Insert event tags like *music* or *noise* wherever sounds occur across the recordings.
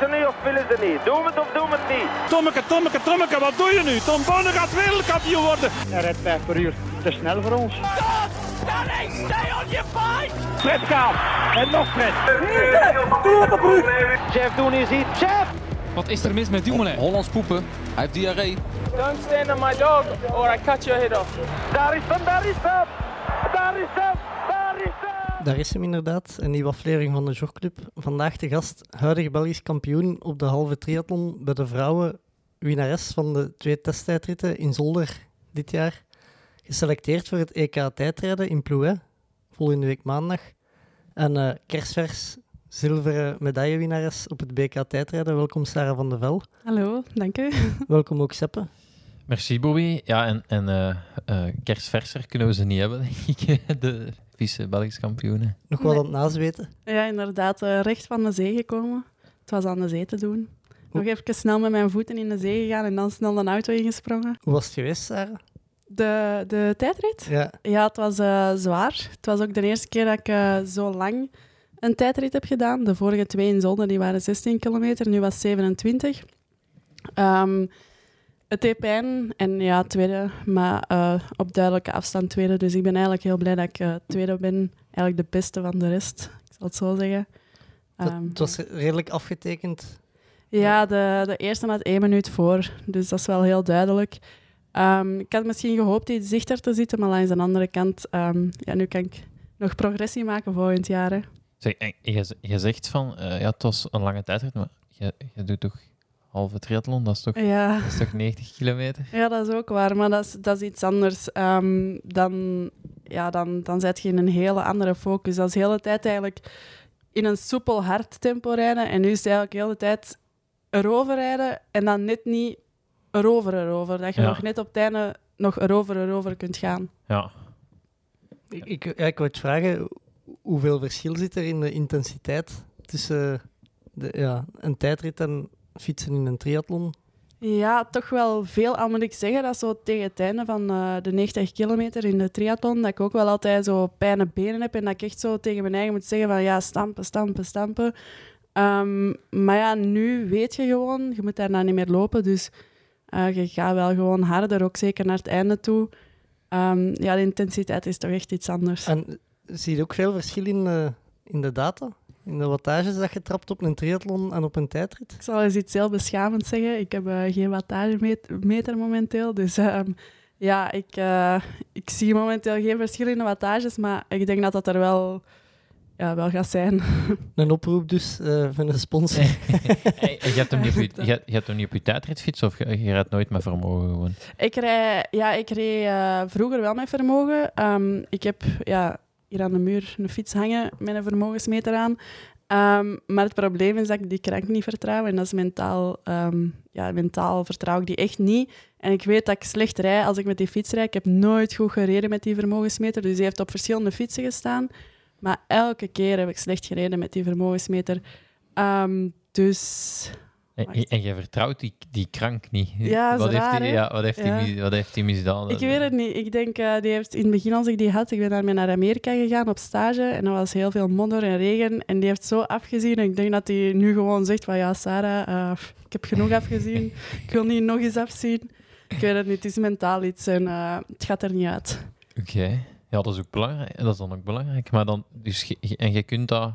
ze niet of willen ze niet? Doe het of doe het niet? Tommeke, Tommeke, Tommeke, wat doe je nu? Tom Bonne gaat wereldkampioen worden. Hij rijdt 5 per uur. Te snel voor ons. Stop! Stanley, stay on your fight! Fred gaat. En nog Fred. Chef, doen is iets. Chef! Wat is er mis met Dumoulin? Hollands poepen. Hij heeft diarree. Don't stand on my dog or I cut your head off. Daar is hem, daar is hem! Daar is hem, daar is hem! Daar is hem inderdaad, een nieuwe aflevering van de Jogclub. Vandaag de gast, huidige Belgisch kampioen op de halve triathlon bij de vrouwen, winnares van de twee testtijdritten in Zolder dit jaar. Geselecteerd voor het EK tijdrijden in Plouet, volgende week maandag. En eh kerstvers zilveren medaillewinnares op het BK tijdrijden. Welkom Sarah van de Vel. Hallo, dank u. *laughs* Welkom ook Seppe. Merci Bobby. Ja, en, en eh, eh, kerstverser kunnen we ze niet hebben, *laughs* denk ik. De vice Belgisch kampioenen. Nog wat Nee. aan het nazweten. Ja, inderdaad, eh, recht van de zee gekomen. Het was aan de zee te doen. Nog even snel met mijn voeten in de zee gegaan en dan snel de auto ingesprongen. Hoe was het geweest, Sarah? De, de tijdrit? Ja, Ja, het was eh, zwaar. Het was ook de eerste keer dat ik eh, zo lang een tijdrit heb gedaan. De vorige twee in Zolder die waren 16 kilometer, nu was het 27. Ehm, het deed pijn en ja, tweede, maar eh, op duidelijke afstand tweede. Dus ik ben eigenlijk heel blij dat ik eh, tweede ben. Eigenlijk de beste van de rest, ik zal het zo zeggen. dat, Ehm, het was redelijk afgetekend. ja, de, de eerste had één minuut voor, dus dat is wel heel duidelijk. Ehm, ik had misschien gehoopt iets dichter te zitten, maar langs de andere kant, ehm, ja, nu kan ik nog progressie maken volgend jaar. Hè. Zeg, je, je zegt van, eh, ja, het was een lange tijdrit, maar je, je doet toch halve triathlon? Dat is toch, Ja. dat is toch 90 kilometer? ja, dat is ook waar, maar dat is, dat is iets anders. Ehm, dan, ja, dan, dan zet je in een hele andere focus. Dat is de hele tijd eigenlijk in een soepel hard tempo rijden en nu is het eigenlijk de hele tijd erover rijden en dan net niet erover erover. Dat je Ja. nog net op het einde nog erover erover kunt gaan. Ja. Ik, ik, ja, ik wou het vragen, hoeveel verschil zit er in de intensiteit tussen de, ja, een tijdrit en fietsen in een triathlon? Ja, toch wel veel. Al moet ik zeggen dat zo tegen het einde van eh, de 90 kilometer in de triathlon, dat ik ook wel altijd zo pijne benen heb en dat ik echt zo tegen mijn eigen moet zeggen van ja, stampen, stampen, stampen. Ehm, maar ja, nu weet je gewoon, je moet daarna niet meer lopen, dus eh, je gaat wel gewoon harder, ook zeker naar het einde toe. Ehm, ja, de intensiteit is toch echt iets anders. En zie je ook veel verschil in de, in de data? In de wattages dat je trapt op een triathlon en op een tijdrit? Ik zal eens iets heel beschamend zeggen. Ik heb eh, geen wattagemeter momenteel. Dus ehm, ja, ik, eh, ik zie momenteel geen verschil in de wattages. Maar ik denk dat dat er wel, ja, wel gaat zijn. *laughs* Een oproep dus eh, van een sponsor. *laughs* Hey, je, hebt hem niet op je, *laughs* je, je hebt hem niet op je tijdritfiets of je, je rijdt nooit met vermogen gewoon? Ik rij, ja, ik reed eh, vroeger wel met vermogen. Ehm, ik heb ja, hier aan de muur een fiets hangen met een vermogensmeter aan. Ehm, maar het probleem is dat ik die krank niet vertrouw. En dat is mentaal, ehm, ja, mentaal vertrouw ik die echt niet. En ik weet dat ik slecht rij als ik met die fiets rijd. Ik heb nooit goed gereden met die vermogensmeter. Dus die heeft op verschillende fietsen gestaan. Maar elke keer heb ik slecht gereden met die vermogensmeter. Ehm, dus En, je vertrouwt die, die krank niet. Ja, dat wat heeft raar, hè? ja, wat, heeft Ja. wat heeft hij misdaan? Ik weet het niet. Ik denk, eh, die heeft in het begin als ik die had, ik ben daarmee naar Amerika gegaan op stage en er was heel veel modder en regen en die heeft zo afgezien. En ik denk dat hij nu gewoon zegt van ja, Sarah, eh, ik heb genoeg afgezien. *laughs* Ik wil niet nog eens afzien. Ik weet het niet. Het is mentaal iets en eh, het gaat er niet uit. Oké. Ja, dat is ook belangrijk. Dat is dan ook belangrijk. Maar dan, dus en je kunt dat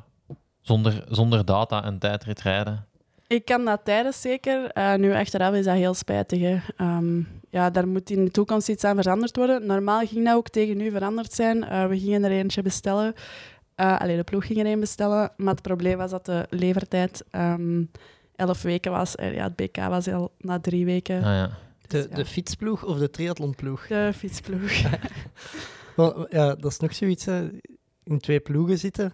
zonder, zonder data en tijdrit rijden. Ik kan dat tijdens zeker. Eh, nu achteraf is dat heel spijtig. Hè. Ehm, ja, daar moet in de toekomst iets aan veranderd worden. Normaal ging dat ook tegen nu veranderd zijn. Eh, we gingen er eentje bestellen. Eh alleen de ploeg ging er een bestellen. Maar het probleem was dat de levertijd ehm 11 weken was. En ja, het BK was al na drie weken. Ah, ja. De, Dus ja. de fietsploeg of de triathlonploeg? De fietsploeg. *laughs* *laughs* Wel, ja, dat is nog zoiets, hè. in twee ploegen zitten.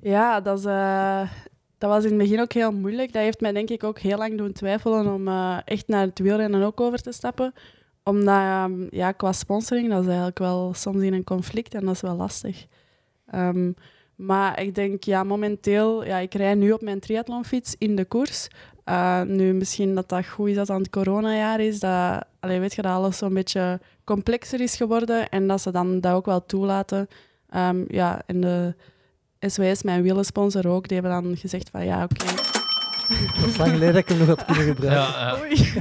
Ja, dat, is, eh, dat was in het begin ook heel moeilijk. Dat heeft mij denk ik ook heel lang doen twijfelen om eh, echt naar het wielrennen ook over te stappen. Omdat, ehm, ja, qua sponsoring, dat is eigenlijk wel soms in een conflict en dat is wel lastig. Ehm, maar ik denk, ja, momenteel, ja, ik rij nu op mijn triathlonfiets in de koers. Eh, nu, misschien dat dat goed is dat aan het coronajaar is. Dat, allee, weet je, dat alles zo'n beetje complexer is geworden en dat ze dan dat ook wel toelaten. Ehm, ja, en de SWS, mijn wielensponsor ook, die hebben dan gezegd van ja, oké. *laughs* Dat is lang geleden dat ik hem nog had kunnen *laughs* gebruiken. Ja, Oei.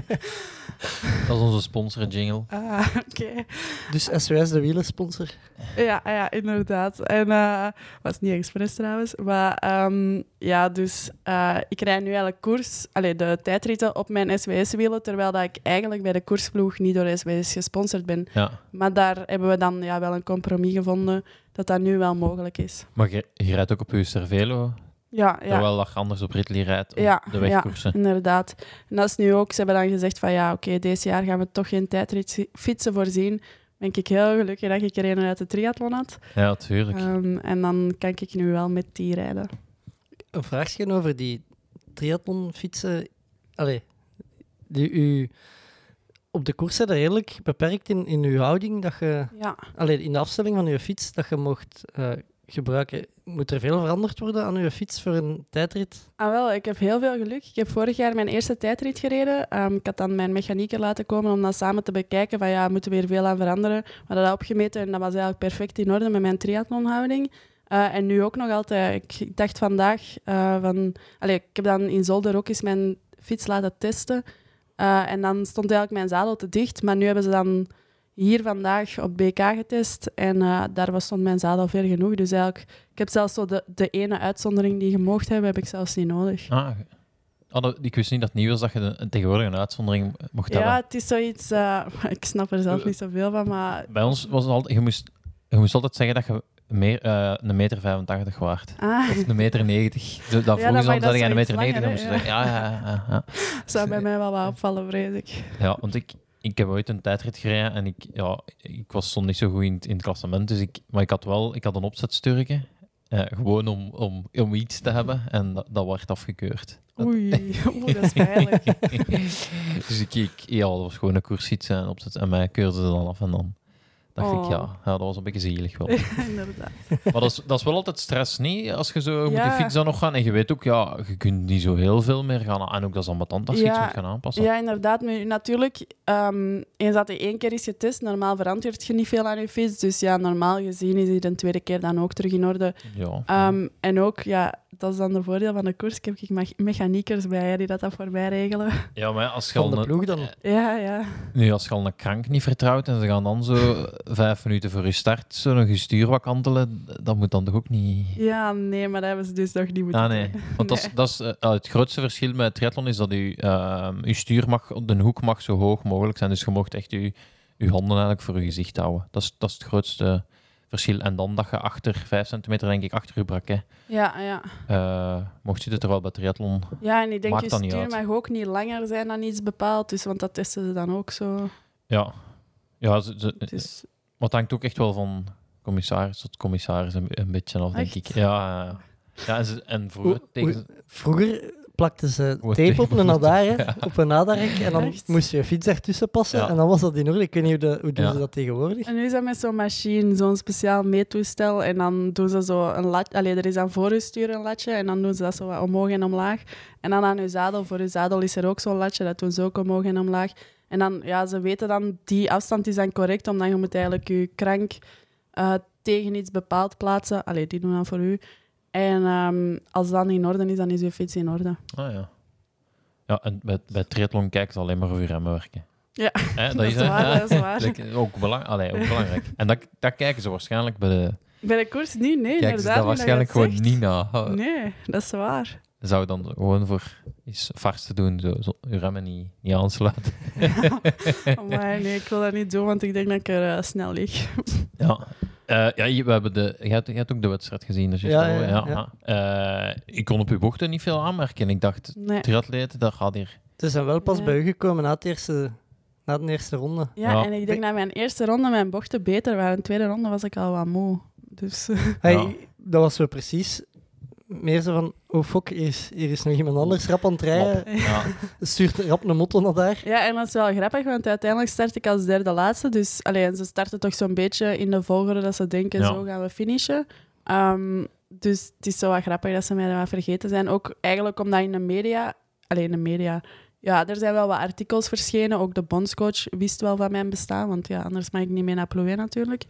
*laughs* dat is onze sponsor jingle. Ah, oké. Dus SWS, de wielersponsor. Ja, ja, inderdaad. En eh was niet expres trouwens. Maar ehm, ja, dus eh, ik rijd nu eigenlijk koers, allee, de tijdritten op mijn SWS-wielen, terwijl dat ik eigenlijk bij de koersploeg niet door SWS gesponsord ben. Ja. Maar daar hebben we dan ja, wel een compromis gevonden dat dat nu wel mogelijk is. Maar je, je rijdt ook op je Cervelo, Ja, ja. terwijl dat je anders op Ridley rijdt, op Ja, de wegkoersen. Inderdaad. En dat is nu ook, ze hebben dan gezegd van ja, oké, deze jaar gaan we toch geen tijdrit fietsen voorzien. Ben ik heel gelukkig dat ik er een uit de triathlon had. Ja, tuurlijk. Ehm, en dan kan ik nu wel met die rijden. Een vraagje over die triathlon fietsen. Allee, die u op de koers zijn er redelijk beperkt in, in uw houding dat je, Ja. allee, in de afstelling van uw fiets, dat je mocht eh, gebruiken. Moet er veel veranderd worden aan uw fiets voor een tijdrit? Ah, wel, ik heb heel veel geluk. Ik heb vorig jaar mijn eerste tijdrit gereden. Ehm, ik had dan mijn mechanieker laten komen om dat samen te bekijken. Van ja, moeten we hier veel aan veranderen? We hadden dat opgemeten en dat was eigenlijk perfect in orde met mijn triathlonhouding. Eh, en nu ook nog altijd. Ik, ik dacht vandaag eh, van... Allee, ik heb dan in Zolder ook eens mijn fiets laten testen. Eh, en dan stond eigenlijk mijn zadel te dicht. Maar nu hebben ze dan hier vandaag op BK getest. En eh, daar was, stond mijn zadel ver genoeg. Dus eigenlijk, ik heb zelfs zo de, de ene uitzondering die je mocht hebben, heb ik zelfs niet nodig. Ah, oh, ik wist niet dat het nieuw was dat je de- tegenwoordig een uitzondering mocht Ja, hebben. het is zoiets... eh, *laughs* ik snap er zelf niet zoveel van, maar... Bij ons was het altijd, je moest, je moest altijd zeggen dat je meer, eh, een meter 85 waard. Ah, Of een meter 90. Zo, dat Ja, ze dan, dat een meter 90 langer, moest zeggen. Ja, ja, ja. ja. *laughs* zou bij mij wel wat opvallen, vrees ik. Ja, want ik, ik heb ooit een tijdrit gereden en ik, ja, ik was stond niet zo goed in, het- in het klassement. Dus ik, maar ik had wel ik had een opzetsturken. eh, gewoon om, om, om iets te hebben. En dat, dat werd afgekeurd. Oei, *laughs* oeh, dat is pijnlijk. *laughs* dus ik, ik, ja, dat was gewoon een koersfiets en opzet. En mij keurden ze dan af. En dan dacht ik, Oh. ja, ja, dat was een beetje zielig wel. *laughs* Inderdaad. maar dat is, dat is wel altijd stress, niet? Als je zo moet de fiets dan nog gaan. En je weet ook, ja, je kunt niet zo heel veel meer gaan. En ook dat is ambetant als je iets moet gaan aanpassen. Ja, inderdaad. Maar natuurlijk, ehm, eens dat hij één keer is getest, normaal verandert je niet veel aan je fiets. Dus ja, normaal gezien is hij de tweede keer dan ook terug in orde. Ja. Ehm, en ook, ja, dat is dan de voordeel van de koers. Ik heb ik me- mechaniekers bij hè, die dat, dat voor mij regelen. ja, maar als je al Van de een- ploeg dan? Ja, ja. Nu, als je al een krank niet vertrouwt en ze gaan dan zo vijf minuten voor je start zo nog je stuur wat kantelen, dat moet dan toch ook niet... Ja, nee, maar dat hebben ze dus nog niet moeten Ah, nee. doen. Want dat is, *laughs* dat is, eh, het grootste verschil met triathlon is dat je, ehm, je stuur mag, de hoek mag zo hoog mogelijk zijn. Dus je mocht echt je, je handen eigenlijk voor je gezicht houden. Dat is, dat is het grootste verschil. En dan dat je achter, vijf centimeter denk ik, achter je braket, Ja, ja. eh mocht je het er wel bij triathlon... Ja, en ik denk, je stuur uit. mag ook niet langer zijn dan iets bepaald. Dus, want dat testen ze dan ook zo. Ja, ja ze, Dus, het hangt ook echt wel van commissaris tot commissaris een, een beetje af, denk Echt? ik. Ja, ja, en, ze, en vroeger tegen... Vroeger plakten ze tape op een nadar, *laughs* Ja. op een nadarrek, en dan Echt? moest je je fiets ertussen passen, Ja. en dan was dat in orde. Ik weet niet hoe, de, hoe doen Ja. ze dat tegenwoordig. en nu is dat met zo'n machine, zo'n speciaal meettoestel. En dan doen ze zo een lat. Allee, er is aan voor je stuur een latje. En dan doen ze dat zo wat omhoog en omlaag. En dan aan je zadel. Voor je zadel is er ook zo'n latje. Dat doen ze ook omhoog en omlaag. En dan, ja, ze weten dan, die afstand is dan correct. Omdat je moet eigenlijk je krank eh, tegen iets bepaald plaatsen. Allee, die doen dat voor u. En ehm, als dat in orde is, dan is je fiets in orde. Ah ja. Ja, en bij, bij triathlon kijken ze alleen maar of je remmen werken. Ja, *laughs* dat is waar, dat is waar. Dat ook, belang, allee, ook belangrijk. En dat, dat kijken ze waarschijnlijk bij de... Bij de koers niet, nee, Kijken ze inderdaad. dat waarschijnlijk gewoon niet na. Nee, dat is waar. Zou dan gewoon voor iets vars te doen, zo, zo je remmen niet, niet aansluiten. *laughs* Maar nee, ik wil dat niet doen, want ik denk dat ik er eh, snel lig. *laughs* Ja. Eh, ja, je- we hebben de, je, hebt, je hebt ook de wedstrijd gezien, dus Ja, ja, ja, ja, Eh, ik kon op uw bochten niet veel aanmerken. Ik dacht, Nee. triatleten, dat gaat hier... Ze zijn wel pas bij u gekomen na, het eerste, na de eerste ronde. Ja, Ja. en ik denk dat mijn eerste ronde mijn bochten beter waren. In de tweede ronde was ik al wat moe. Dus Hey, Ja. Dat was zo precies meer zo van, oh fuck, hier is, hier is nog iemand anders rap aan het rijden. Ja. *laughs* Stuurt rap een motto naar daar. ja, en dat is wel grappig, want uiteindelijk start ik als derde laatste. Dus alleen, ze starten toch zo'n beetje in de volgorde dat ze denken, Ja. zo gaan we finishen. Ehm, dus het is zo wat grappig dat ze mij wat vergeten zijn. Ook eigenlijk omdat in de media... Alleen in de media... Ja, er zijn wel wat artikels verschenen. Ook de bondscoach wist wel van mijn bestaan, want ja, anders mag ik niet mee naar Plouet natuurlijk.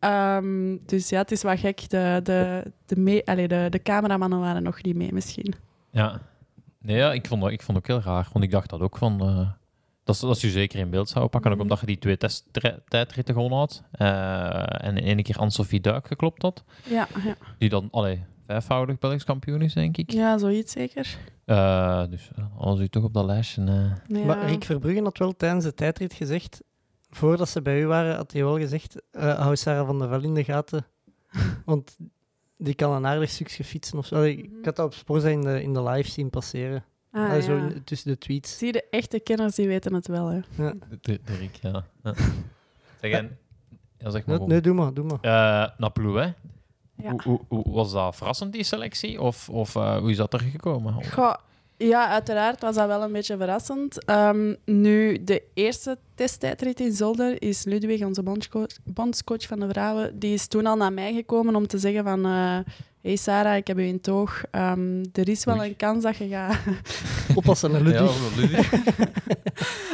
Ehm, dus ja, het is wat gek. De, de, de, mee, allee, de, de cameramannen waren nog niet mee misschien. ja. Nee, ja, ik, vond dat, ik vond het ook heel raar. Want ik dacht dat ook van... eh, dat, dat ze je zeker in beeld zouden pakken. Ook Mhm. omdat je die twee testtijdritten gewonnen had. Eh, en in één keer Anne-Sophie Duik geklopt had. Ja, ja. Die dan, allee, vijfvoudig Belgisch kampioen is, denk ik. ja, zoiets zeker. Eh, dus als u toch op dat lijstje... eh, Ja. Maar Rick Verbruggen had wel tijdens de tijdrit gezegd, voordat ze bij u waren, had hij wel gezegd, eh, hou Sarah van der Vel in de gaten. *laughs* Want die kan een aardig stukje fietsen of zo. Allee, Ik had dat op Sporza in de, in de live zien passeren. Ah, Allee, Zo ja. in- tussen de tweets. Zie, de echte kenners die weten het wel. Hè. Ja. de, de Rick, ja. ja. *laughs* Zeg, en... Ja, zeg maar. Nee, doe maar, doe maar. Eh, Naploe, hè? Ja. Hoe, hoe, hoe- was dat verrassend, die selectie? Of, of eh, hoe is dat er gekomen? Goh, ja, uiteraard was dat wel een beetje verrassend. Ehm, nu, de eerste testtijdrit in Zolder is Ludwig, onze bondscoach, bondscoach van de vrouwen, die is toen al naar mij gekomen om te zeggen van... eh hey Sarah, ik heb u in toog. Ehm, er is wel Oei. een kans dat je gaat... *laughs* Oppassen, hè, Ludwig. Ja, Ludwig. *laughs*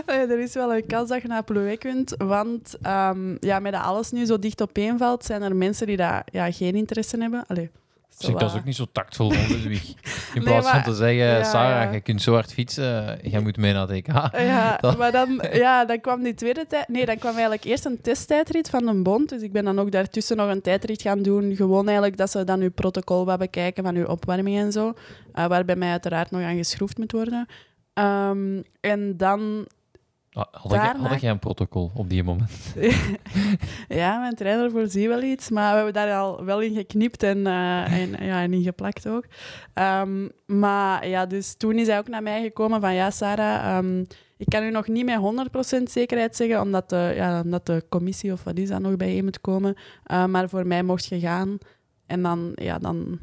Eh, er is wel een kans dat je naar Plouet kunt, want ehm, ja, met dat alles nu zo dicht opeenvalt, zijn er mensen die daar ja, geen interesse in hebben. Allee, Dus ik dat is wat- ook niet zo tactvol van Ludwig. *laughs* In plaats van te zeggen, ja, Sarah, ja. je kunt zo hard fietsen, jij moet mee naar het EK. Ja, *laughs* Dat- maar dan, *laughs* ja, dan kwam die tweede tijd... Nee, dan kwam eigenlijk eerst een testtijdrit van een bond. Dus ik ben dan ook daartussen nog een tijdrit gaan doen. Gewoon eigenlijk dat ze dan uw protocol wat bekijken van uw opwarming en zo. eh, waar bij mij uiteraard nog aan geschroefd moet worden. Ehm, en dan... Ah, Had, jij, Daarna- had jij een protocol op die moment? *laughs* *laughs* ja, mijn trainer voorziet wel iets. Maar we hebben daar al wel in geknipt en, eh, en, *laughs* ja, en in geplakt ook. Ehm, maar ja, dus toen is hij ook naar mij gekomen van... Ja, Sarah... ehm, ik kan u nog niet met 100% zekerheid zeggen, omdat de, ja, omdat de commissie of wat is dat nog bijeen moet komen. Uh, maar voor mij mocht je gaan. En dan, ja, dan,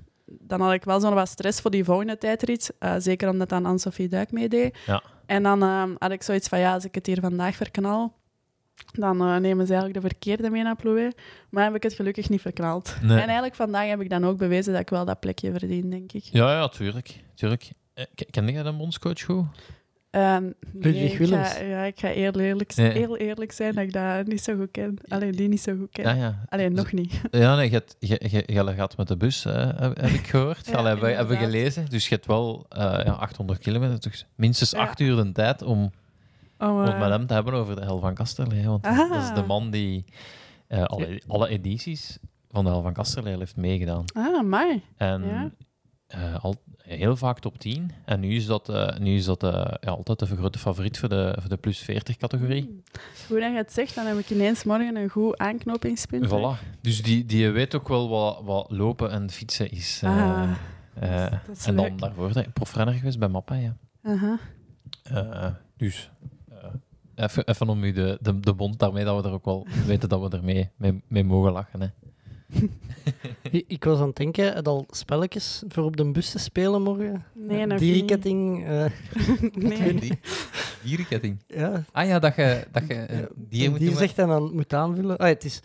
dan had ik wel zo'n wat stress voor die volgende tijdrit. Uh, zeker omdat dan Anne-Sophie Duik meedeed. Ja. En dan uh, had ik zoiets van, ja, als ik het hier vandaag verknal, dan uh, nemen ze eigenlijk de verkeerde mee naar Plouet. Maar heb ik het gelukkig niet verknald. Nee. En eigenlijk vandaag heb ik dan ook bewezen dat ik wel dat plekje verdien, denk ik. Ja, ja, tuurlijk. tuurlijk. Eh, k- Kende jij de bondscoach goed? Um, Ludwig nee, ik Willems. Ga, ja, ik ga heel eerlijk, Nee. heel eerlijk zijn dat ik dat niet zo goed ken. Alleen die niet zo goed ken. Ja, ja. Alleen nog niet. *laughs* Ja, nee, je, je, je, je gaat met de bus, hè, heb, heb ik gehoord. Ja, hebben, we- hebben gelezen. Dus je hebt wel eh, ja, 800 kilometer, dus minstens acht uur de tijd om, Om, om met hem te hebben over de Hel van Kasterlee. Want Ah. dat is de man die eh, alle, alle edities van de Hel van Kasterlee heeft meegedaan. Ah, maar. En Eh, al, heel vaak top 10. En nu is dat, eh, nu is dat eh, ja, altijd de grote favoriet voor de, voor de plus 40 categorie. Hoe dat je het zegt, dan heb ik ineens morgen een goed aanknopingspunt. Voilà. Dus die, die weet ook wel wat, wat lopen en fietsen is. Ah, dat is en dan leuk. daarvoor profrenner geweest bij Mappa. Ja. Dus even, even om u de, de, de bond daarmee dat we er ook wel weten dat we ermee mee, mee mogen lachen. Hè. Ik, *laughs* ik was aan het denken, het al spelletjes voor op de bus te spelen morgen? Nee, nog Dierenketting. eh. *laughs* Nee. Die, dierenketting. ja, Ah ja, dat je, dat je eh, moet dier zegt en dan moet aanvullen. Ah, het is...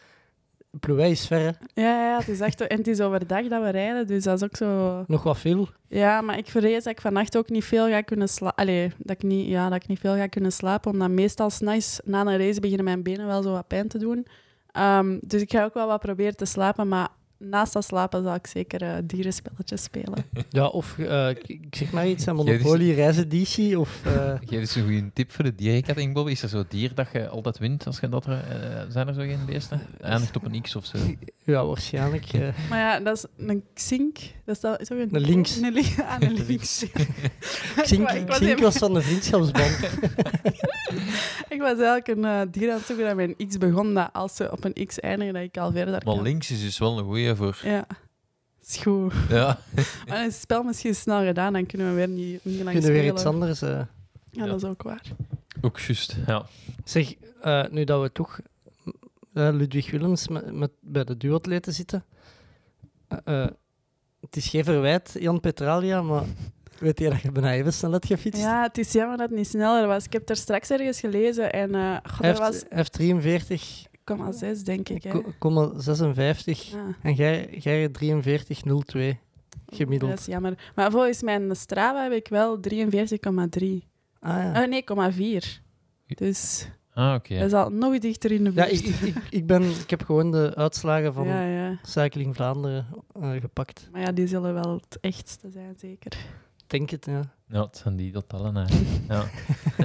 Plouay is ver, hè. Ja, ja, het is echt... En het is overdag dat we rijden, dus dat is ook zo... nog wat veel. Ja, maar ik vrees dat ik vannacht ook niet veel ga kunnen slapen. Allee, dat ik, niet, ja, dat ik niet veel ga kunnen slapen, omdat meestal s'nachts na een race beginnen mijn benen wel zo wat pijn te doen. Ehm, dus ik ga ook wel wat proberen te slapen, maar naast dat slapen zal ik zeker eh, dierenspelletjes spelen. *laughs* Ja, of eh, ik zeg maar iets, een Jij is- Monopoly reiseditie of... eh, *laughs* Geef eens een goede tip voor de dierenketting, Bob. Is er zo'n dier dat je altijd wint? Als je dat er, eh, zijn er zo geen beesten? Eindigt op een X of zo. *laughs* ja, waarschijnlijk. eh. Maar ja, dat is een xink. Dat is, dat, is ook een... Een links. Een, li- ah, een links. Xink, ik, was Xink even- was van de vriendschapsband. ik was eigenlijk een eh, dier aan het zoeken dat mijn X begon, dat als ze op een X eindigen, dat ik al verder Maar kan. links is dus wel een voor... Ja. Is goed. Ja. *laughs* Maar het spel misschien snel gedaan, dan kunnen we weer niet, niet lang Kunnen we weer iets anders... eh. Ja, Ja. dat is ook waar. Ook juist, ja. Zeg, eh, nu dat we toch eh, Ludwig Willems met, met, bij de duatleten zitten. eh, eh, het is geen verwijt, Jan Petralia, maar *laughs* weet je dat je bijna even snel hebt gefietst? Ja, het is jammer dat het niet sneller was. Ik heb er straks ergens gelezen en eh goh, Hij dat heeft, was hij heeft 43, 0,6 denk ik. Hè. ko- komma 56 Ja, en jij, jij 43, 02 gemiddeld. Dat is jammer. Maar volgens mijn Strava heb ik wel 43,3. Ah, ja. Oh nee, 0,4. Dus Ah, oké. dat is al nog dichter in de Ja, buurt. ik, ik, ik, ik, ben, ik heb gewoon de uitslagen van *laughs* ja, ja. Cycling Vlaanderen eh, gepakt. Maar ja, die zullen wel het echtste zijn, zeker. denk het, ja. Ja, het zijn die. Hè. *laughs* Ja.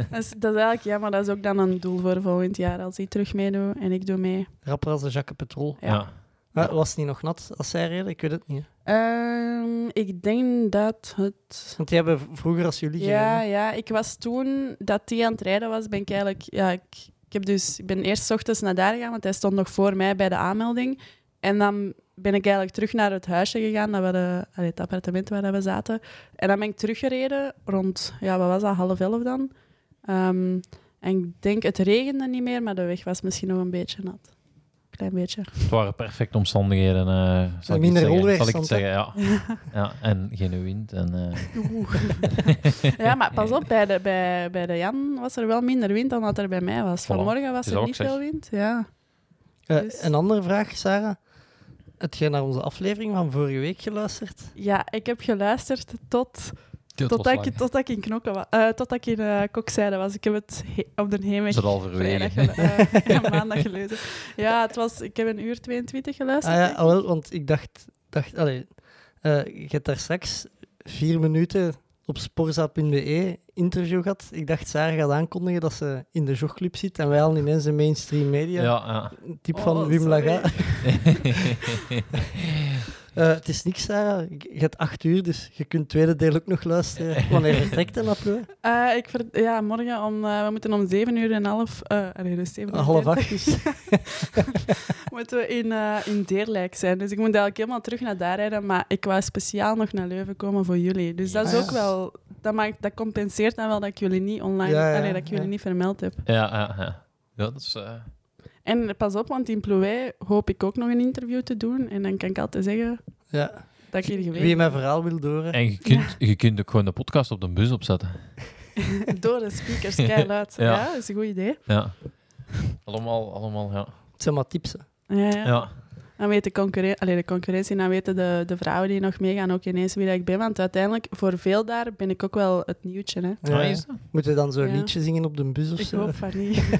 Dat is, dat is eigenlijk jammer. Dat is ook dan een doel voor volgend jaar. Als hij terug meedoet en ik doe mee. Rapper als de Jacques Petrol. Ja. Ja. Maar was het niet nog nat als zij reden? Ik weet het niet. Ehm, ik denk dat het... Want die hebben vroeger als jullie Ja, gereden. ja, ik was toen dat hij aan het rijden was, ben ik eigenlijk... Ja, ik, ik, heb dus, ik ben eerst ochtends naar daar gegaan, want hij stond nog voor mij bij de aanmelding. En dan ben ik eigenlijk terug naar het huisje gegaan, dat we de, allee, het appartement waar we zaten. En dan ben ik teruggereden rond, ja, wat was dat, half elf dan. Ehm, en ik denk, het regende niet meer, maar de weg was misschien nog een beetje nat. Klein beetje. Het waren perfecte omstandigheden. eh zal, ik minder het zeggen. zal ik het zeggen, ja. *laughs* ja. En geen wind. En, eh, Ja, maar pas op, bij de, bij, bij de Jan was er wel minder wind dan dat er bij mij was. Vanmorgen was er niet zeg. veel wind. Ja. Eh, Dus- Een andere vraag, Sarah. Heb jij naar onze aflevering van vorige week geluisterd? ja, ik heb geluisterd tot, totdat, ik, totdat ik in knokken was. eh, totdat ik in uh, kokzijde was. Ik heb het he- op de heenweg vrijdag *laughs* ja, maandag gelezen. Ja, het was, ik heb een uur 22 geluisterd. Ah ja, wel, want ik dacht... dacht allee, eh, je hebt daar straks vier minuten op sporza.be interview gehad. Ik dacht, Sarah gaat aankondigen dat ze in de jogclub zit en wij al ineens een mainstream media. Ja, ja. Een tip Oh, van Wim. Laga. *laughs* *laughs* Eh, het is niks, Sarah. Je hebt acht uur, dus je kunt het tweede deel ook nog luisteren. *laughs* Wanneer vertrekt een Aplo? Eh, ik ver- ja, morgen om, eh, we moeten om 7 uur en half, eh allee, dus 7 uur Half 30 acht is. *laughs* moeten we in, eh, in Deerlijk zijn. Dus ik moet eigenlijk helemaal terug naar daar rijden. Maar ik wou speciaal nog naar Leuven komen voor jullie. Dus dat is Ja. ook wel... Dat, maakt, dat compenseert dan wel dat ik jullie niet online... Ja, ja, allee, dat ik jullie ja. niet vermeld heb. ja, ja, ja. Ja, dat is... En pas op, want in Plouay hoop ik ook nog een interview te doen. En dan kan ik altijd zeggen Ja. dat ik hier geweest Wie mijn verhaal wil horen. En je kunt, je kunt ook gewoon de podcast op de bus opzetten. *laughs* Door de speakers, keihard. Ja. ja. dat is een goed idee. Ja. Allemaal, allemaal, ja. Het zijn maar tips. hè. Ja, ja. Ja, Dan weet de, concurren allee, de concurrentie, dan weten de, de vrouwen die nog meegaan ook ineens wie dat ik ben. Want uiteindelijk, voor veel daar, ben ik ook wel het nieuwtje. Hè. Ja, Ah, ja. dat? Moeten we dan zo'n Ja. liedje zingen op de bus of Ik zo? hoop van niet. *laughs*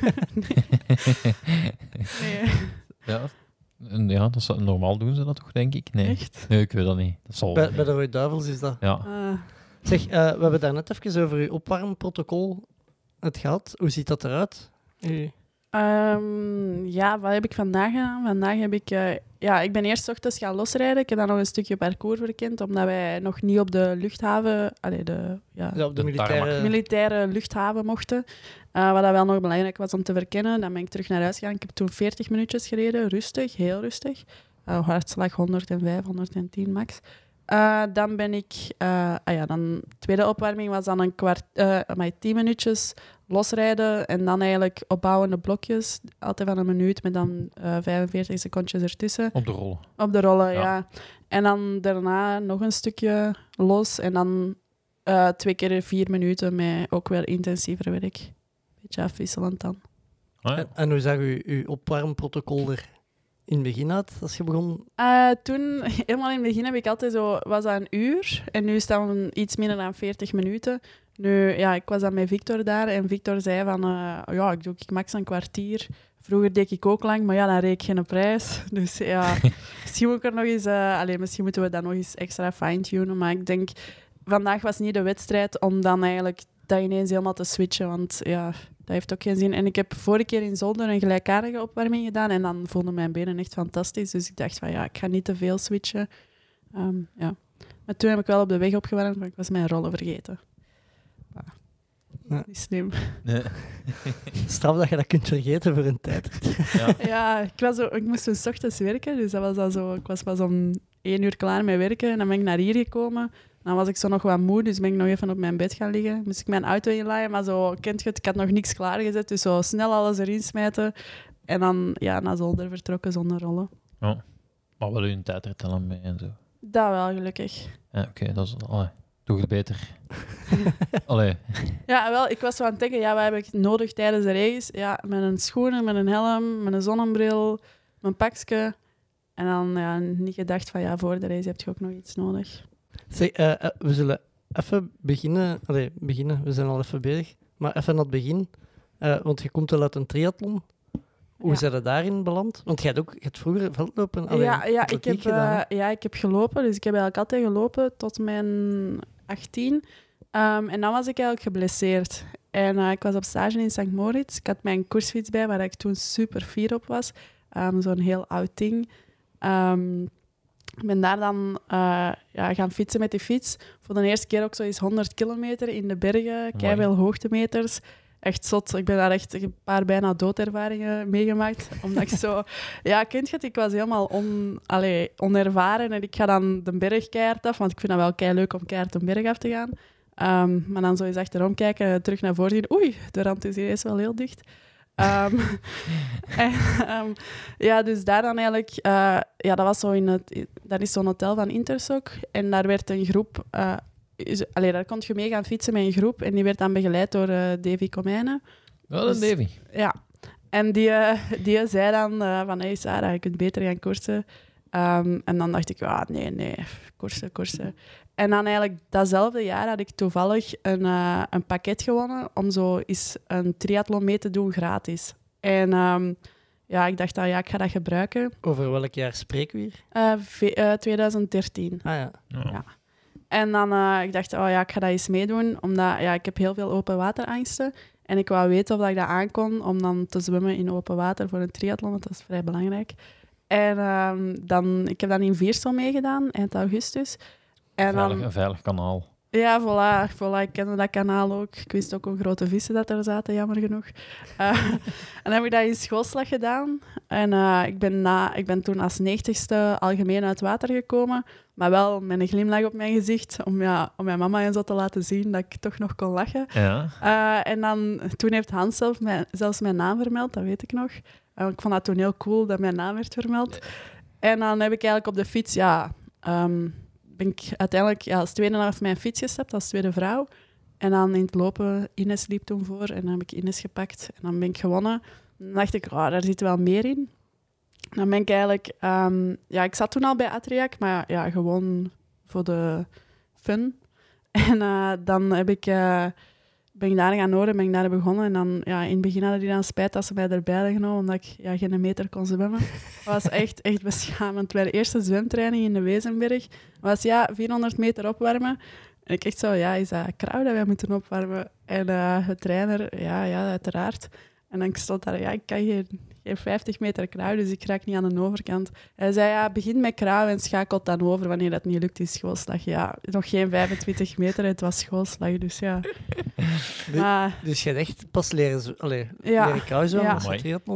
nee, *laughs* ja. Ja, dat is, normaal doen ze dat toch, denk ik? Nee. echt. Nee, ik weet dat niet. Dat zal Bij, bij de Rode Duivels is dat. Ja. Ah. Zeg, eh, we hebben daar net even over uw opwarmprotocol het gehad. Hoe ziet dat eruit? U- Ehm, ja, wat heb ik vandaag gedaan? Vandaag heb ik... eh, ja, ik ben eerst 's ochtends gaan losrijden. Ik heb dan nog een stukje parcours verkend, omdat wij nog niet op de luchthaven... Allee, de, ja, Ja, op de De militaire... militaire luchthaven mochten. Eh, wat dat wel nog belangrijk was om te verkennen. Dan ben ik terug naar huis gegaan. Ik heb toen 40 minuutjes gereden. Rustig, heel rustig. Uh, hartslag 105, 110 max. Eh, dan ben ik... eh ah ja, dan tweede opwarming was dan een kwart... eh maar 10 minuutjes losrijden en dan eigenlijk opbouwende blokjes. Altijd van een minuut met dan eh 45 secondjes ertussen. Op de rollen. Op de rollen, Ja. ja. En dan daarna nog een stukje los. En dan eh, twee keer vier minuten met ook weer intensiever werk. Beetje afwisselend dan. Ah, ja. En, en hoe zag u uw opwarmprotocol er in het begin uit, als je begon? Eh, toen, helemaal in het begin heb ik altijd zo, was dat een uur. En nu staan we iets minder dan 40 minuten. Nu, ja, ik was dan met Victor daar. En Victor zei van, eh, ja, ik doe ik max een kwartier. Vroeger deed ik ook lang, maar ja, dan reed ik geen prijs. *laughs* Dus ja, *laughs* misschien, moet ik er nog eens, eh, misschien moeten we dat nog eens extra fine-tunen. Maar ik denk, vandaag was niet de wedstrijd om dan eigenlijk dat ineens helemaal te switchen. Want ja, dat heeft ook geen zin. En ik heb vorige keer in Zolder een gelijkaardige opwarming gedaan. En dan voelden mijn benen echt fantastisch. Dus ik dacht van ja, ik ga niet te veel switchen. Ehm, ja. Maar toen heb ik wel op de weg opgewarmd, maar ik was mijn rollen vergeten. Ja. Niet slim. Nee. *laughs* Straf dat je dat kunt vergeten voor een tijd. Ja. Ja, ik, was zo, ik moest toen 's ochtends werken. Dus dat was dan zo, ik was pas om één uur klaar met werken. En dan ben ik naar hier gekomen. Dan was ik zo nog wat moe, dus ben ik nog even op mijn bed gaan liggen. Moest ik mijn auto inlaaien, maar zo, kent je het, ik had nog niks klaargezet. Dus zo snel alles erin smijten. En dan ja, naar Zolder vertrokken zonder rollen. Maar wel een tijdrit dan mee en zo. Dat wel, gelukkig. Ja, oké, dat is... Allee, doe het beter. *laughs* Allee. Ja, wel, ik was zo aan het denken, ja, wat heb ik nodig tijdens de race? Ja, met een schoenen, met een helm, met een zonnebril, mijn pakje. En dan ja, niet gedacht van, ja, voor de race heb je ook nog iets nodig. Zeg, eh, eh, we zullen even beginnen. Allee, beginnen, we zijn al even bezig. Maar even aan het begin. Eh, want je komt wel uit een triathlon. Hoe Ja. zijn je daarin beland? Want je hebt ook je hebt vroeger veldlopen. allee, ja, ja, ik heb, gedaan, ja, ik heb gelopen. Dus ik heb eigenlijk altijd gelopen tot mijn 18. Ehm, en dan was ik eigenlijk geblesseerd. En ik was op stage in St. Moritz. Ik had mijn koersfiets bij, waar ik toen super fier op was. Ehm, Zo'n heel oud ding. Ehm, ik ben daar dan eh, ja, gaan fietsen met die fiets. Voor de eerste keer ook zo eens 100 kilometer in de bergen. Keiveel hoogtemeters. Echt zot. Ik ben daar echt een paar bijna doodervaringen meegemaakt. *laughs* Omdat ik zo... Ja, je het? Ik was helemaal on, allee, onervaren. En ik ga dan de berg keihard af. Want ik vind dat wel kei leuk om keihard een berg af te gaan. Ehm, maar dan zo eens achterom kijken, terug naar voren zien. Oei, de rand is hier is wel heel dicht. Ehm, *laughs* en, ehm, ja, dus daar dan eigenlijk... eh, ja, dat was zo in het... Dat is zo'n hotel van Intersoc. En daar werd een groep... is, allee, daar kon je mee gaan fietsen met een groep. En die werd dan begeleid door eh, Davy Komijnen. Wel een Dus- Davy. Ja. En die, die zei dan van... Hey Sarah, je kunt beter gaan koersen. Ehm, en dan dacht ik, ah, nee, nee, koersen, koersen. En dan eigenlijk datzelfde jaar had ik toevallig een, eh, een pakket gewonnen om zo eens een triathlon mee te doen gratis. En ehm, ja, ik dacht, ah, ja, ik ga dat gebruiken. Over welk jaar spreken we hier? Eh, ve- eh, 2013. Ah ja. Ja. En dan uh, ik dacht oh ja, ik ga dat eens meedoen, omdat ja, ik heb heel veel open waterangsten. En ik wou weten of dat ik dat aankon om dan te zwemmen in open water voor een triathlon, want dat is vrij belangrijk. En um, dan, ik heb dan in Viersel meegedaan, eind augustus. En veilig, dan, een veilig kanaal. ja, voilà, voilà, ik kende dat kanaal ook. Ik wist ook hoe grote vissen dat er zaten, jammer genoeg. Uh, *laughs* en dan heb ik dat in schoolslag gedaan. En uh, ik, ben na, ik ben toen als negentigste algemeen uit water gekomen. Maar wel met een glimlach op mijn gezicht. Om, ja, om mijn mama en zo te laten zien dat ik toch nog kon lachen. Ja. Uh, en dan, toen heeft Hans zelf mijn, zelfs mijn naam vermeld, dat weet ik nog. ik vond dat toen heel cool dat mijn naam werd vermeld. En dan heb ik eigenlijk op de fiets, ja... Um, ben ik uiteindelijk ja, als tweede naar mijn fiets gestapt, als tweede vrouw. En dan in het lopen, Ines liep toen voor en dan heb ik Ines gepakt. En dan ben ik gewonnen. Dan dacht ik, oh, daar zit wel meer in. Dan ben ik eigenlijk... Um, ja, ik zat toen al bij Atriac, maar ja, gewoon voor de fun. *laughs* En uh, dan heb ik, uh, ben ik daar gaan horen, ben ik daar begonnen. En dan, ja, in het begin hadden die dan spijt dat ze mij erbij hadden genomen, omdat ik ja, geen meter kon zwemmen. Dat was echt, echt beschamend. Bij de eerste zwemtraining in de Wezenberg was ja, 400 meter opwarmen. En ik echt zo, ja, is dat krauw dat wij moeten opwarmen? En uh, de trainer, ja, ja, uiteraard. En dan stond daar, ja, ik kan geen, geen 50 meter krauw, dus ik raak niet aan de overkant. Hij zei, ja, begin met krauw en schakelt dan over wanneer dat niet lukt, is schoolslag. Ja, nog geen 25 meter, het was schoolslag, dus ja. Dus, maar, dus je hebt echt pas leren, allee, ja, leren ja.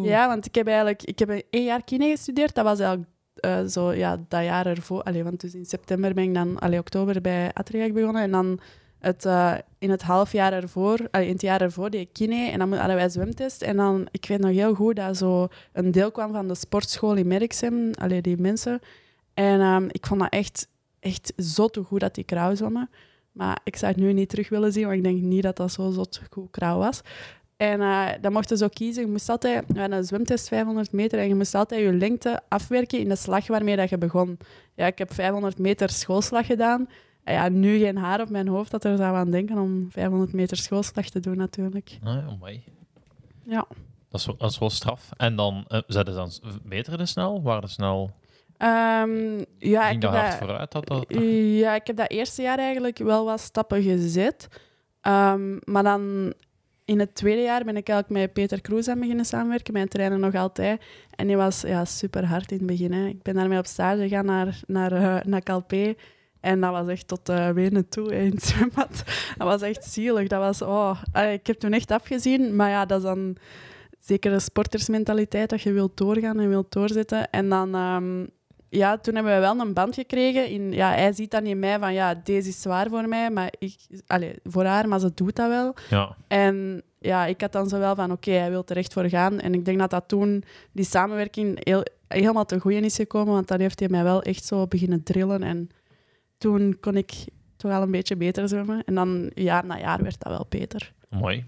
Ja, want ik heb eigenlijk ik heb één jaar kine gestudeerd, dat was eigenlijk uh, zo, ja, dat jaar ervoor. Allee, want dus in september ben ik dan, allee, oktober bij Atriac begonnen. En dan het, uh, in het half jaar ervoor, allee, in het jaar ervoor, die kine. En dan hadden wij zwemtest. En dan, ik weet nog heel goed dat zo een deel kwam van de sportschool in Merksem. Allee, die mensen. En um, ik vond dat echt, echt zot goed dat die krauw zwommen. Maar ik zou het nu niet terug willen zien, want ik denk niet dat dat zo zot goed krauw was. En uh, dan mochten ze ook kiezen. Je moest altijd, we een zwemtest 500 meter en je moest altijd je lengte afwerken in de slag waarmee dat je begon. Ja, ik heb 500 meter schoolslag gedaan. En ja, nu geen haar op mijn hoofd dat er zou aan denken om 500 meter schoolslag te doen, natuurlijk. Ah, oh my. Ja. Dat is, wel, dat is wel straf. En dan, uh, zeiden dan meteren de snel? Waren de snel... Um, ja, Ging ik dat hard dat, vooruit? Dat, dat... Ja, ik heb dat eerste jaar eigenlijk wel wat stappen gezet. Um, maar dan in het tweede jaar ben ik eigenlijk met Peter Kroes aan beginnen samenwerken, mijn trainer nog altijd. En die was ja, super hard in het begin. Hè. Ik ben daarmee op stage gegaan naar, naar, uh, naar Calpe. En dat was echt tot uh, wenen toe in het zwembad. *laughs* Dat was echt zielig. Dat was, oh, ik heb toen echt afgezien. Maar ja, dat is dan zeker een sportersmentaliteit, dat je wilt doorgaan en wilt doorzetten. En dan... Um, ja, toen hebben we wel een band gekregen. In, ja, hij ziet dan in mij van, ja, deze is zwaar voor mij, maar ik, allez, voor haar, maar ze doet dat wel. Ja. En ja, ik had dan zo wel van, oké, okay, hij wil er echt voor gaan. En ik denk dat dat toen, die samenwerking, heel, helemaal ten goede is gekomen, want dan heeft hij mij wel echt zo beginnen drillen. En toen kon ik toch wel een beetje beter zwemmen. En dan jaar na jaar werd dat wel beter. Mooi.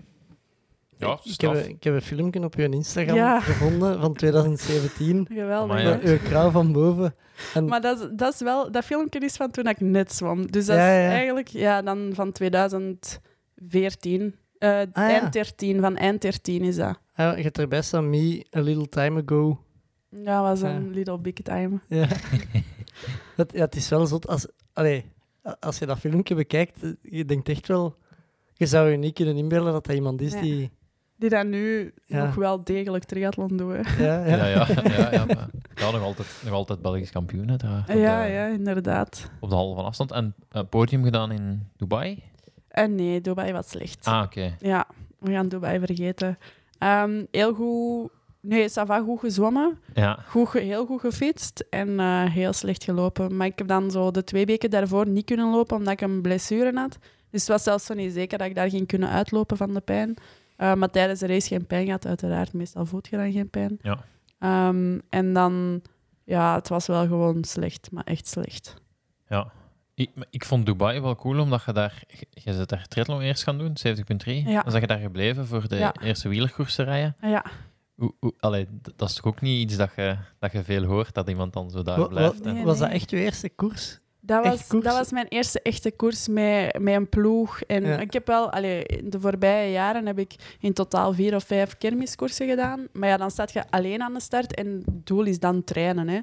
Ja, ik, heb, ik heb een filmpje op je Instagram ja. gevonden van 2017. *laughs* Geweldig. Met uw krauw van boven. En... Maar dat, dat, is wel, dat filmpje is van toen ik net zwom. Dus dat ja, is eigenlijk ja, dan van 2014. Uh, ah, eind 13, van eind 13 is dat. Ja, je hebt erbij staan, me a little time ago. Ja, was een little big time. Ja. *laughs* het, ja, het is wel zo als... Allee, als je dat filmpje bekijkt, eh, je denkt echt wel... Je zou je niet kunnen inbeelden dat dat iemand is die... Die dat nu Ja. nog wel degelijk triathlon doen. hè. Ja, ja. Ja, ja, ja, ja, maar, ja nog, altijd, nog altijd Belgisch kampioen. Op, Ja, de, ja, inderdaad. op de halve van afstand. En eh, podium gedaan in Dubai? En nee, Dubai was slecht. Ah, oké. Ja, we gaan Dubai vergeten. Ehm, heel goed... Nee, ça va, goed gezwommen. Ja, Goed, heel goed gefietst en eh, heel slecht gelopen. Maar ik heb dan zo de twee weken daarvoor niet kunnen lopen omdat ik een blessure had. Dus het was zelfs zo niet zeker dat ik daar ging kunnen uitlopen van de pijn. Eh, maar tijdens de race geen pijn gehad, uiteraard. Meestal voelt je dan geen pijn. Ja. Ehm, en dan, ja, het was wel gewoon slecht, maar echt slecht. ja. Ik, ik vond Dubai wel cool, omdat je daar... Je zit daar triathlon eerst gaan doen, 70.3. Ja. Dan zag je daar gebleven voor de Ja. eerste wielerkoers te rijden. Ja, Allee, dat is toch ook niet iets dat je, dat je veel hoort, dat iemand dan zo daar blijft. Nee, was dat echt je eerste koers? Dat was, koers? dat was mijn eerste echte koers met, met een ploeg. En Ja. ik heb wel, allee, in de voorbije jaren heb ik in totaal vier of vijf kermiskoersen gedaan. Maar ja, dan staat je alleen aan de start en het doel is dan trainen. Hè.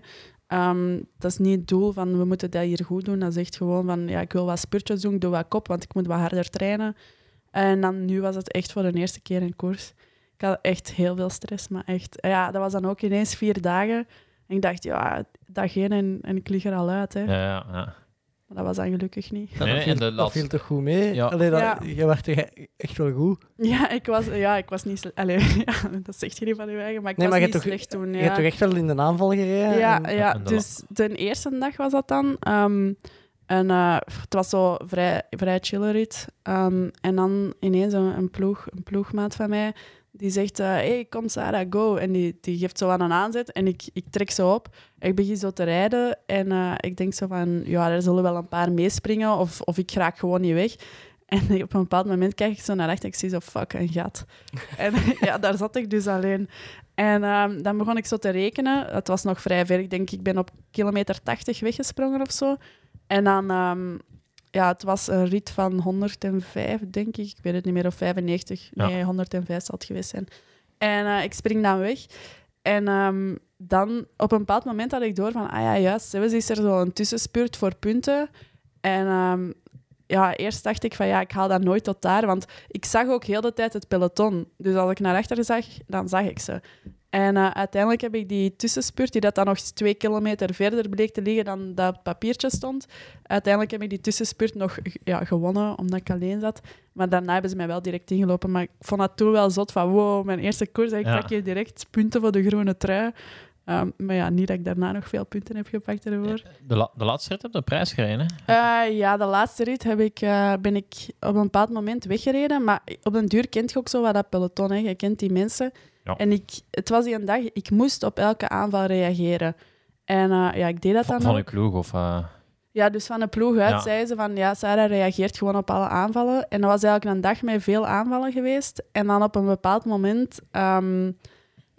Ehm, dat is niet het doel van we moeten dat hier goed doen. Dat is echt gewoon van ja, ik wil wat spurtjes doen, ik doe wat kop, want ik moet wat harder trainen. En dan nu was het echt voor de eerste keer een koers. Ik had echt heel veel stress, maar echt. Ja, dat was dan ook ineens vier dagen. En ik dacht, ja, dag één en, en ik lig er al uit. Hè. Ja, ja, ja. Maar dat was dan gelukkig niet. Nee, dat, en viel, de dat viel toch goed mee? Ja. Allee, dat, Ja. Je werd toch echt wel goed. Ja, ik was, ja, ik was niet slecht. Allee, *laughs* ja, dat zegt je niet van je eigen, maar ik Nee, was maar je niet toch- slecht toen. Je Ja, hebt toch echt wel in de aanval gereden? ja, En- ja dus de eerste dag was dat dan. Ehm, en eh, het was zo vrij, vrij chille rit. Ehm, en dan ineens een, een, ploeg, een ploegmaat van mij, die zegt, eh, hey, kom Sarah, go. En die, die geeft zo aan een aanzet en ik, ik trek zo op. Ik begin zo te rijden en eh, ik denk zo van, ja, er zullen wel een paar meespringen of, of ik raak gewoon niet weg. En *laughs* op een bepaald moment kijk ik zo naar rechts en ik zie zo, fuck, een gat. *laughs* en ja, daar zat ik dus alleen. En ehm, dan begon ik zo te rekenen. Het was nog vrij ver. Ik denk, ik ben op kilometer 80 weggesprongen of zo. En dan, ehm, ja, het was een rit van 105, denk ik. Ik weet het niet meer, of 95. Ja. Nee, 105 zal het geweest zijn. En eh, ik spring dan weg. En ehm, dan, op een bepaald moment had ik door van, ah ja, juist, zelfs is er zo een tussenspurt voor punten. En ehm, ja, eerst dacht ik van, ja, ik haal dat nooit tot daar, want ik zag ook heel de tijd het peloton. Dus als ik naar achter zag, dan zag ik ze. En eh, uiteindelijk heb ik die tussenspurt, die dat dan nog twee kilometer verder bleek te liggen dan dat papiertje stond. Uiteindelijk heb ik die tussenspurt nog ja, gewonnen, omdat ik alleen zat. Maar daarna hebben ze mij wel direct ingelopen. Maar ik vond dat toen wel zot van, wow, mijn eerste koers, ik Ja. pak hier direct punten voor de groene trui. Ehm, maar ja, niet dat ik daarna nog veel punten heb gepakt ervoor. De, la- de laatste rit heb je de prijs gereden, hè? Eh, ja, de laatste rit heb ik, eh, ben ik op een bepaald moment weggereden. Maar op den duur kent je ook zo wat dat peloton. Hè. Je kent die mensen. Ja. En ik, het was die een dag, ik moest op elke aanval reageren. En eh, ja, ik deed dat Van, dan van je ploeg, of... eh, Ja, dus van de ploeg uit Ja. zeiden ze van ja, Sarah reageert gewoon op alle aanvallen. En dat was eigenlijk een dag met veel aanvallen geweest. En dan op een bepaald moment ehm,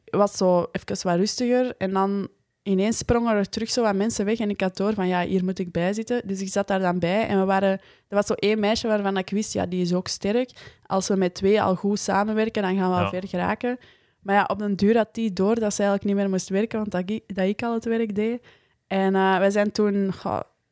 was zo even wat rustiger. En dan ineens sprongen er terug zo wat mensen weg. En ik had door van ja, hier moet ik bij zitten. Dus ik zat daar dan bij. En we waren, er was zo één meisje waarvan ik wist, ja, die is ook sterk. Als we met twee al goed samenwerken, dan gaan we Ja. al ver geraken. Maar ja, op den duur had die door dat ze eigenlijk niet meer moest werken, want dat ik, dat ik al het werk deed. En eh, wij zijn toen,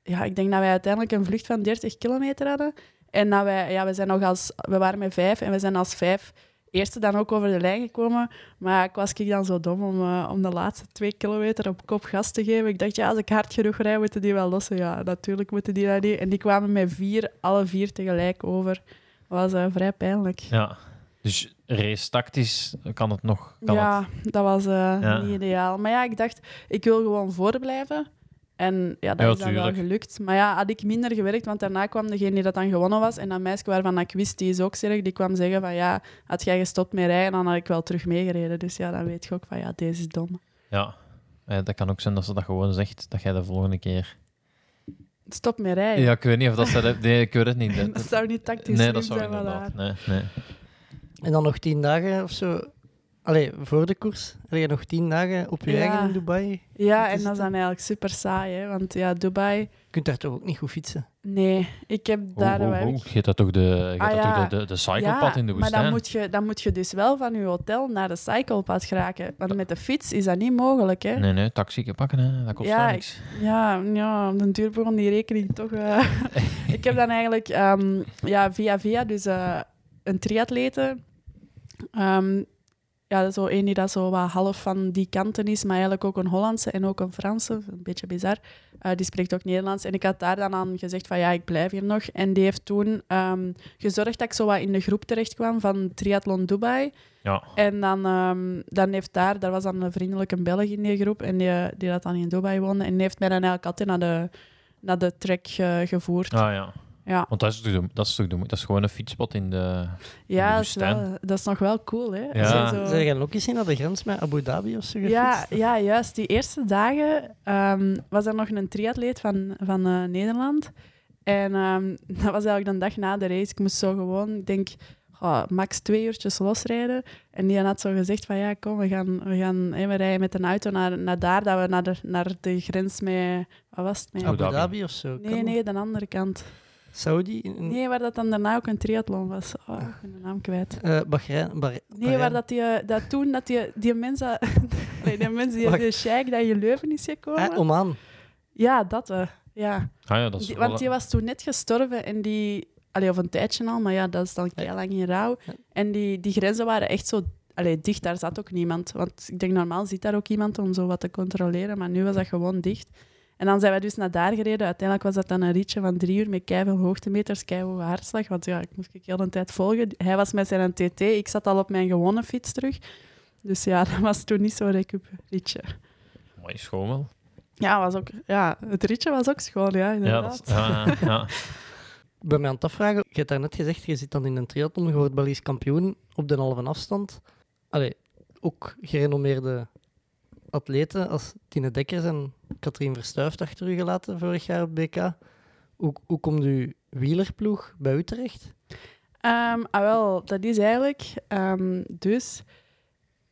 ja, ik denk dat wij uiteindelijk een vlucht van 30 kilometer hadden. En dat wij, ja, we, zijn nog als, we waren met vijf en we zijn als vijf eerste dan ook over de lijn gekomen. Maar ik was ik dan zo dom om, eh, om de laatste twee kilometer op kop gas te geven. Ik dacht, ja, als ik hard genoeg rijd, moeten die wel lossen. Ja, natuurlijk moeten die dat niet. En die kwamen met vier, alle vier tegelijk over. Dat was eh, vrij pijnlijk. ja. Dus race tactisch kan het nog... Kan ja, dat was eh, Ja. niet ideaal. Maar ja, ik dacht, ik wil gewoon voorblijven. En ja, dat Ja, is dan wel gelukt. Maar ja, had ik minder gewerkt, want daarna kwam degene die dat dan gewonnen was. En dat meisje waarvan ik wist, die is ook sterk, die kwam zeggen van ja, had jij gestopt met rijden, dan had ik wel terug meegereden. Dus ja, dan weet je ook van ja, deze is dom. Ja. Dat kan ook zijn dat ze dat gewoon zegt, dat jij de volgende keer... Stop met rijden. Ja, ik weet niet of dat ze... Nee, ik weet het niet. *laughs* dat zou niet tactisch nee, dat zou zijn van inderdaad... haar. Nee, nee. En dan nog tien dagen of zo allee, voor de koers, heb je nog tien dagen op je Ja. eigen in Dubai. Ja, en dat is dan eigenlijk super saai, hè? want ja, Dubai... Je kunt daar toch ook niet goed fietsen? Nee, ik heb daar... Hoe, ik- hoe? Je hebt dat toch de, je Ah, hebt dat ja. toch de, de, de cyclepad in de maar woestijn? dan moet, je, dan moet je dus wel van je hotel naar de cyclepad geraken. Want met de fiets is dat niet mogelijk, hè? Nee, nee, taxi pakken, hè. dat kost Ja, niks. Ja, ja, op den duur begon die rekening toch... eh. *laughs* ik heb dan eigenlijk ehm, ja, via via dus eh, een triatlete... ehm, ja, zo één die dat zo wat half van die kanten is, maar eigenlijk ook een Hollandse en ook een Franse, een beetje bizar. Eh, die spreekt ook Nederlands. En ik had daar dan aan gezegd van ja, ik blijf hier nog. En die heeft toen ehm, gezorgd dat ik zo wat in de groep terecht kwam van Triathlon Dubai. Ja. En dan, ehm, dan heeft daar, daar was dan een vriendelijke Belg in die groep en die, die dat dan in Dubai woonde. En die heeft mij dan eigenlijk altijd naar de, naar de trek gevoerd. Ah ja. Ja, Want dat is, toch de, dat, is toch de, dat is gewoon een fietspot in de... ja dat, is woestijn. wel, dat is nog wel cool, hè? Ja. Zo- Zijn ook eens naar de grens met Abu Dhabi of zo Ja, ja, juist. Die eerste dagen ehm, was er nog een triatleet van, van eh, Nederland. En ehm, *laughs* dat was eigenlijk de dag na de race. Ik moest zo gewoon, ik denk, oh, max twee uurtjes losrijden. En die had zo gezegd van, ja, kom, we gaan, we gaan hè, we rijden met een auto naar, naar daar, dat we naar de, naar de grens met... Wat was het? Met, Abu Abu Dhabi. Dhabi of zo? nee, nee, de andere kant. Saudi? In- Nee, waar dat dan daarna ook een triathlon was. Oh, ik ben de naam kwijt. eh, Bahrein, Bahre- Nee, Bahrein. waar dat, die, eh, dat toen dat die, die mensen... *laughs* nee, die mensen die de sheik dat in Leuven is gekomen. Eh, Oman. Ja, dat. eh, ja. Ah ja, dat is Die- wel- want die was toen net gestorven en die... Allee, of een tijdje al, maar ja, dat is dan heel lang in rouw. Ja. En die, die grenzen waren echt zo... Allee, dicht, daar zat ook niemand. Want ik denk, normaal zit daar ook iemand om zo wat te controleren, maar nu was dat gewoon dicht. En dan zijn we dus naar daar gereden. Uiteindelijk was dat dan een ritje van drie uur met keiveel hoogtemeters, keiveel hartslag. Want ja, ik moest ik heel de tijd volgen. Hij was met zijn TT, ik zat al op mijn gewone fiets terug. Dus ja, *laughs* dat was toen niet zo'n recup-ritje. Mooi schoon wel. Ja, was ook, ja, het ritje was ook schoon, ja, Ja, inderdaad. dat is, ja, ja. *laughs* Ik ben mij aan het afvragen, je hebt daarnet gezegd, je zit dan in een triathlon, je wordt Belgisch kampioen op de halve afstand. Allee, ook gerenommeerde atleten als Tine Dekkers en Katrien Verstuift achter u gelaten vorig jaar op BK. Hoe, hoe komt uw wielerploeg bij u terecht? Ehm, ah, wel, dat is eigenlijk... ehm, dus,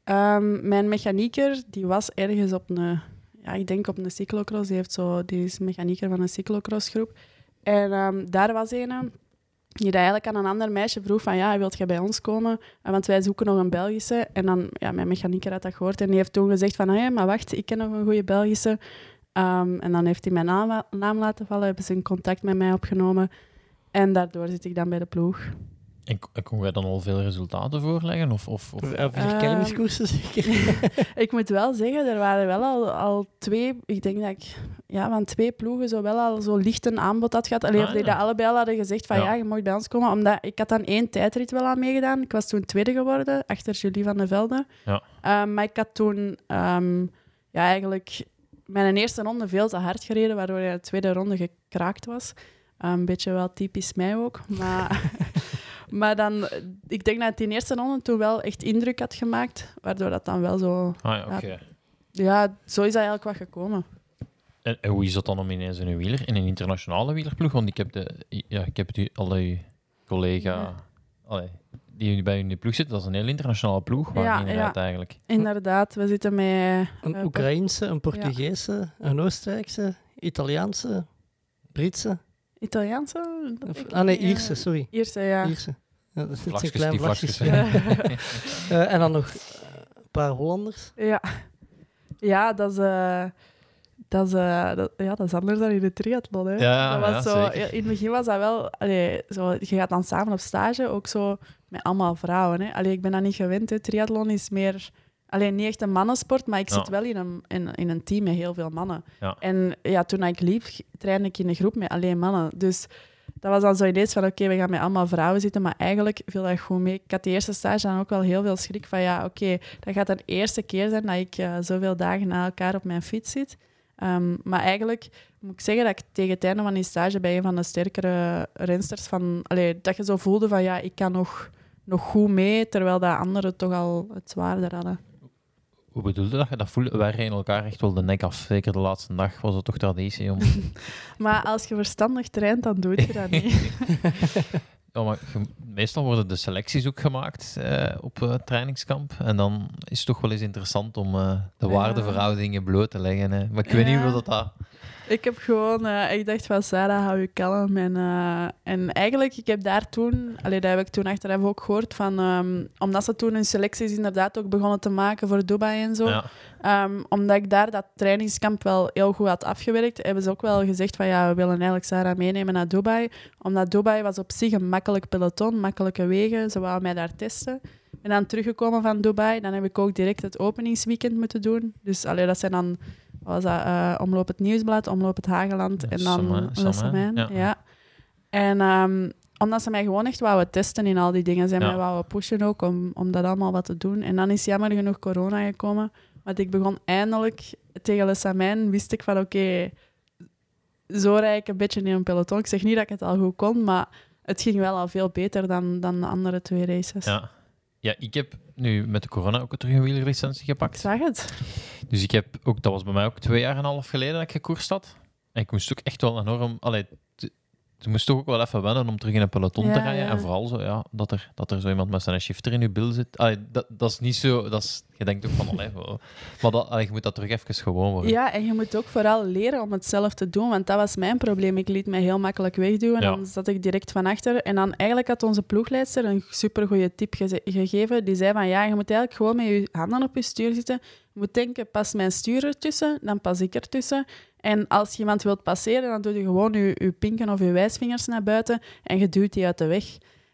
ehm, mijn mechanieker, die was ergens op een... Ja, ik denk op een cyclocross. Die, heeft zo, die mechanieker van een cyclocrossgroep. En daar was een die dat eigenlijk aan een ander meisje vroeg van ja, wilt jij bij ons komen? Eh, Want wij zoeken nog een Belgische. En dan, ja, mijn mechanieker had dat gehoord en die heeft toen gezegd van, hé, maar wacht, ik ken nog een goede Belgische. Ehm, en dan heeft hij mijn naam, naam laten vallen, hebben ze een contact met mij opgenomen. En daardoor zit ik dan bij de ploeg. En k- kon jij dan al veel resultaten voorleggen? Of, of, of, Of, of Ehm, zeker? *laughs* ik moet wel zeggen, er waren wel al, al twee, ik denk dat ik ja, van twee ploegen zo wel al zo licht een aanbod had gehad. Alleen Ah, die dat allebei al hadden gezegd van Ja. ja. je mag bij ons komen. Omdat ik had dan één tijdrit wel aan meegedaan. Ik was toen tweede geworden, achter Julie van de Velde. Ja. Ehm, maar ik had toen ehm, ja, eigenlijk mijn eerste ronde veel te hard gereden, waardoor de tweede ronde gekraakt was. Een beetje wel typisch mij ook. Maar, *laughs* maar dan, ik denk dat het in de eerste ronde toen wel echt indruk had gemaakt, waardoor dat dan wel zo... Ah ja, oké. Ja, zo is dat eigenlijk wat gekomen. En, en hoe is dat dan om ineens in een wieler, in een internationale wielerploeg? Want ik heb, de, ja, ik heb het u, alle collega Ja. allee, die bij u in de ploeg zit, dat is een heel internationale ploeg. Waar Ja, inderdaad ja. eigenlijk. Inderdaad, we zitten met... Een eh, Oekraïense, een Portugese, een Oostenrijkse, Italiaanse, Britse. Italiaanse? Of- ah nee, Ierse, sorry. Ierse, ja. Ierse. Ja, dat een klein die. Ja. *laughs* Eh, en dan nog eh, een paar Hollanders. Ja, ja dat is... eh, dat is, dat, ja, dat is anders dan in de triathlon. Hè. Ja, dat was ja, zo, zeker. In het begin was dat wel... Allee, zo, je gaat dan samen op stage, ook zo met allemaal vrouwen. Hè. Allee, ik ben dat niet gewend. Hè. Triathlon is meer... Alleen niet echt een mannensport, maar ik Ja. zit wel in een, in, in een team met heel veel mannen. Ja. En ja, toen ik liep, trainde ik in een groep met alleen mannen. Dus dat was dan zo ineens van, oké, we gaan met allemaal vrouwen zitten. Maar eigenlijk viel dat goed mee. Ik had die eerste stage dan ook wel heel veel schrik van, ja, oké, dat gaat de eerste keer zijn dat ik eh, zoveel dagen na elkaar op mijn fiets zit. Ehm, maar eigenlijk moet ik zeggen dat ik tegen het einde van die stage bij een van de sterkere rensters van... Allee, dat je zo voelde van, ja, ik kan nog, nog goed mee, terwijl dat anderen toch al het zwaarder hadden. Hoe bedoelde dat? je Dat voelde, wij reden elkaar echt wel de nek af. Zeker de laatste dag was het toch traditie om... *laughs* Maar als je verstandig traint, dan doe je dat niet. *laughs* ja, maar meestal worden de selecties ook gemaakt eh, op eh, trainingskamp. En dan is het toch wel eens interessant om eh, de waardeverhoudingen bloot te leggen. Hè. Maar ik weet niet hoe dat... dat Ik heb gewoon, eh, ik dacht van Sarah, hou je kalm. En, eh, en eigenlijk, ik heb daar toen, allee, dat heb ik toen achteraf ook gehoord, van, ehm, omdat ze toen hun selecties inderdaad ook begonnen te maken voor Dubai en zo. ja. Ehm, omdat ik daar dat trainingskamp wel heel goed had afgewerkt, hebben ze ook wel gezegd van ja, we willen eigenlijk Sarah meenemen naar Dubai. Omdat Dubai was op zich een makkelijk peloton, makkelijke wegen. Ze wouden mij daar testen. En dan teruggekomen van Dubai, dan heb ik ook direct het openingsweekend moeten doen. Dus allee, dat zijn dan, was dat, eh, Omloop het Nieuwsblad, Omloop het Hageland en dan Samen- Le Samen, Samijn. ja. Ja. En ehm, omdat ze mij gewoon echt wouden testen in al die dingen. Ze Ja. mij wouden pushen ook om, om dat allemaal wat te doen. En dan is jammer genoeg corona gekomen. Want ik begon eindelijk tegen Le Samijn, wist ik van oké, zo rijd ik een beetje in een peloton. Ik zeg niet dat ik het al goed kon, maar het ging wel al veel beter dan, dan de andere twee races. Ja. ja, ik heb nu met de corona ook terug een wielerlicentie Ik gepakt. zag het. Dus ik heb ook, dat was bij mij ook twee jaar en een half geleden dat ik gekoerst had. En ik moest ook echt wel enorm... Allee, t- je moest toch ook wel even wennen om terug in een peloton te rijden. ja. En vooral zo, ja, dat, er, dat er zo iemand met zijn shifter in je bil zit. Allee, dat, dat is niet zo... Dat is, je denkt ook van, allee, *laughs* maar dat, allee, je moet dat terug even gewoon worden. Ja, en je moet ook vooral leren om het zelf te doen, want dat was mijn probleem. Ik liet mij heel makkelijk wegduwen, Ja. dan zat ik direct van achter. En dan eigenlijk had onze ploegleidster een supergoeie tip gegeven. Die zei van, ja, je moet eigenlijk gewoon met je handen op je stuur zitten. Je moet denken, pas mijn stuur ertussen, dan pas ik ertussen. En als je iemand wilt passeren, dan doe je gewoon je, je pinken of je wijsvingers naar buiten en je duwt die uit de weg.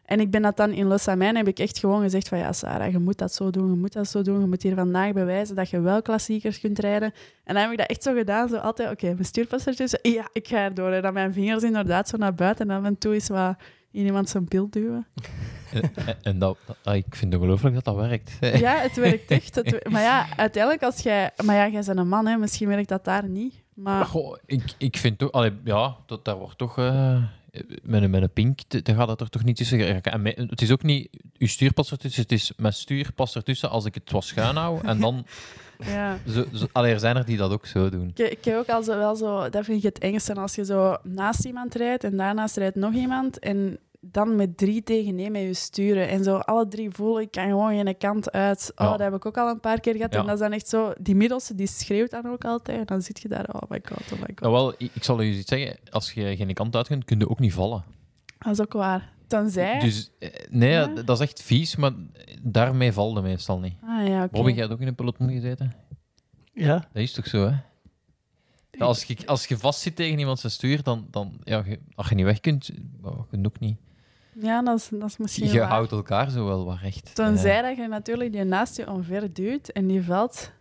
En ik ben dat dan in Le Samijn heb ik echt gewoon gezegd van ja, Sarah, je moet dat zo doen, je moet dat zo doen, je moet hier vandaag bewijzen dat je wel klassiekers kunt rijden. En dan heb ik dat echt zo gedaan, zo altijd, oké, mijn stuurpas ertussen, ja, ik ga erdoor. En dan mijn vingers inderdaad zo naar buiten en af en toe is wat in iemand zijn beeld duwen. En, en dat, ah, ik vind het ongelooflijk dat dat werkt. *laughs* Ja, het werkt echt. Het maar ja, uiteindelijk als jij... Maar ja, jij bent een man, hè, misschien werkt dat daar niet. Maar Goh, ik, ik vind toch, allee, ja, dat, daar wordt toch eh, met, een, met een pink, daar gaat het er toch niet tussen geraken. En het is ook niet uw stuurpas ertussen, het is mijn stuurpas ertussen als ik het wat schuin hou. En dan, *laughs* ja... zo, zo, allee, er zijn er die dat ook zo doen. Ik, ik heb ook al zo, wel zo, dat vind ik het engste, als je zo naast iemand rijdt en daarnaast rijdt nog iemand en dan met drie tegen één met je sturen en zo alle drie voelen, ik kan gewoon geen kant uit. Oh, Ja. dat heb ik ook al een paar keer gehad Ja. en dat is dan echt zo, die middelste die schreeuwt dan ook altijd en dan zit je daar, oh my god, oh my god. Nou wel, ik, ik zal u iets zeggen, als je geen kant uit kunt, kun je ook niet vallen. Dat is ook waar. Tenzij... Dus eh, nee, Ja. dat is echt vies, maar daarmee valt het meestal niet. Ah ja, oké. Bobby, jij hebt ook in een peloton gezeten? Ja, Dat is toch zo, hè? Als, je, als je vast zit tegen iemand zijn stuur, dan, dan ja, je- als je niet weg kunt, je ook niet. Ja, dat is, dat is misschien Je waar. houdt elkaar zo wel wat recht. Tenzij Ja. dat je natuurlijk die naast je omver duwt en die valt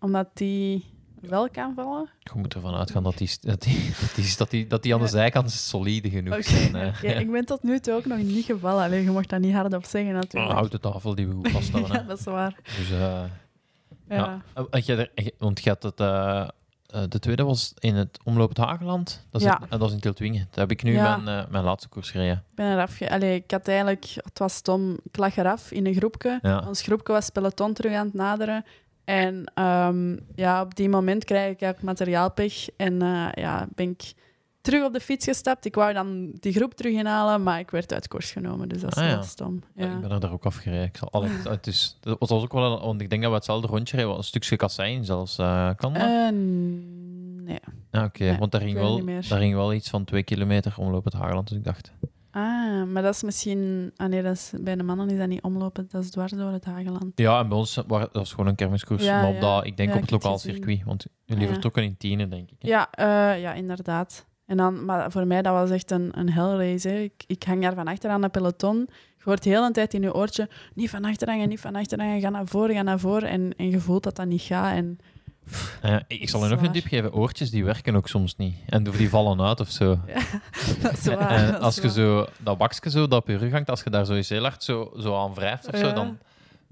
omdat die wel kan vallen. Je moet ervan uitgaan dat die, dat die, dat die, dat die, dat die aan de Ja. zijkant solide genoeg Oké, zijn. hè. *laughs* oké. Ik ben tot nu toe ook nog niet gevallen. Alleen je mocht dat niet hardop zeggen Een natuurlijk. houten tafel die we goed vasthouden. *laughs* ja, dat is waar. Dus, eh, Ja. ja. Want je had het, eh, eh, de tweede was in het Omloop het Hageland. Dat is, Ja. het- en dat is in Tiltwingen. Daar heb ik nu Ja. mijn, eh, mijn laatste koers gereden. Ik ben eraf. Ge... Allee, ik had eigenlijk... Het was stom. Ik lag eraf in een groepje. Ja. Ons groepje was peloton terug aan het naderen. En ehm, ja, op die moment krijg ik ook materiaalpech. En eh, ja, ben ik terug op de fiets gestapt. Ik wou dan die groep terug inhalen, maar ik werd uit koers genomen. Dus dat is Ah, wel ja. stom. Ja. Ik ben er daar ook afgereden. Ik zal, allee, *laughs* het is, was ook wel, want ik denk dat we hetzelfde rondje reden, een stukje kassein zelfs. eh, kan dat? Eh, nee. ja, oké. nee, want daar ging, wel, daar ging iets van twee kilometer omloop het Hageland, dus ik dacht... Ah, maar dat is misschien... Ah nee, dat is, bij de mannen is dat niet omlopen. Dat is dwars door het Hageland. Ja, en bij ons was dat gewoon een kermiskoers. Ja, maar op dat, ik denk op het lokaal circuit. Want jullie Ja. vertrokken in tienen, denk ik. hè? Ja, eh, ja, inderdaad. En dan, maar voor mij dat was echt een, een hellrace. Hè. Ik, ik hang daar van achter aan de peloton. Je hoort heel de tijd in je oortje, niet van achter hangen, niet van achter hangen, ga naar voren, ga naar voren. En, en je voelt dat dat niet gaat. En, Eh, ik ik zal je nog een tip geven. Oortjes die werken ook soms niet. En of die vallen uit of zo. *laughs* dat is waar. En als je zo dat bakje zo dat op je rug hangt, als je daar zo heel hard zo, zo aan wrijft of zo, Ja. dan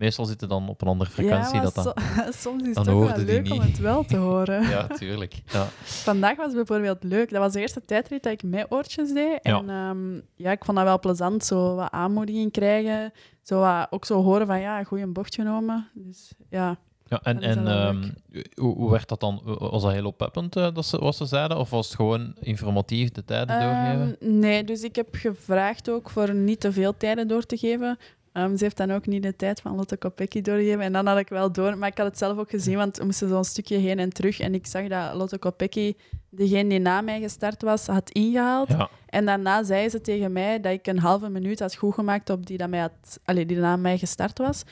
meestal zitten dan op een andere frequentie. ja, dat dan, so- *laughs* soms is dan het toch wel leuk om het wel te horen. *laughs* ja, tuurlijk. Ja. *laughs* Vandaag was bijvoorbeeld leuk. Dat was de eerste tijdrit dat ik met oortjes deed. Ja. En ehm, ja, ik vond dat wel plezant. Zo wat aanmoediging krijgen. Zo wat, ook zo horen van, ja, goede bocht genomen. Dus ja, Ja, en, en ehm, hoe, hoe werd dat dan? Was dat heel oppeppend, eh, dat ze, wat ze zeiden? Of was het gewoon informatief de tijden doorgeven? Ehm, nee, dus ik heb gevraagd ook voor niet te veel tijden door te geven. Ehm, ze heeft dan ook niet de tijd van Lotte Kopecky doorgegeven. En dan had ik wel door. Maar ik had het zelf ook gezien, want we moesten zo'n stukje heen en terug. En ik zag dat Lotte Kopecky, degene die na mij gestart was, had ingehaald. Ja, En daarna zei ze tegen mij dat ik een halve minuut had goed gemaakt op die, dat mij had, allee, die na mij gestart was.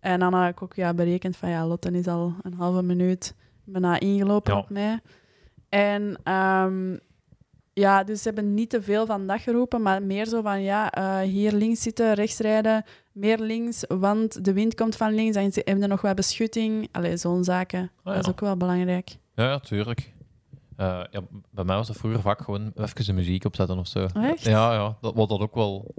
En dan had ik ook ja, berekend van ja, Lotte is al een halve minuut bijna ingelopen Ja. op mij. En ehm, ja, dus ze hebben niet te veel van dat geroepen, maar meer zo van ja, eh, hier links zitten, rechts rijden, meer links, want de wind komt van links en ze hebben nog wat beschutting. Allee, zo'n zaken. Ah, Dat is ook wel belangrijk. ja, ja tuurlijk. Eh, ja, bij mij was dat vroeger vaak gewoon even de muziek opzetten of zo. Echt? Ja, ja dat, wat dat ook wel...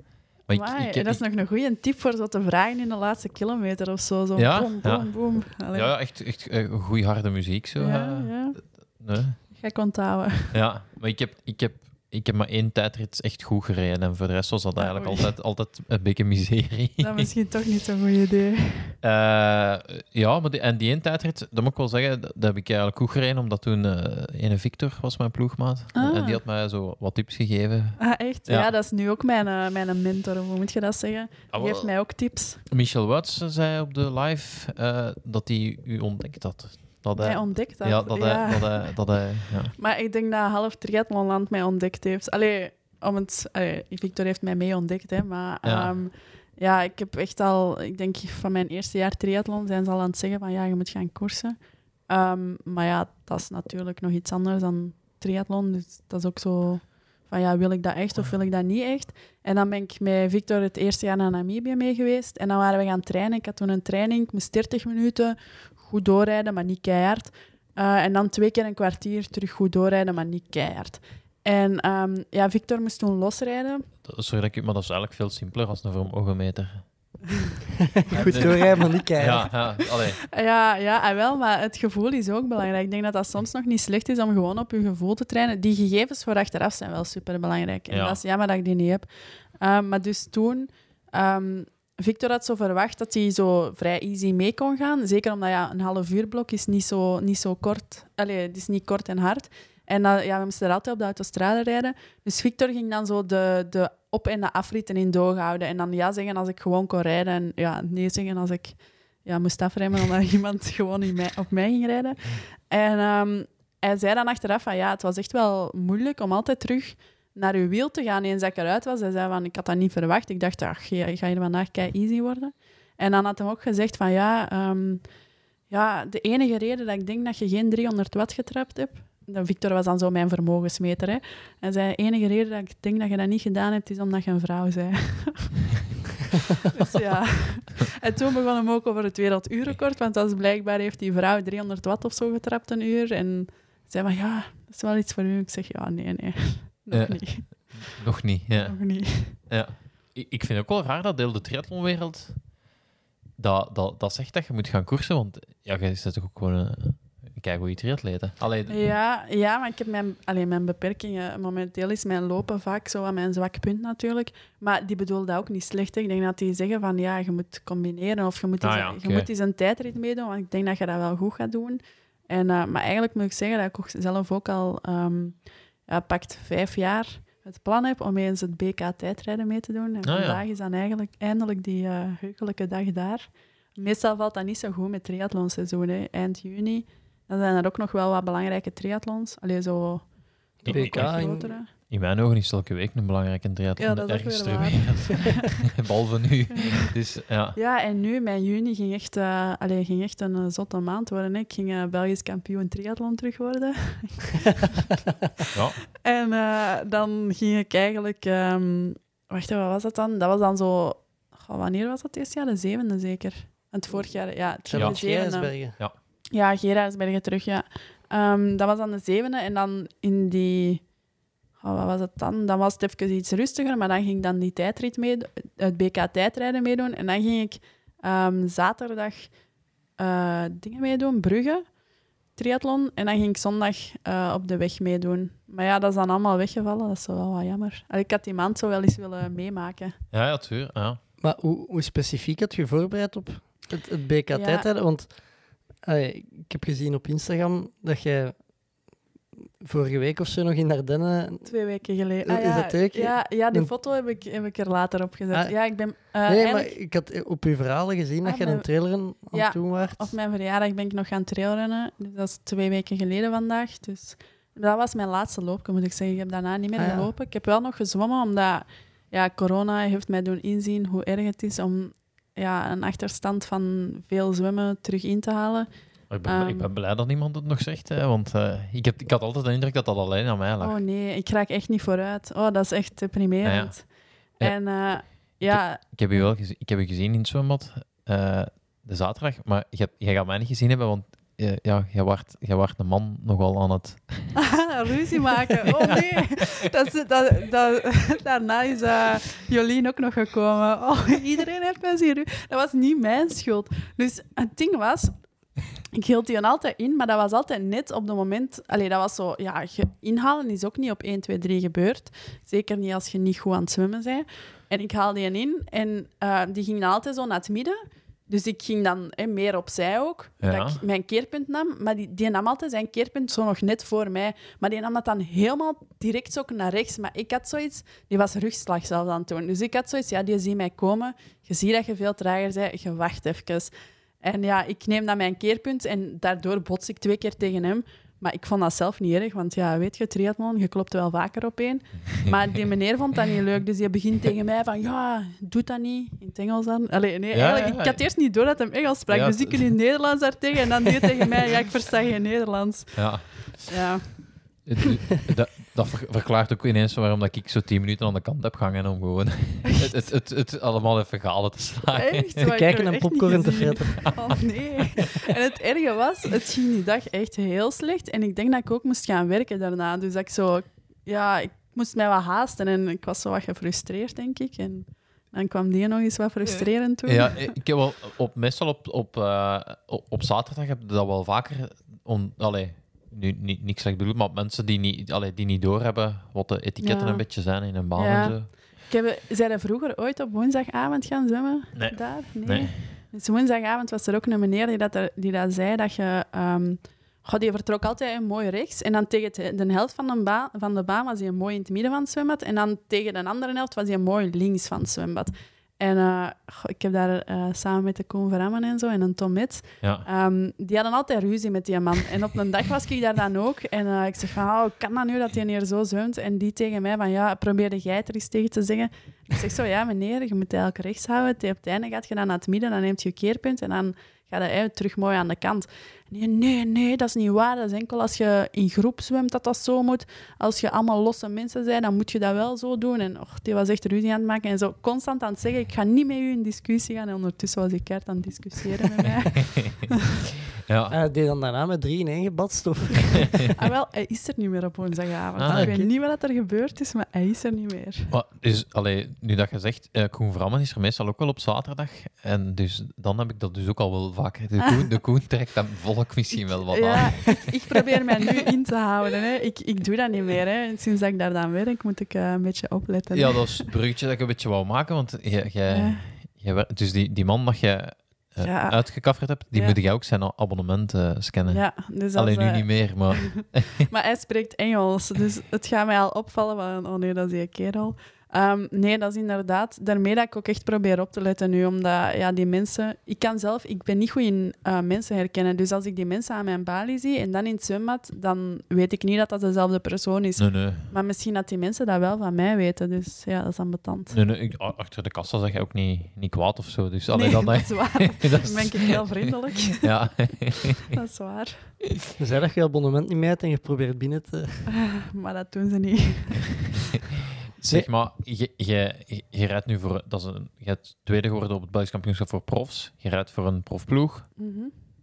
Maar ik- Amai, ik- dat is nog een goede tip voor zo te vragen in de laatste kilometer of zo. Zo Ja, boom, boom, boom. Allee. ja, echt, echt goede harde muziek. Zo, ja, eh. ja. Nee. Ga ik onthouden. Ja, maar ik heb, ik heb, ik heb maar één tijdrit echt goed gereden. En voor de rest was dat Ah, eigenlijk altijd, altijd een beetje miserie. *laughs* Dat is misschien toch niet zo'n goed idee. *laughs* Eh, ja, maar die, en die één tijdrit, dat moet ik wel zeggen, dat, dat heb ik eigenlijk goed gereden, omdat toen eh ene Victor was mijn ploegmaat. En- Ah. En die had mij zo wat tips gegeven. Ah, echt? Ja. Ja. dat is nu ook mijn, eh, mijn mentor, hoe moet je dat zeggen? Die geeft mij ook tips. Michel Wuits zei op de live dat hij u ontdekt had. Dat hij, ontdekt dat. ja, dat Ja. dat hij, dat ja. *laughs* Maar ik denk dat half triathlonland mij ontdekt heeft. Allee, om het, allee, Victor heeft mij mee ontdekt, hè, maar Ja. ja. ja, ik heb echt al, ik denk van mijn eerste jaar triathlon zijn ze al aan het zeggen van ja, je moet gaan koersen. Ehm, maar ja, dat is natuurlijk nog iets anders dan triathlon. Dus dat is ook zo van ja, wil ik dat echt of wil ik dat niet echt? En dan ben ik met Victor het eerste jaar naar Namibië mee geweest. En dan waren we gaan trainen. Ik had toen een training, moest 30 minuten goed doorrijden, maar niet keihard. Eh, en dan twee keer een kwartier terug goed doorrijden, maar niet keihard. En ehm, ja, Victor moest toen losrijden. Sorry, dat ik, maar dat is eigenlijk veel simpeler als een vermogenmeter. Goed doorrijden, maar niet kijken. Ja, ja, allee. Ja, ja ah, wel, maar het gevoel is ook belangrijk. Ik denk dat dat soms nog niet slecht is om gewoon op je gevoel te trainen. Die gegevens voor achteraf zijn wel super belangrijk. En Ja. dat is jammer dat ik die niet heb. Ehm, maar dus toen, ehm, Victor had zo verwacht dat hij zo vrij easy mee kon gaan. Zeker omdat ja, een half uur blok is niet zo, niet zo kort. Allee, het is niet kort en hard. En dat, ja, we moesten er altijd op de autostrade rijden. Dus Victor ging dan zo de, de op- en de afritten in doog houden. En dan ja zeggen als ik gewoon kon rijden. En ja, nee zeggen als ik ja, moest afremmen omdat *laughs* iemand gewoon in mij, op mij ging rijden. En ehm, hij zei dan achteraf van ja, het was echt wel moeilijk om altijd terug naar uw wiel te gaan eens dat ik eruit was. Hij zei van ik had dat niet verwacht. Ik dacht, ach, ga ga hier vandaag kei easy worden. En dan had hij ook gezegd van ja, ehm, ja, de enige reden dat ik denk dat je geen 300 watt getrapt hebt. Victor was dan zo mijn vermogensmeter. Hè. Hij zei, de enige reden dat ik denk dat je dat niet gedaan hebt, is omdat je een vrouw bent. *laughs* dus ja. En toen begon hem ook over het werelduurrecord, want dat is blijkbaar heeft die vrouw 300 watt of zo getrapt een uur. En zei van, ja, dat is wel iets voor u. Ik zeg, ja, nee, nee. *laughs* Nog Ja. niet. Nog niet, ja. Nog niet. ja. Ik, vind het ook wel raar dat deel de triathlonwereld dat, dat, dat zegt dat je moet gaan koersen, want ja, je zit toch ook gewoon een, triatleet, hè? Allee, d- Ja, ja, maar ik heb mijn, alleen mijn beperkingen. Momenteel is mijn lopen vaak zo aan mijn zwak punt natuurlijk. Maar die bedoelen dat ook niet slecht. hè. Ik denk dat die zeggen van ja, je moet combineren of je moet, eens, Ah je moet eens een tijdrit meedoen, want ik denk dat je dat wel goed gaat doen. En, eh, maar eigenlijk moet ik zeggen dat ik ook zelf ook al ja, pakt vijf jaar het plan heb om eens het BK tijdrijden mee te doen. En Ah ja. vandaag is dan eigenlijk eindelijk die eh heugelijke dag daar. Meestal valt dat niet zo goed met triathlonseizoen. hè. Eind juni dan zijn er ook nog wel wat belangrijke triathlons. Allee, zo... De in- grotere. in mijn ogen is elke week een belangrijke triathlon. Ja, dat is ook ergens weer ter wereld. *laughs* Behalve nu. Dus ja. Ja, en nu, mijn juni, ging echt, eh, allee, ging echt een eh, zotte maand worden. hè. Ik ging eh, Belgisch kampioen triathlon terug worden. *laughs* ja. En dan ging ik eigenlijk... ehm, wacht, wat was dat dan? Dat was dan zo... wanneer was dat dit jaar? De zevende zeker. En het vorig jaar... Ja, het Ja. de zevende. Gijsbergen. Ja, Gerardsbergen terug, ja. Ehm, dat was dan de zevende. En dan in die... oh, wat was het dan? Dan was het even iets rustiger, maar dan ging ik dan die tijdrit mee, het BK tijdrijden meedoen. En dan ging ik ehm, zaterdag eh, dingen meedoen, Brugge, triathlon. En dan ging ik zondag eh, op de weg meedoen. Maar ja, dat is dan allemaal weggevallen. Dat is wel wat jammer. Allee, Ik had die maand zo wel eens willen meemaken. Ja, ja, tuur, ja. Maar hoe, hoe specifiek had je voorbereid op het, het BK Ja. Want Allee, ik heb gezien op Instagram dat jij vorige week of zo nog in Ardennen... Twee weken geleden. Is Ah, ja, dat twee keer? Ja, ja, die foto heb ik, heb ik er later op gezet. Ah. ja, ik ben... eh, nee, eigenlijk- maar ik had op uw verhalen gezien dat Ah, je mijn- een trailer aan Ja, het doen waart. Op mijn verjaardag ben ik nog gaan trailrennen. Dus dat is twee weken geleden vandaag. Dus dat was mijn laatste loopje, moet ik zeggen. Ik heb daarna niet meer Ah, ja. gelopen. Ik heb wel nog gezwommen, omdat ja, corona heeft mij doen inzien hoe erg het is om ja, een achterstand van veel zwemmen terug in te halen. Ik ben, Ehm. ik ben blij dat niemand het nog zegt, hè, want eh, ik, heb, ik had altijd de indruk dat dat alleen aan mij lag. Oh nee, ik raak echt niet vooruit. Oh, dat is echt deprimerend. Ja. En eh, ja, Ik heb je wel gezien, ik heb je gezien in het zwembad eh, de zaterdag, maar je hebt, jij gaat mij niet gezien hebben, want ja, jij waart, jij waart een man nogal aan het... *laughs* ruzie maken. Oh nee. Dat, *laughs* daarna is eh, Jolien ook nog gekomen. Oh, iedereen heeft mij zien. Dat was niet mijn schuld. Dus het ding was, ik hield die altijd in, maar dat was altijd net op het moment... Allee, dat was zo... Ja, inhalen is ook niet op 1, 2, 3 gebeurd. Zeker niet als je niet goed aan het zwemmen bent. En ik haalde die in en eh, die ging altijd zo naar het midden. Dus ik ging dan hè, meer opzij ook, Ja. dat ik mijn keerpunt nam. Maar die, die nam altijd zijn keerpunt zo nog net voor mij. Maar die nam dat dan helemaal direct zo naar rechts. Maar ik had zoiets... Die was rugslag zelfs aan het doen. Dus ik had zoiets... Ja, die ziet mij komen. Je ziet dat je veel trager bent. Je wacht even. En ja, ik neem dan mijn keerpunt en daardoor bots ik twee keer tegen hem. Maar ik vond dat zelf niet erg, want ja, weet je, triathlon, je klopt wel vaker op één. *laughs* Maar die meneer vond dat niet leuk, dus die begint tegen mij van, ja, doe dat niet, in het Engels dan. Allee, nee, Ja, eigenlijk, ja. ik had eerst niet door dat hij Engels sprak, Ja, dus ik in het Nederlands daartegen en dan die tegen mij, ja, ik versta geen Nederlands. Ja. Ja, dat, dat ver- verklaart ook ineens waarom dat ik zo tien minuten aan de kant heb gehangen om gewoon het, het, het, het allemaal even galen te slaan. echt. *laughs* Te kijken en popcorn te fretten. *laughs* Oh nee. En het erge was, het ging die dag echt heel slecht. En ik denk dat ik ook moest gaan werken daarna. Dus dat ik zo... Ja, ik moest mij wat haasten en ik was zo wat gefrustreerd, denk ik. En dan kwam die nog eens wat frustrerend toe. Ja, *laughs* ik heb wel op, meestal op, op, eh, op, op zaterdag heb je dat wel vaker. On, allee, nu, niet, niks slecht bedoeld, maar mensen die niet, allee, die niet doorhebben wat de etiketten Ja. een beetje zijn in een baan Ja. en zo. Ik heb, zijn er vroeger ooit op woensdagavond gaan zwemmen? Nee. Daar? Nee. Nee. Dus woensdagavond was er ook een meneer die dat, er- die dat zei dat je... ehm, goh, die vertrok altijd een mooi rechts. En dan tegen de helft van de, baan, van de baan was hij mooi in het midden van het zwembad. En dan tegen de andere helft was hij mooi links van het zwembad. En eh, goh, ik heb daar eh, samen met de Koen Verhammen en zo en een Tom Ja. Ehm, die hadden altijd ruzie met die man. En op een dag was ik daar dan ook. En eh, ik zeg van, oh, kan dat nu dat hij hier zo zwemt? En die tegen mij van, ja, probeerde jij er eens tegen te zeggen? Ik zeg zo, ja meneer, je moet eigenlijk rechts houden. Op het einde gaat je dan naar het midden, dan neemt je je keerpunt en dan gaat hij terug mooi aan de kant. Nee, nee, nee, dat is niet waar. Dat is enkel als je in groep zwemt dat dat zo moet. Als je allemaal losse mensen bent, dan moet je dat wel zo doen. En och, die was echt ruzie aan het maken en zo constant aan het zeggen, ik ga niet met u in discussie gaan. En ondertussen was ik keihard aan het discussiëren met mij. *laughs* ja. Uh, die dan daarna met drie in één gebatst? Of? *laughs* Ah, wel, hij is er niet meer op woensdagavond. Ah, ik weet niet wat er gebeurd is, maar hij is er niet meer. Maar dus, allee, nu dat je zegt, eh Koen Vrammen is er meestal ook wel op zaterdag. En dus dan heb ik dat dus ook al wel vaak. De Koen, de Koen trekt dat volk misschien wel wat aan. Ja, ik, ik probeer mij nu in te houden. Hè. Ik, ik doe dat niet meer. Hè. Sinds dat ik daar dan werk, moet ik eh, een beetje opletten. Ja, dat is het bruggetje dat ik een beetje wou maken. Want jij, jij, Ja. jij wer- dus die, die man dat je eh, Ja. uitgekafferd hebt, die Ja. moet jij ook zijn abonnement eh, scannen. Ja, dus Alleen nu niet meer, maar... *laughs* Maar hij spreekt Engels, dus het gaat mij al opvallen van, oh nee, dat is die kerel. Ehm, nee, dat is inderdaad daarmee dat ik ook echt probeer op te letten nu, omdat ja, die mensen... Ik kan zelf, ik ben niet goed in eh, mensen herkennen, dus als ik die mensen aan mijn balie zie en dan in het zwembad, dan weet ik niet dat dat dezelfde persoon is. Nee, nee. Maar misschien dat die mensen dat wel van mij weten, dus ja, dat is ambetant. nee, nee ik- achter de kassa zeg je ook niet, niet kwaad of zo. Dus alleen Nee, dan... dat is waar. dat Dan is- ben ik heel vriendelijk. Ja. Dat is waar. Je zei dat je je abonnement niet meer hebt en je probeert binnen te... *laughs* Maar dat doen ze niet. *laughs* Zeg maar, je, je, je rijdt nu voor... Dat is een, je hebt tweede geworden op het Belgisch kampioenschap voor profs. Je rijdt voor een profploeg. Mhm.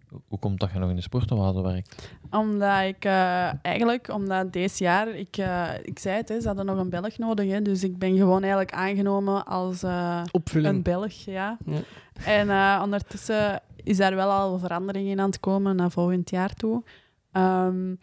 Hoe- Hoe komt dat je nog in de sportwaarde werkt? Omdat ik eh, eigenlijk, omdat deze jaar, ik, eh, ik zei het, hè, ze hadden nog een Belg nodig. Hè, dus ik ben gewoon eigenlijk aangenomen als eh, een. Belg. Ja. Ja. En eh, ondertussen is daar wel al verandering in aan het komen naar volgend jaar toe. Ehm,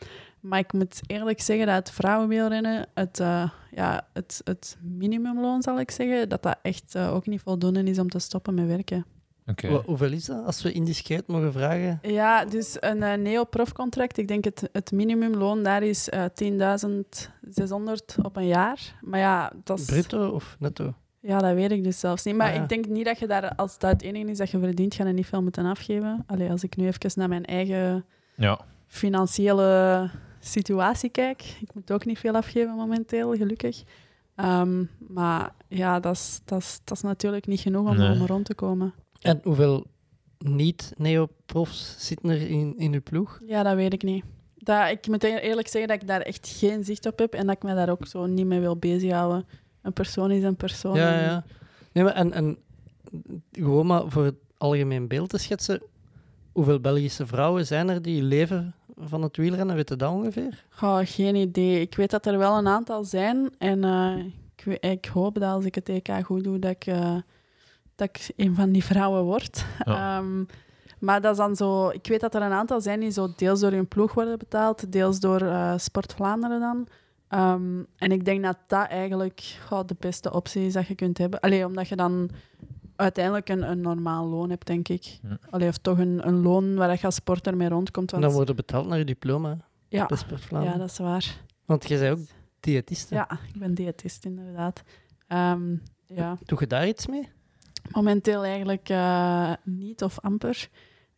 maar ik moet eerlijk zeggen dat het vrouwenwielrennen, het, eh, ja, het, het minimumloon zal ik zeggen, dat dat echt eh, ook niet voldoende is om te stoppen met werken. Oké. Wa- hoeveel is dat, als we indiscreet mogen vragen? Ja, dus een eh, neo-profcontract, ik denk het, het minimumloon daar is eh 10.600 op een jaar. Maar ja, dat is... Bruto of netto? Ja, dat weet ik dus zelfs niet. Maar Ah, ja. ik denk niet dat je daar, als dat het enige is dat je verdient, ga je niet veel moeten afgeven. Allee, als ik nu even naar mijn eigen Ja. financiële situatie kijk. Ik moet ook niet veel afgeven momenteel, gelukkig. Ehm, maar ja, dat is, dat, is, dat is natuurlijk niet genoeg om, Nee. om rond te komen. En hoeveel niet-neoprofs zitten er in, in uw ploeg? Ja, dat weet ik niet. Dat, ik moet e- eerlijk zeggen dat ik daar echt geen zicht op heb en dat ik me daar ook zo niet mee wil bezighouden. Een persoon is een persoon. Ja, ja. Nee, maar en, en gewoon maar voor het algemeen beeld te schetsen, hoeveel Belgische vrouwen zijn er die leven van het wielrennen? Weet je dat ongeveer? Goh, geen idee. Ik weet dat er wel een aantal zijn. En eh, ik, ik hoop dat als ik het EK goed doe, dat ik, eh, dat ik een van die vrouwen word. Ja. Ehm, maar dat is dan zo... Ik weet dat er een aantal zijn die zo deels door hun ploeg worden betaald, deels door eh, Sport Vlaanderen dan. Ehm, en ik denk dat dat eigenlijk de beste optie is dat je kunt hebben. Allee, omdat je dan uiteindelijk een, een normaal loon hebt, denk ik. Ja. Allee, of toch een, een loon waar je als sporter mee rondkomt. En Want, dan worden betaald naar je diploma ja, ja, dat is waar. Want jij bent ook diëtiste. Ja, ik ben diëtist inderdaad. Ehm, ja, Doe je daar iets mee? momenteel eigenlijk eh, niet of amper.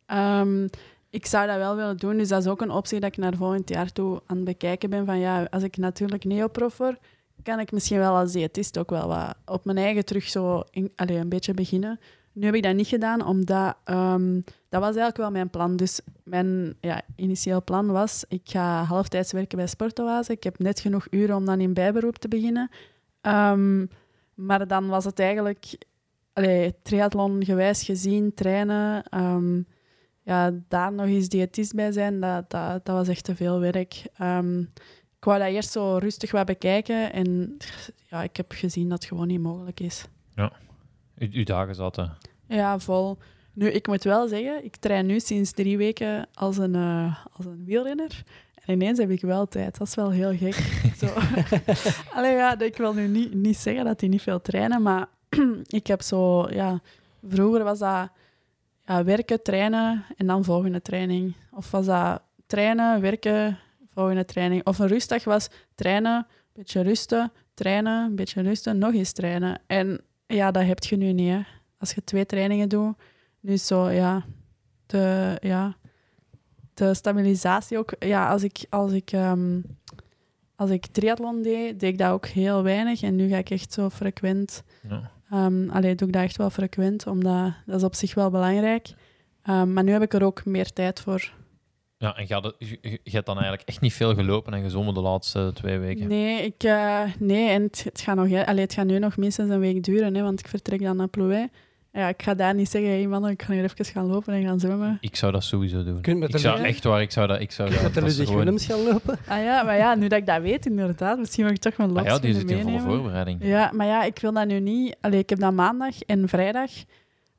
Ehm, ik zou dat wel willen doen, dus dat is ook een optie dat ik naar volgend jaar toe aan het bekijken ben. Van ja, als ik natuurlijk neoprof word, kan ik misschien wel als diëtist ook wel wat op mijn eigen terug zo een beetje beginnen. Nu heb ik dat niet gedaan, omdat ehm, dat was eigenlijk wel mijn plan. Dus mijn ja, initieel plan was, ik ga halftijds werken bij Sportoase. Ik heb net genoeg uren om dan in bijberoep te beginnen. Ehm, maar dan was het eigenlijk allee, triathlon gewijs gezien, trainen. ehm, ja, daar nog eens diëtist bij zijn, dat, dat, dat was echt te veel werk. Ik wou dat eerst zo rustig wat bekijken en ja, ik heb gezien dat het gewoon niet mogelijk is. U, uw dagen zaten. Ja, vol. Nu, ik moet wel zeggen, ik train nu sinds drie weken als een, eh, als een wielrenner. En ineens heb ik wel tijd. Dat is wel heel gek. *laughs* Zo. *laughs* Allee, ja, ik wil nu niet, niet zeggen dat die niet veel trainen, maar *clears throat* ik heb zo... Ja, vroeger was dat ja, werken, trainen en dan volgende training. Of was dat trainen, werken, volgende training. Of een rustdag was trainen, beetje rusten, trainen, een beetje rusten, nog eens trainen. En ja, dat heb je nu niet, hè. Als je twee trainingen doet, nu is zo, ja, de, ja, de stabilisatie ook. Ja, als ik, als ik, ehm, als ik triathlon deed, deed ik dat ook heel weinig. En nu ga ik echt zo frequent, Ja. um, allee, doe ik dat echt wel frequent, omdat dat is op zich wel belangrijk. Um, maar nu heb ik er ook meer tijd voor. Ja, en je, je- je hebt dan eigenlijk echt niet veel gelopen en gezongen de laatste twee weken. Nee, ik, eh, nee en het, het, gaat nog, hè, allee, het gaat nu nog minstens een week duren, hè, want ik vertrek dan naar Plouay. Ja, ik ga daar niet zeggen, hey man, ik ga hier even gaan lopen en gaan zwemmen. Ik zou dat sowieso doen. Kun je met Ik zou echt waar, ik zou dat... Ik zou dat, met de Ludwig Willems gaan lopen? Ah ja, maar ja, nu dat ik dat weet, inderdaad, misschien mag ik toch mijn Ah ja, die zit in volle voorbereiding. Ja, maar ja, ik wil dat nu niet. Allee, ik heb dan maandag en vrijdag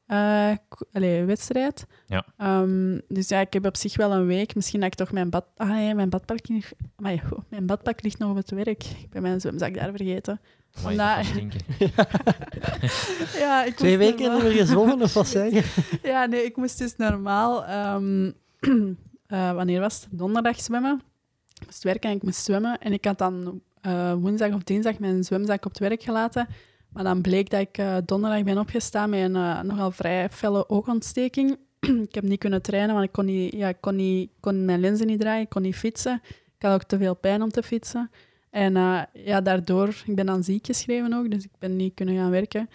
eh, allee, wedstrijd. Ja. Ehm, dus ja, ik heb op zich wel een week. Misschien dat ik toch mijn bad... Ah nee, mijn badpak, ligt- amai, goh, mijn badpak ligt nog op het werk. Ik ben mijn zwemzak daar vergeten. Amai, Omdat-. *laughs* Ja, ik Twee weken normaal- niet meer gezwommen of wat *laughs* zeggen? Ja, nee, ik moest dus normaal... ehm, *clears throat* eh, wanneer was het? Donderdag zwemmen. Ik moest werken en ik moest zwemmen. En ik had dan eh, woensdag of dinsdag mijn zwemzak op het werk gelaten. Maar dan bleek dat ik eh, donderdag ben opgestaan met een eh, nogal vrij felle oogontsteking. *clears throat* ik heb niet kunnen trainen, want ik kon, niet, ja, ik kon, niet, kon mijn lenzen niet draaien, ik kon niet fietsen. Ik had ook te veel pijn om te fietsen. En eh, ja, daardoor, ik ben dan ziek geschreven ook, dus ik ben niet kunnen gaan werken.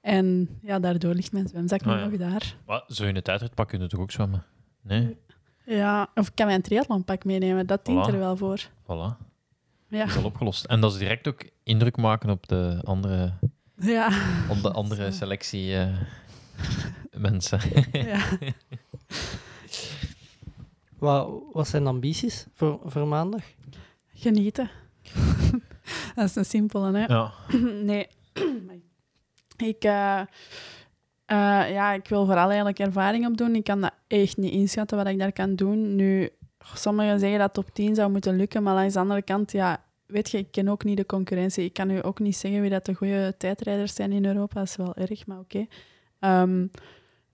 En ja, daardoor ligt mijn zwemzak ja. nog daar. Maar zo in de tijdritpak kun je toch ook zwemmen? Nee? Ja, of ik kan mijn triathlonpak meenemen, dat dient Voilà. er wel voor. Voilà. Ja, is al opgelost. En dat is direct ook indruk maken op de andere, ja. op de andere *laughs* selectie eh, mensen. ja. *laughs* Wat, wat zijn de ambities voor, voor maandag? Genieten. *laughs* dat is een simpele, hè. Ja. *clears throat* nee. *clears throat* ik, eh, eh, ja, ik wil vooral eigenlijk ervaring opdoen. Ik kan dat echt niet inschatten wat ik daar kan doen. Nu, sommigen zeggen dat top 10 zou moeten lukken, maar langs de andere kant, ja, weet je, ik ken ook niet de concurrentie. Ik kan u ook niet zeggen wie dat de goede tijdrijders zijn in Europa. Dat is wel erg, maar oké. Ehm,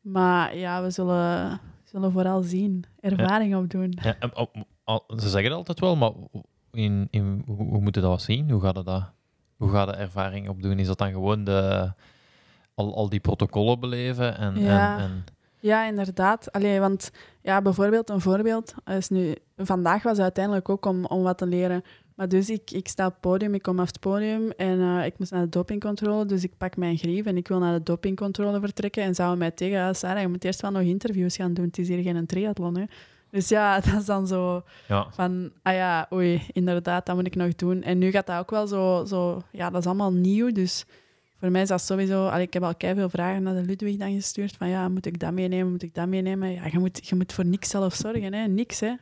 Maar ja, we zullen, zullen vooral zien. Ervaring opdoen. Ja, al- ze zeggen het altijd wel, maar in, in, hoe, hoe moet je dat zien? Hoe gaat dat? Hoe gaat de ervaring opdoen? Is dat dan gewoon de, al, al die protocollen beleven? En, Ja. en, en, Ja, inderdaad. Allee, want ja, bijvoorbeeld een voorbeeld is nu... Vandaag was het uiteindelijk ook om, om wat te leren. Maar dus ik, ik sta op het podium, ik kom af het podium en eh, ik moest naar de dopingcontrole. Dus ik pak mijn grief en ik wil naar de dopingcontrole vertrekken. En zouden mij tegen, ja, Sarah, je moet eerst wel nog interviews gaan doen. Het is hier geen triathlon, hè. Dus ja, *laughs* dat is dan zo ja. van, ah ja, oei, inderdaad, dat moet ik nog doen. En nu gaat dat ook wel zo, zo ja, dat is allemaal nieuw, dus voor mij is dat sowieso... Allee, ik heb al veel vragen naar de Ludwig dan gestuurd, van ja, moet ik dat meenemen, moet ik dat meenemen? Ja, je moet, je moet voor niks zelf zorgen, hè. Niks, hè.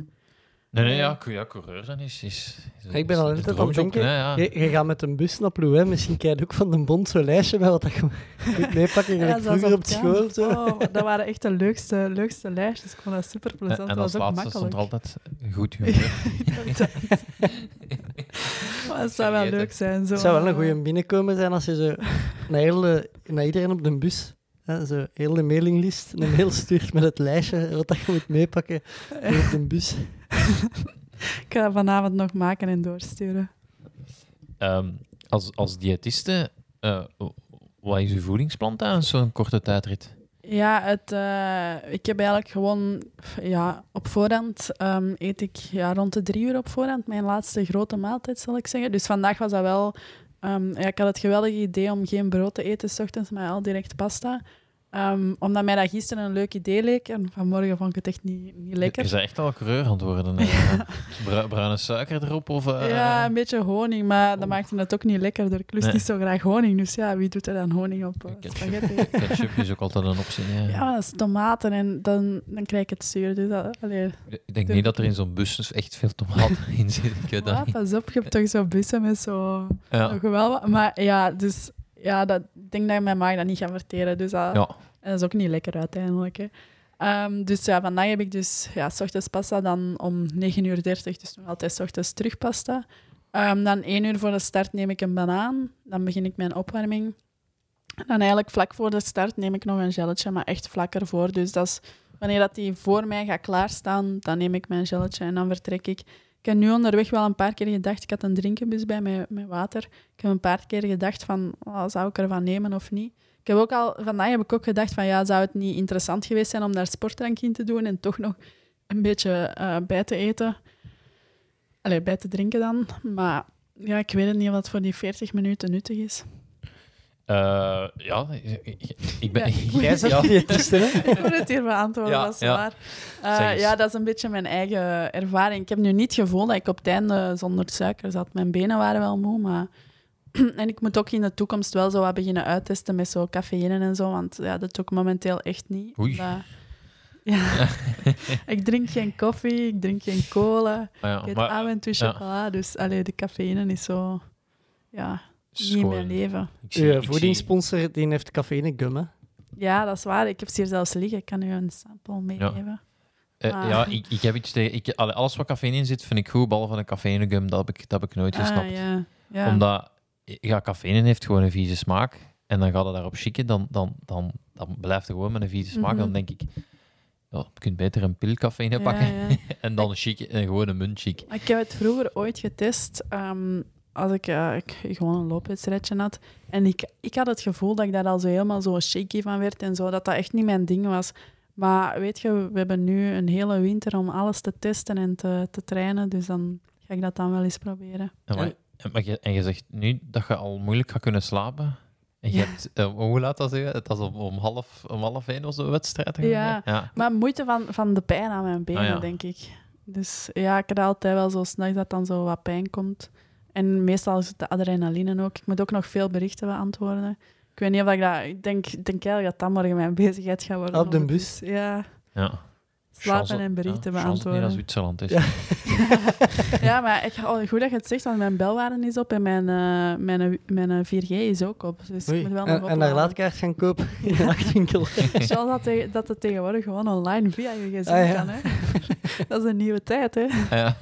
Nee, nee, ja, cou- ja, coureur zijn is... is, is Ik ben al is een aan het denken, ja. Je, je gaat met een bus naar Plouet, misschien krijg je ook van de bond zo'n lijstje met wat dat je *laughs* moet meepakken, zoals vroeger op school. Zo. Oh, dat waren echt de leukste, leukste lijstjes. Ik vond dat super En, plezant. en dat als was ook laatste stond altijd goed humeur. *laughs* maar het zou wel leuk zijn. Zo. Het zou wel een goede binnenkomen zijn als je zo naar, hele, naar iedereen op de bus, hè, zo heel de mailinglist, een mail stuurt met het lijstje wat dat je moet meepakken op de bus. *laughs* Ik ga dat vanavond nog maken en doorsturen. Ehm, als, als diëtiste, eh, wat is uw voedingsplan tijdens zo'n korte tijdrit? Ja, het, eh, ik heb eigenlijk gewoon ja, op voorhand ehm, eet ik ja, rond de drie uur op voorhand mijn laatste grote maaltijd, zal ik zeggen. Dus vandaag was dat wel... ehm, ja, ik had het geweldige idee om geen brood te eten s ochtends, maar al direct pasta. Ehm, omdat mij dat gisteren een leuk idee leek. En vanmorgen vond ik het echt niet, niet lekker. Is dat echt al coureur aan het worden? eh? *laughs* Bru- bruine suiker erop? Of, eh, Ja, een beetje honing, maar dat maakte het ook niet lekkerder. Ik lust Nee. niet zo graag honing, dus ja, wie doet er dan honing op Ketchup. spaghetti? *laughs* Ketchup is ook altijd een optie. Ja. Ja, maar dat is tomaten en dan, dan krijg ik het zuur. Dus dat, allee. Ik denk niet dat er in zo'n bus dus echt veel tomaten *laughs* in zit. Ik weet dat niet. pas op, je hebt toch zo'n bussen met zo... Ja. wat- Maar ja, dus... Ja, dat, ik denk dat mijn maag dat niet gaat verteren. Dus dat, Ja. en dat is ook niet lekker uiteindelijk. Hè. Ehm, dus ja, vandaag heb ik dus ja, 's ochtends pasta, dan om 9.30 uur, dus nog altijd 's ochtends terug pasta. Ehm, dan 1 uur voor de start neem ik een banaan. Dan begin ik mijn opwarming. En dan eigenlijk vlak voor de start neem ik nog een gelletje, maar echt vlak ervoor. Dus dat is, wanneer dat die voor mij gaat klaarstaan, dan neem ik mijn gelletje en dan vertrek ik. Ik heb nu onderweg wel een paar keer gedacht, ik had een drinkenbus bij met, met water. Ik heb een paar keer gedacht van, oh, zou ik ervan nemen of niet? Ik heb ook al, vandaag heb ik ook gedacht van, ja, zou het niet interessant geweest zijn om daar sportdrank in te doen en toch nog een beetje eh, bij te eten? Allee, bij te drinken dan. Maar ja, ik weet niet dat voor die 40 minuten nuttig is. Eh, ja, ik, ben... Ja. Jij Ja. *laughs* Ik moet het hier beantwoorden, Ja, dat is ja. waar. Eh, ja, dat is een beetje mijn eigen ervaring. Ik heb nu niet het gevoel dat ik op het einde zonder suiker zat. Mijn benen waren wel moe, maar... *clears throat* en ik moet ook in de toekomst wel zo wat beginnen uittesten met zo cafeïne en zo, want ja, dat doe ik momenteel echt niet. Oei. Ja. *laughs* ik drink geen koffie, ik drink geen cola, Ah ja, ik eet af en toe ja. chocola, dus allee, de cafeïne is zo... Ja, is niet in gewoon- mijn leven. ik zie- Uw ik zie- voedingssponsor die heeft cafeïne gum, hè? Ja, dat is waar. Ik heb ze hier zelfs liggen. Ik kan u een sample meegeven. Eh, Ah. Ja, ik, ik heb iets tegen... Ik, allee, alles wat cafeïne in zit, vind ik goed, behalve een cafeïnegum. Dat heb ik, dat heb ik nooit gesnapt. Ah, ja. Ja. Omdat ja, cafeïne heeft gewoon een vieze smaak. En dan gaat het daarop schikken, dan, dan, dan, dan blijft het gewoon met een vieze smaak. Mhm. Dan denk ik, ja, je kunt beter een pil cafeïne Ja, pakken ja. *laughs* en dan chic, en gewoon een munt chic. Ik heb het vroeger ooit getest ehm, als ik, eh, ik gewoon een loopwedstrijdje had. En ik, ik had het gevoel dat ik daar al zo helemaal zo shaky van werd en zo, dat dat echt niet mijn ding was. Maar weet je, we hebben nu een hele winter om alles te testen en te, te trainen, dus dan ga ik dat dan wel eens proberen. En, maar, je, en je zegt nu dat je al moeilijk gaat kunnen slapen. En je Ja. hebt, eh, hoe laat was het? Het was om, om, half, om half één of zo wedstrijd. Ja. ja. Maar moeite van, van de pijn aan mijn benen, Ah, ja. denk ik. Dus ja, ik heb altijd wel zo snel dat dan zo wat pijn komt. En meestal is het de adrenaline ook. Ik moet ook nog veel berichten beantwoorden. Ik weet niet of ik dat... Ik denk, ik denk eigenlijk dat dat morgen mijn bezigheid gaat worden. Op de bus? Ja, ja. slapen Chance- en berichten ja, het niet beantwoorden. naar Zwitserland is. Ja. *laughs* ja, maar ik, oh, goed dat je het zegt, want mijn belwaarde is op en mijn, eh, mijn, mijn eh, 4G is ook op. Dus ik moet wel nog En, en daar laadkaart gaan kopen *laughs* in de nachtwinkel. *laughs* Dat, te- dat het tegenwoordig gewoon online via je gsm Ah, ja. kan. Hè? dat is een nieuwe tijd, hè? Ja.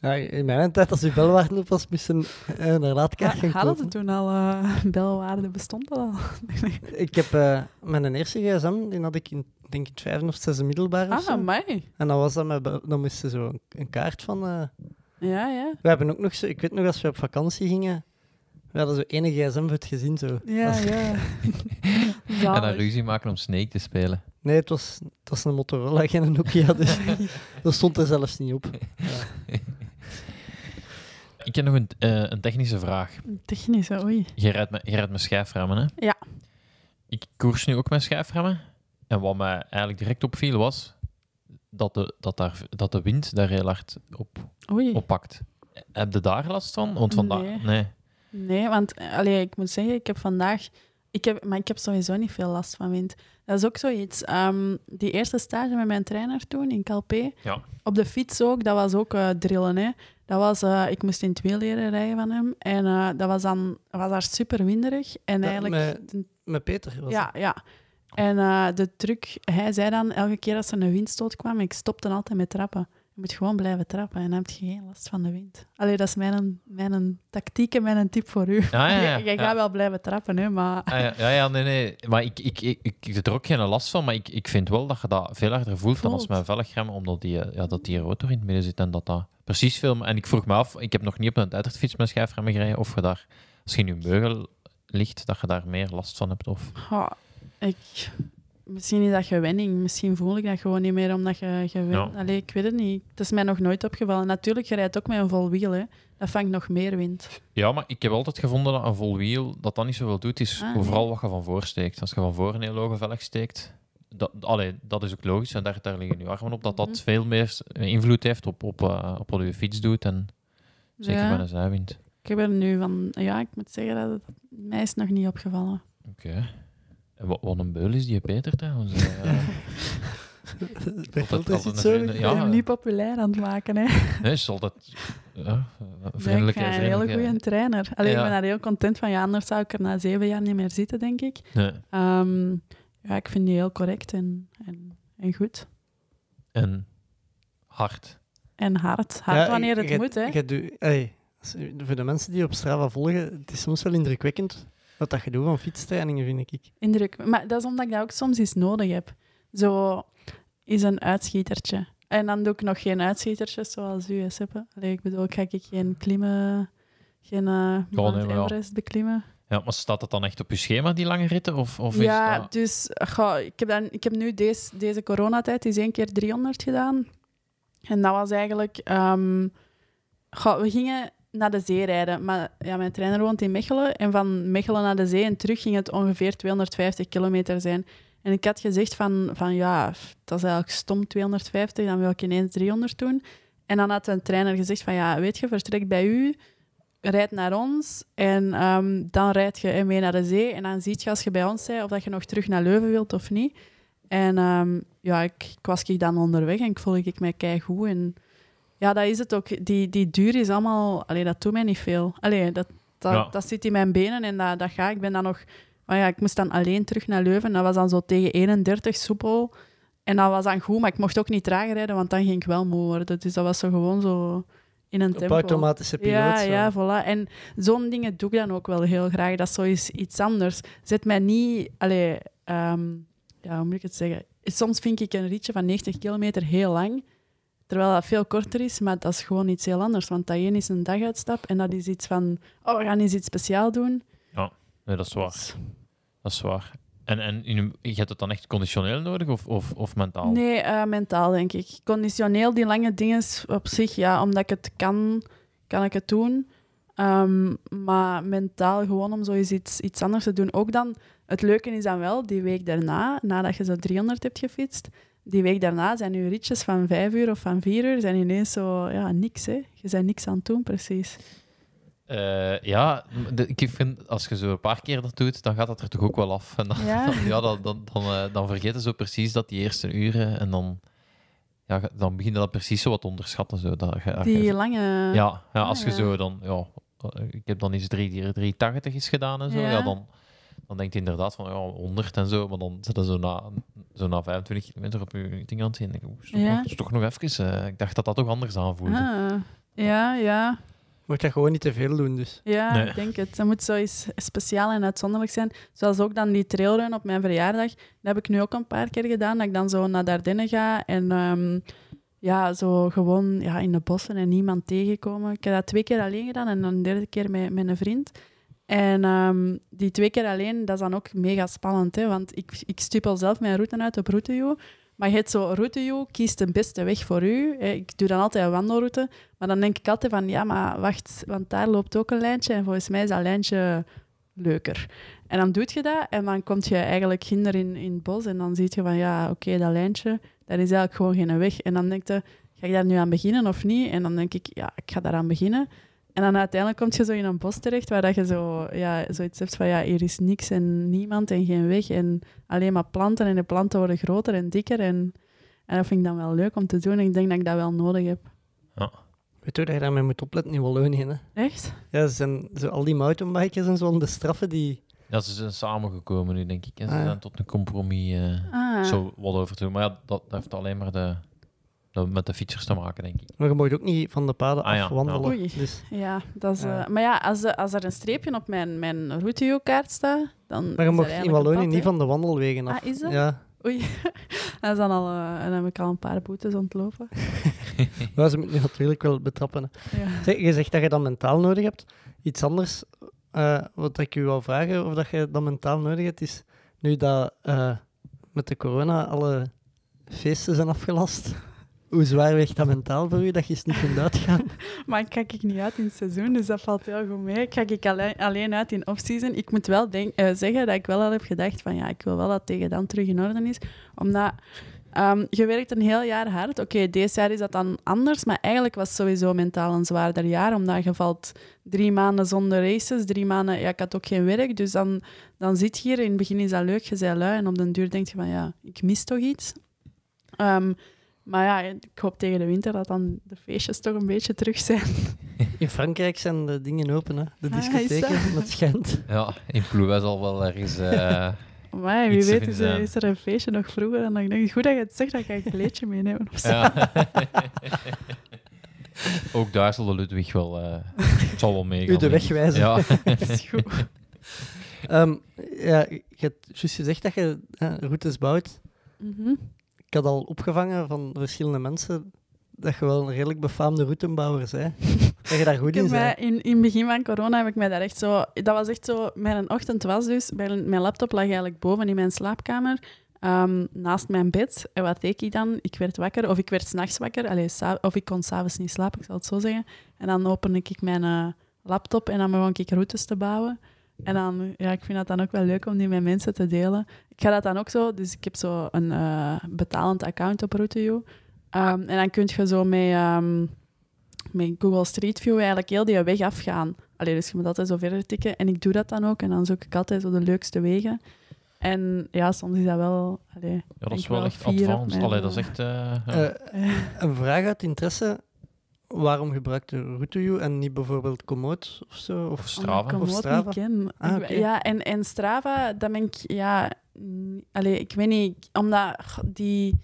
Ja, in mijn tijd, als je belwaarde op was, moesten uh, naar Ja, laadkaart gaan hadden ze toen al uh, *laughs* belwaarde? Bestond dat al? *laughs* Ik heb eh, mijn eerste gsm, die had ik in, denk ik, het vijfde of zesde middelbaar of ah, zo. mij. En dan was dat met, dan moesten ze zo een, een kaart van... eh, Ja, ja. we hebben ook nog zo, ik weet nog, als we op vakantie gingen, we hadden zo ene gsm voor het gezin zo. Ja, is- ja. *laughs* En dan ruzie maken om Snake te spelen. Nee, het was, het was een Motorola, geen Nokia, dus dat stond er zelfs niet op. Ik heb nog een, eh, een technische vraag. Technisch, oei. Je rijdt met, je rijdt met schijfremmen, hè? Ja. Ik koers nu ook met schijfremmen. En wat mij eigenlijk direct opviel was dat de, dat daar, dat de wind daar heel hard op, Oei. op pakt. Heb je daar last van? Want vandaag... Nee. nee. Nee, want allee, ik moet zeggen, ik heb vandaag... Ik heb, maar ik heb sowieso niet veel last van wind. Dat is ook zoiets. Ehm, die eerste stage met mijn trainer toen in Calpe, Ja. op de fiets ook, dat was ook eh, drillen. Hè. Dat was, eh, ik moest in wiel leren rijden van hem. En eh, dat was dan was daar super winderig. En Ja, eigenlijk... Met Peter was Ja, ja. En eh, de truc, hij zei dan elke keer als er een windstoot kwam, ik stopte altijd met trappen. Je moet gewoon blijven trappen en dan heb je geen last van de wind. Allee, dat is mijn, mijn tactiek en mijn tip voor u. ja, ja, *laughs* Jij gaat ja. wel blijven trappen, hè, maar... Ah, ja, ja, nee, nee. Maar ik, ik, ik, ik, ik heb er ook geen last van, maar ik, ik vind wel dat je dat veel harder voelt dan als mijn velgrem, omdat die, eh, ja, dat die rotor in het midden zit en dat dat precies veel... En ik vroeg me af, ik heb nog niet op een tijdritfiets met schijfremmen gereden, of je daar, als je in je beugel ligt, dat je daar meer last van hebt. Of... Goh, ik... Misschien is dat gewenning. Misschien voel ik dat gewoon niet meer omdat je gewend... Ja. Allee, ik weet het niet. Het is mij nog nooit opgevallen. Natuurlijk, je rijdt ook met een vol wiel, hè. Dat vangt nog meer wind. Ja, maar ik heb altijd gevonden dat een vol wiel, dat dat niet zoveel doet, is Ah, nee. vooral wat je van voor steekt. Als je van voor een heel hoge velg steekt, dat, allee, dat is ook logisch, en daar, daar liggen nu armen op, dat dat Mhm. veel meer invloed heeft op, op, eh, op wat je fiets doet, en zeker Ja. bij een zijwind. Ik heb er nu van... Ja, ik moet zeggen dat het mij is nog niet opgevallen. Oké. Wat, wat een beul is die Peter trouwens. *laughs* eh. Altijd- Peter is het zo. vrienden- Ik Ja. hem niet populair aan het maken, hè. nee, is altijd ja, vriendelijk. ik ga een hele goede trainer. Alleen Ja. ik ben daar heel content van. Ja, anders zou ik er na zeven jaar niet meer zitten, denk ik. Nee. Ehm, ja, ik vind die heel correct en, en, en goed. En hard. En hard. Hard Ja, wanneer het moet, hè. je doet- hey, voor de mensen die op Strava volgen, het is soms wel indrukwekkend wat dat je doet van fietstrainingen, vind ik. Indruk. Maar dat is omdat ik dat ook soms eens nodig heb. Zo is een uitschietertje. En dan doe ik nog geen uitschietertjes zoals u is hebben. Allee, ik bedoel, ga ik geen klimmen, geen uh, Mount nee, maar ja. Everest beklimmen. Ja, maar staat dat dan echt op je schema, die lange ritten? Of, of ja, is dat... dus goh, ik, heb dan, ik heb nu deze, deze coronatijd eens één keer 300 gedaan. En dat was eigenlijk... ehm, goh, we gingen naar de zee rijden. Maar ja, mijn trainer woont in Mechelen. En van Mechelen naar de zee en terug ging het ongeveer 250 kilometer zijn. En ik had gezegd van, van ja, dat is eigenlijk stom 250, dan wil ik ineens 300 doen. En dan had een trainer gezegd van ja, weet je, vertrek bij u, rijd naar ons en ehm, dan rijd je mee naar de zee. En dan zie je als je bij ons bent of dat je nog terug naar Leuven wilt of niet. En ehm, ja, ik, ik was ik dan onderweg en ik voelde ik mij keigoed. En ja, dat is het ook. Die, die duur is allemaal... Allee, dat doet mij niet veel. Allee, dat, dat, Ja. dat zit in mijn benen en dat, dat ga. Ik ben dan nog... Maar ja, ik moest dan alleen terug naar Leuven. Dat was dan zo tegen 31 soepel. En dat was dan goed, maar ik mocht ook niet traag rijden, want dan ging ik wel moe worden. Dus dat was zo gewoon zo in een Op tempo. automatische piloot. Ja, zo. ja, voilà. En zo'n dingen doe ik dan ook wel heel graag. Dat is zoiets iets anders. Zet mij niet... Allee, ehm, ja, hoe moet ik het zeggen? Soms vind ik een ritje van 90 kilometer heel lang, terwijl dat veel korter is, maar dat is gewoon iets heel anders. Want dat één is een daguitstap en dat is iets van... Oh, we gaan eens iets speciaals doen. Nee, dat is waar. Dat is waar. En, en in, je hebt het dan echt conditioneel nodig of, of, of mentaal? Nee, eh, mentaal denk ik. Conditioneel, die lange dingen op zich, ja, omdat ik het kan, kan ik het doen. Ehm, maar mentaal gewoon om zoiets iets, iets anders te doen. Ook dan, het leuke is dan wel, die week daarna, nadat je zo 300 hebt gefietst, die week daarna zijn je ritjes van vijf uur of van vier uur zijn ineens zo, ja, niks hè. Je bent niks aan het doen, precies. Eh, ja, de- ik vind, als je zo een paar keer dat doet, dan gaat dat er toch ook wel af. En dan, Ja. dan, *laughs* ja, dan, dan, dan, eh, dan vergeet je zo precies dat die eerste uren en dan, ja, dan begin je dat precies zo wat te onderschatten. Zo, dat, je- dat je- Die lange... ja, ja, als Ah, je ja. zo dan, ja, eh, ik heb dan eens 3, 380 is gedaan en zo. Ja. dan, dan denk je inderdaad van ja, 100 en zo, maar dan zit je zo na, zo na 25 kilometer op je ding aan het zien. en denk je, oeh, is toch, Ja. toch nog even, eh, ik dacht dat dat toch anders aanvoelde. Ah. Ja, ja. Moet dat gewoon niet te veel doen, dus. Ja, Nee. ik denk het. Dat moet zoiets speciaal en uitzonderlijk zijn. Zoals ook dan die trailrun op mijn verjaardag. Dat heb ik nu ook een paar keer gedaan. Dat ik dan zo naar Dardenne ga en ehm, ja, zo gewoon ja, in de bossen en niemand tegenkomen. Ik heb dat twee keer alleen gedaan en dan de derde keer met, met een vriend. En ehm, die twee keer alleen, dat is dan ook mega spannend. Hè? Want ik, ik stipel zelf mijn route uit op RouteU. Maar je hebt zo, RouteU kiest de beste weg voor u. Ik doe dan altijd een wandelroute. Maar dan denk ik altijd van, ja, maar wacht, want daar loopt ook een lijntje. En volgens mij is dat lijntje leuker. En dan doe je dat en dan kom je eigenlijk ginder in, in het bos. En dan zie je van, ja, oké, dat lijntje, dat is eigenlijk gewoon geen weg. En dan denk je, ga ik daar nu aan beginnen of niet? En dan denk ik, ja, ik ga daaraan beginnen. En dan uiteindelijk kom je zo in een bos terecht waar dat je zo, ja, zoiets hebt van, ja, hier is niks en niemand en geen weg. En alleen maar planten en de planten worden groter en dikker. En, en dat vind ik dan wel leuk om te doen. En ik denk dat ik dat wel nodig heb. Weet je dat je daarmee moet opletten in Wallonië, hè? Echt? Ja, ze zijn zo al die mountainbikers en zo, aan de straffen die... Ja, ze zijn samengekomen nu, denk ik. En ze Ah, ja. zijn tot een compromis eh, Ah. zo wat over te doen. Maar ja, dat, dat heeft alleen maar de, met de fietsers te maken, denk ik. Maar je mag ook niet van de paden Ah, ja, afwandelen. ja. Oei. Dus, Ja, dat is, eh, maar ja, als, er- als er een streepje op mijn, mijn routeo-kaart staat, dan. maar je mag in Wallonië niet van de wandelwegen af. Ah, is dat? Ja. Oei. *laughs* dat is dan al, eh, dan heb ik al een paar boetes ontlopen. *laughs* Maar ze moeten nu natuurlijk wel betrappen. Ja. Zeg, je zegt dat je dat mentaal nodig hebt. Iets anders eh, wat ik u wou vragen, of dat je dat mentaal nodig hebt, is nu dat eh, met de corona alle feesten zijn afgelast. Hoe zwaar weegt dat mentaal voor u, dat je eens niet kunt uitgaan? *laughs* Maar ik kijk ik niet uit in het seizoen, dus dat valt heel goed mee. Ik kijk ik alleen, alleen uit in off-season. Ik moet wel denk, eh, zeggen dat ik wel al heb gedacht van ja, ik wil wel dat tegen dan terug in orde is. Omdat ehm, je werkt een heel jaar hard. Oké, deze jaar is dat dan anders, maar eigenlijk was het sowieso mentaal een zwaarder jaar. Omdat je valt drie maanden zonder races, drie maanden... Ja, ik had ook geen werk, dus dan, dan zit je hier. In het begin is dat leuk, je bent lui. En op den duur denk je van ja, ik mis toch iets. Ehm, maar ja, ik hoop tegen de winter dat dan de feestjes toch een beetje terug zijn. *laughs* In Frankrijk zijn de dingen open, hè? de Ah, is discotheken, dat? dat schijnt. Ja, in Plouet zal wel ergens... eh, *laughs* Maar wie weet is er, is er een feestje nog vroeger. En dan denk ik, goed dat je het zegt, dat ga ik een kleedje meenemen. Of zo. ja. *laughs* Ook daar zal de Ludwig wel... eh, het zal wel meegaan. U de weg wijzen. Ja. Dat is goed. Ehm, ja, je hebt juist gezegd dat je eh, routes bouwt. Mhm. Ik had al opgevangen van verschillende mensen dat je wel een redelijk befaamde routebouwer bent. *laughs* Dat je daar goed in bent. in, in het begin van corona heb ik mij daar echt zo... Dat was echt zo... Mijn ochtend was dus... Mijn, mijn laptop lag eigenlijk boven in mijn slaapkamer. ehm, naast mijn bed. En wat deed ik dan? Ik werd wakker. Of ik werd s'nachts wakker. Allee, sa- of ik kon s'avonds niet slapen, ik zal het zo zeggen. En dan opende ik mijn eh, laptop en dan begon ik routes te bouwen. En dan, ja, ik vind dat dan ook wel leuk om die met mensen te delen. Ik ga dat dan ook zo... Dus ik heb zo een eh, betalend account op Routeo. Ehm, en dan kun je zo met... ehm, met Google Street View eigenlijk heel die weg afgaan. Allee, dus je moet altijd zo verder tikken. En ik doe dat dan ook. En dan zoek ik altijd zo de leukste wegen. En ja, soms is dat wel... Allee, ja, dat is wel wel echt advanced. mijn, Allee, dat is echt... ja. Eh, een vraag uit interesse. Waarom gebruikt je Routeview en niet bijvoorbeeld Komoot of zo? Of Strava. Of Strava? niet ken. Ah. Ja, en, en Strava, dat ben ik... Ja, allee, ik weet niet... Omdat die...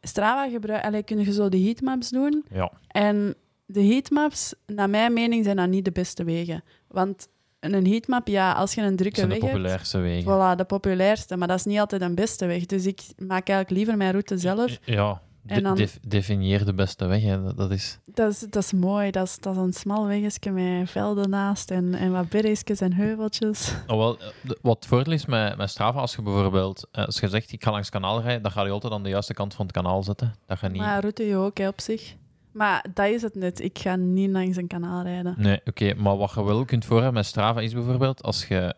Strava gebruik... Allee, kun je zo de heatmaps doen. ja. En de heatmaps, naar mijn mening, zijn dat niet de beste wegen. Want een heatmap, ja, als je een Dat drukke zijn de weg hebt... populairste wegen. Voilà, de populairste, maar dat is niet altijd een beste weg. Dus ik maak eigenlijk liever mijn route zelf. Ja, de, En dan- def- definieer de beste weg. Hè. Dat, dat is... Dat is, dat is mooi, dat is, dat is een smal wegje met velden naast en, en wat bergjes en heuveltjes. Oh, wel, eh, wat het voordeel is met, met Strava, als je bijvoorbeeld, eh, als je zegt ik ga langs het kanaal rijden, dan ga je altijd aan de juiste kant van het kanaal zetten. Dat je niet... Maar route je ook hè, op zich. Maar dat is het net. Ik ga niet langs een kanaal rijden. Nee, oké, maar wat je wel kunt voorhebben met Strava is bijvoorbeeld, als, je,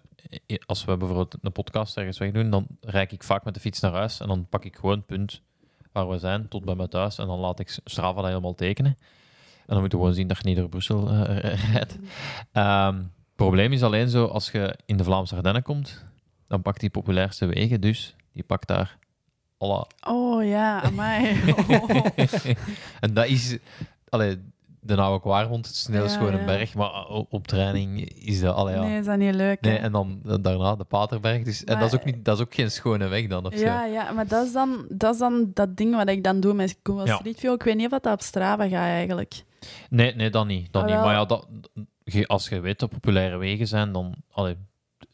eh, als we bijvoorbeeld een podcast ergens wegdoen, dan rijd ik vaak met de fiets naar huis en dan pak ik gewoon het punt waar we zijn, tot bij mijn thuis, en dan laat ik Strava dat helemaal tekenen. En dan moet je gewoon zien dat je niet door Brussel eh, *laughs* rijdt. Ehm, probleem is alleen zo, als je in de Vlaamse Ardennen komt, dan pakt die populairste wegen, dus die pakt daar alle... Oh ja, amai. *laughs* Oh. en dat is... Allee, de oude Kwaarmond, het is gewoon een berg, maar op, training is dat... Allee, ja. Nee, is dat niet leuk? Nee, hè? en dan eh, daarna de Paterberg. Dus, en dat is, ook niet, dat is ook geen schone weg dan, of Ja, zo. ja, maar dat is, dan, dat is dan dat ding wat ik dan doe met Google. Street View. Ik weet niet of dat op Strava gaat eigenlijk. Nee, nee, dat niet. Dat Ah, niet. wel. Maar ja, dat, als je weet dat populaire wegen zijn, dan, allee,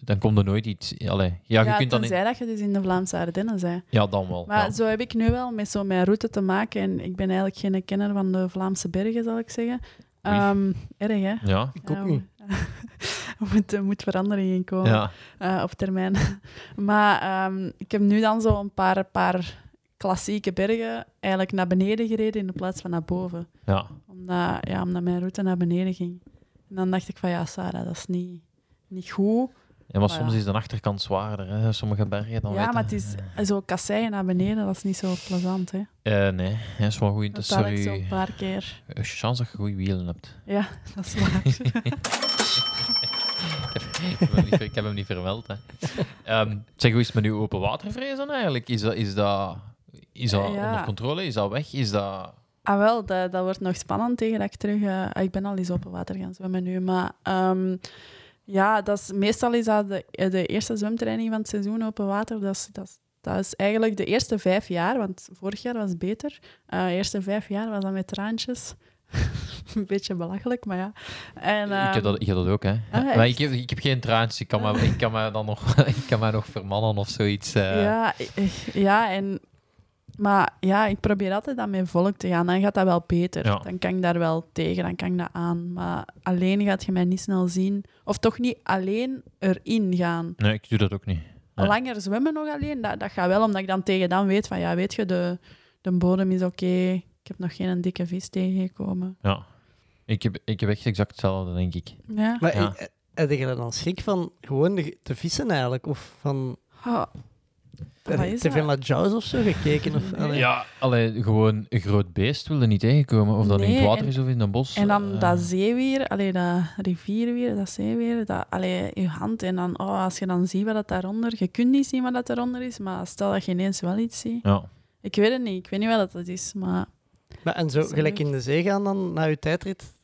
dan komt er nooit iets... Allee, ja, je kunt dan... In, dat je dus in de Vlaamse Ardennen bent. ja, dan wel. Maar ja. zo heb ik nu wel met zo mijn route te maken. En ik ben eigenlijk geen kenner van de Vlaamse bergen, zal ik zeggen. Ehm, erg, hè? Ja, Ik ook niet. *laughs* Er moet, er moet verandering in komen ja. eh, op termijn. *laughs* maar ehm, ik heb nu dan zo een paar, paar klassieke bergen eigenlijk naar beneden gereden in plaats van naar boven. ja. Omdat, ja, omdat mijn route naar beneden ging. En dan dacht ik van ja, Sarah, dat is niet, niet goed. Ja, maar Maar soms ja. is de achterkant zwaarder, hè. sommige bergen. Dan ja, maar het is zo kasseien naar beneden, dat is niet zo plezant. Hè. Eh, nee, dat is wel goed. Dat ik zo sorry. een paar keer. Een chance dat je goede wielen hebt. Ja, *laughs* dat is waar. *laughs* *laughs* ik, heb hem niet, ik heb hem niet vermeld. Hè. Ehm, zeg, hoe is het met uw open watervrees dan eigenlijk? Is dat, is dat, is dat Eh, ja. onder controle? Is dat weg? Is dat... Ah, wel, dat, dat wordt nog spannend tegen dat ik terug... eh, ah, ik ben al eens open water gaan zwemmen nu, maar... ehm, ja, dat is, meestal is dat de, de eerste zwemtraining van het seizoen open water. Dat is, dat, is, dat is eigenlijk de eerste vijf jaar, want vorig jaar was het beter. Eh, de eerste vijf jaar was dat met traantjes. *laughs* Een beetje belachelijk, maar ja. En, ik, heb ehm, dat, ik heb dat ook, hè. Ah, maar ik heb, ik heb geen traantjes. Ik kan, me, ik kan me dan nog, *laughs* ik kan me nog vermannen of zoiets. eh. Ja, eh, ja, en, maar ja, ik probeer altijd aan mijn volk te gaan. Dan gaat dat wel beter. Ja. Dan kan ik daar wel tegen, dan kan ik dat aan. Maar alleen gaat je mij niet snel zien. Of toch niet alleen erin gaan. Nee, ik doe dat ook niet. Nee. Langer zwemmen nog alleen, dat, dat gaat wel, omdat ik dan tegen dan weet van, ja, weet je, de, de bodem is oké. Ik heb nog geen dikke vis tegengekomen. Ja. Ik heb, ik heb echt exact hetzelfde, denk ik. Ja. Maar Ja. heb je er dan schrik van gewoon de- te vissen eigenlijk? Of van Ah, te veel dat? naar Jaws of zo gekeken? Of, allee. Ja, allee, gewoon een groot beest wilde niet tegenkomen. Of dat in het water en- is of in een bos. En dan eh, dat zeewier, allee, dat rivierwier, dat zeewier, dat, allee, je hand. En dan, oh, als je dan ziet wat dat daaronder... Je kunt niet zien wat dat daaronder is, maar stel dat je ineens wel iets ziet. Ja. Ik weet het niet, ik weet niet wat dat is, maar... Maar, en zo gelijk leuk. in de zee gaan dan, na je tijdrit?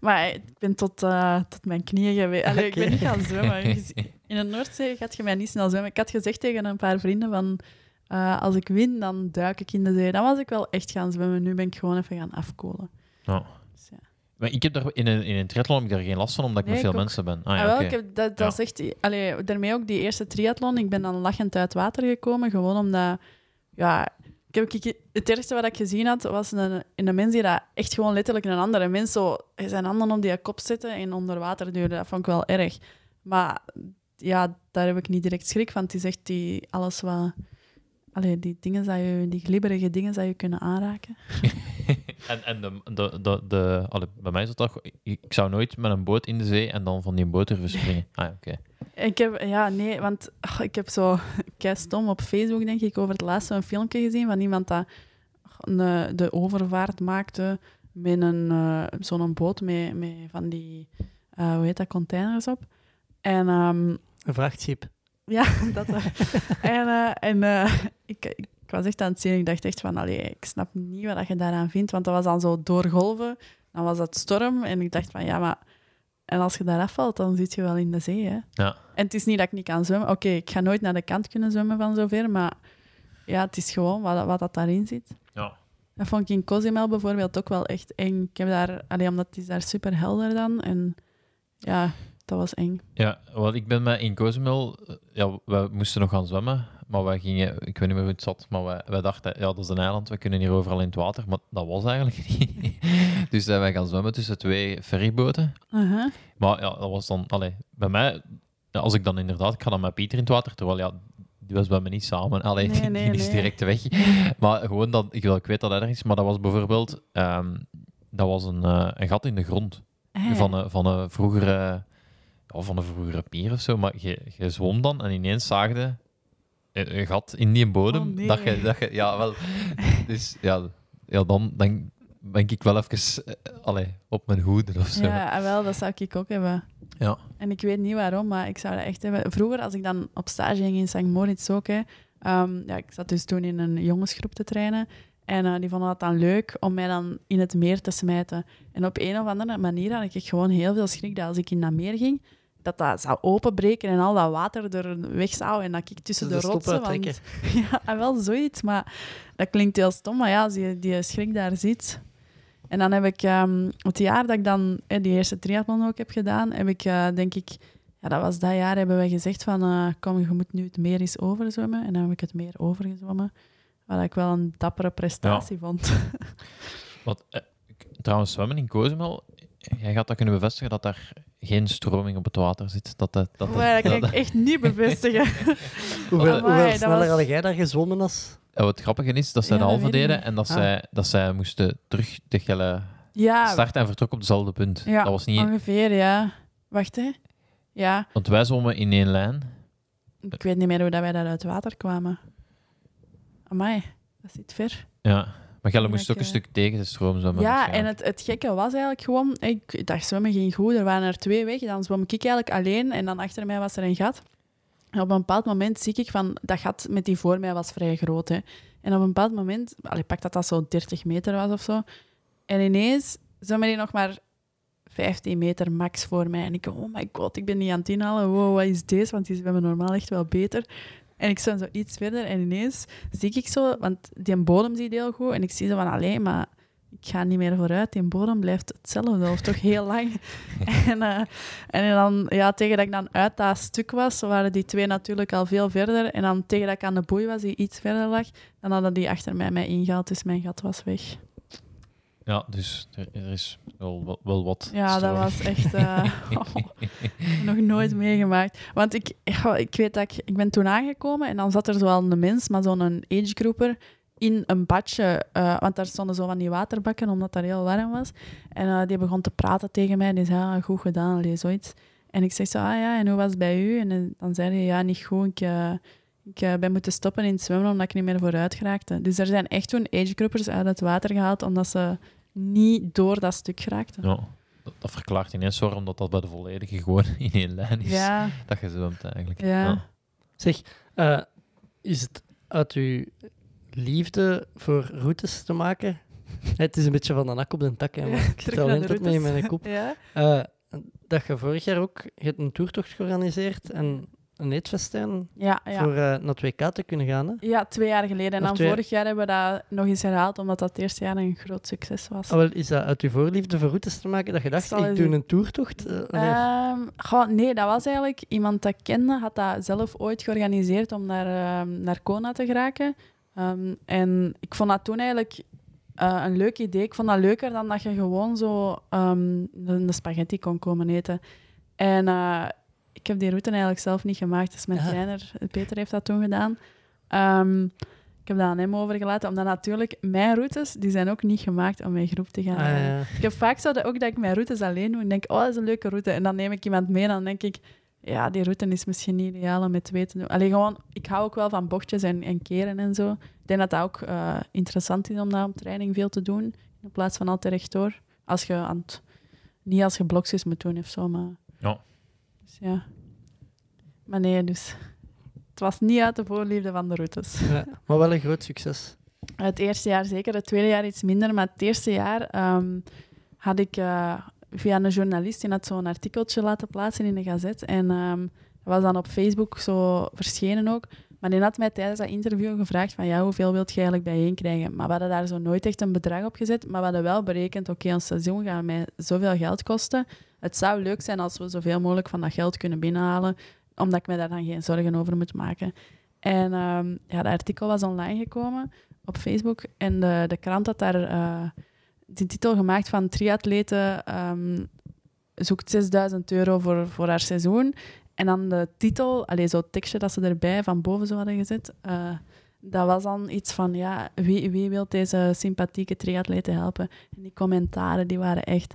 Maar ik ben tot, eh, tot mijn knieën geweest. Allee, Ik ben niet gaan zwemmen. *laughs* In de Noordzee gaat je mij niet snel zwemmen. Ik had gezegd tegen een paar vrienden van... eh, als ik win, dan duik ik in de zee. Dan was ik wel echt gaan zwemmen. Nu ben ik gewoon even gaan afkoelen. Ja. Dus ja. Maar ik heb daar in een, in een triathlon heb ik daar geen last van, omdat ik Nee, met veel ook. mensen ben. Ah, Ah, ja, wel, oké. ik heb, dat dat Ja. is echt... Allee, daarmee ook die eerste triathlon. Ik ben dan lachend uit water gekomen, gewoon omdat... Ja, ik heb, ik, het eerste wat ik gezien had, was een, een mens die dat echt gewoon letterlijk een andere mens zo zijn handen op die kop zetten en onder water duwde. Dat vond ik wel erg. Maar ja, daar heb ik niet direct schrik van. Het is echt die, alles wat... Allee, die dingen dat je, die glibberige dingen dat je kunnen aanraken. *laughs* en en de, de, de, de, allee, bij mij is het toch... Ik, zou nooit met een boot in de zee en dan van die boot durven springen. Ah, ja, oké. Ik heb, ja, nee, want ach, ik heb zo, *laughs* stom, op Facebook denk ik, over het laatste een filmpje gezien van iemand dat een, de overvaart maakte met een, eh, zo'n boot met, met van die, eh, hoe heet dat, containers op. En ehm, Een vrachtschip. ja, *laughs* dat wel. en eh, en eh, *laughs* ik, ik was echt aan het zien. Ik dacht echt van, allee, ik snap niet wat je daaraan vindt. Want dat was dan zo door golven. Dan was het storm. En ik dacht van, ja, maar... En als je daar afvalt, dan zit je wel in de zee, hè. Ja. En het is niet dat ik niet kan zwemmen. Oké, ik ga nooit naar de kant kunnen zwemmen van zover. Maar ja, het is gewoon wat, wat dat daarin zit. Ja. Dat vond ik in Cozumel bijvoorbeeld ook wel echt eng. Ik heb daar... Allee, omdat het is daar super helder dan. En ja, dat was eng. Ja, want ik ben met in Cozumel... eh, Ja, we moesten nog gaan zwemmen, maar wij gingen... Ik weet niet meer hoe het zat, maar wij, wij dachten, ja, dat is een eiland, we kunnen hier overal in het water. Maar dat was eigenlijk *laughs* niet. dus zijn wij gaan zwemmen tussen twee ferryboten. Maar ja, dat was dan... Allee, bij mij... als ik dan inderdaad... Ik ga dan met Pieter in het water, terwijl ja... Die was bij me niet samen. Allee, Nee, die, nee, *laughs* die is nee. direct weg. Maar gewoon dat... Ik, ik weet dat hij er is, maar dat was bijvoorbeeld... ehm, dat was een, eh, een gat in de grond. Van een, van een vroegere... Ja, van een vroegere pier of zo. Maar je, je zwom dan en ineens zaagde een, een gat in die bodem. Oh, nee. dat je, dat je... Ja, wel... Dus ja, ja dan, dan ben ik wel even eh, allee, op mijn hoede of zo. Ja, ah, wel, dat zou ik ook hebben. Ja. En ik weet niet waarom, maar ik zou dat echt hebben. Vroeger, als ik dan op stage ging in St. Moritz ook, hè, ehm, ja, ik zat dus toen in een jongensgroep te trainen. En eh, die vonden dat dan leuk om mij dan in het meer te smijten. En op een of andere manier had ik gewoon heel veel schrik dat als ik in dat meer ging, dat dat zou openbreken en al dat water er weg zou en dat ik tussen Dus de de rotsen... Want, *laughs* ja, en wel zoiets, maar dat klinkt heel stom. Maar ja, als je die schrik daar ziet... En dan heb ik ehm, het jaar dat ik dan eh, die eerste triathlon ook heb gedaan, heb ik eh, denk ik, ja, dat was dat jaar, hebben we gezegd van, eh, kom, je moet nu het meer eens overzwemmen. En dan heb ik het meer overgezwommen, wat ik wel een dappere prestatie vond. Wat, eh, trouwens, zwemmen in Cozumel, jij gaat dat kunnen bevestigen dat daar geen stroming op het water zit. Dat, dat, dat, dat kan ik echt niet bevestigen. *laughs* Hoeveel, Amai, hoeveel dat sneller was- had jij daar gezwommen als... En wat grappig is, dat zij Ja, de halve deden en dat, Ah. zij, dat zij moesten terug de gelle Ja, starten en vertrokken op dezelfde punt. ja Dat was niet... ongeveer, ja. Wacht, hè. Ja, Want wij zwommen in één lijn. ik weet niet meer hoe dat wij daar uit het water kwamen. Amai, dat zit ver. Ja. Maar Gelle moest ook een eh, stuk tegen de stroom zwemmen. Ja, en het, het gekke was eigenlijk gewoon... Ik dacht, zwemmen ging goed. Er waren er twee weg. Dan zwom ik eigenlijk alleen. En dan achter mij was er een gat. En op een bepaald moment zie ik van... Dat gat met die voor mij was vrij groot. Hè. En op een bepaald moment... Ik pak dat dat zo 30 meter was of zo. En ineens zwemmen die nog maar 15 meter max voor mij. En ik, oh my god, ik ben niet aan het inhalen. Wow, wat is deze? Want die zwemmen normaal echt wel beter. En ik zwem zo iets verder en ineens zie ik zo... Want die bodem zie je heel goed. En ik zie zo van, alleen maar ik ga niet meer vooruit. Die bodem blijft hetzelfde, of toch heel lang. *laughs* en, eh, en dan, ja, tegen dat ik dan uit dat stuk was, waren die twee natuurlijk al veel verder. En dan tegen dat ik aan de boei was, die iets verder lag, dan hadden die achter mij mij ingehaald, dus mijn gat was weg. Ja, dus er, is wel, wel, wel wat Ja, dat was echt eh, *laughs* *laughs* nog nooit meegemaakt. Want ik, ik weet dat ik, ik ben toen aangekomen en dan zat er zoal een mens, maar zo'n agegroeper, in een badje. eh, want daar stonden zo van die waterbakken, omdat dat heel warm was. En eh, die begon te praten tegen mij. Die zei, ah, goed gedaan, allee, zoiets. En ik zeg zo, ah ja, en hoe was het bij u? En dan zei hij, ja, niet goed. Ik, ik eh, ben moeten stoppen in het zwemmen omdat ik niet meer vooruit geraakte. Dus er zijn echt toen agegroepers uit het water gehaald omdat ze niet door dat stuk geraakten. Ja, dat, dat verklaart ineens waarom dat dat bij de volledige gewoon *laughs* in één lijn is. Ja, Dat je zwemt eigenlijk. ja. Zeg, eh, is het uit uw liefde voor routes te maken? *laughs* Het is een beetje van de nak op de tak, hè, maar ik *laughs* Terug tel naar het de mee in mijn kop. Ja. Eh, dat je vorig jaar ook je hebt een toertocht georganiseerd en een eetfestijn Ja, ja. voor eh, naar het WK te kunnen gaan. Hè? ja, twee jaar geleden. En Of dan twee- vorig jaar hebben we dat nog eens herhaald, omdat dat het eerste jaar een groot succes was. Ah, wel, is dat uit uw voorliefde voor routes te maken dat je dacht, ik eens doe een toertocht? Eh, nee. Goh, nee, dat was eigenlijk iemand dat ik kende, had dat zelf ooit georganiseerd om naar, ehm, naar Kona te geraken. Ehm, en ik vond dat toen eigenlijk eh, een leuk idee. Ik vond dat leuker dan dat je gewoon zo de, de spaghetti kon komen eten. En ik heb die route eigenlijk zelf niet gemaakt. Dus mijn Ja. trainer, Peter, heeft dat toen gedaan. Ehm, ik heb dat aan hem overgelaten, omdat natuurlijk mijn routes, die zijn ook niet gemaakt om met groep te gaan. Ah, ja. Ik heb vaak zo dat, ook dat ik mijn routes alleen doe. En denk, oh, dat is een leuke route. En dan neem ik iemand mee en dan denk ik, ja, die route is misschien niet ideaal om met twee te doen. Alleen gewoon, ik hou ook wel van bochtjes en, en keren en zo. Ik denk dat dat ook eh, interessant is om daar op training veel te doen, in plaats van altijd rechtdoor. Als je aan het, niet als je blokjes moet doen of zo, maar... Ja. Dus ja. Maar nee, dus... Het was niet uit de voorliefde van de routes. Ja, maar wel een groot succes. Het eerste jaar zeker, het tweede jaar iets minder. Maar het eerste jaar ehm, had ik eh, via een journalist, die had zo'n artikeltje laten plaatsen in de gazet. En ehm, dat was dan op Facebook zo verschenen ook. Maar die had mij tijdens dat interview gevraagd van ja, hoeveel wilt je eigenlijk bijeen krijgen? Maar we hadden daar zo nooit echt een bedrag op gezet. Maar we hadden wel berekend, oké, ons seizoen gaat mij zoveel geld kosten. Het zou leuk zijn als we zoveel mogelijk van dat geld kunnen binnenhalen, omdat ik me daar dan geen zorgen over moet maken. En ehm, ja, dat artikel was online gekomen op Facebook. En de, de krant had daar eh, die titel gemaakt van triatleten ehm, zoekt 6000 euro voor, voor haar seizoen. En dan de titel, alleen zo'n tekstje dat ze erbij van boven zo hadden gezet, eh, dat was dan iets van, ja, wie, wie wil deze sympathieke triatleten helpen? En die commentaren, die waren echt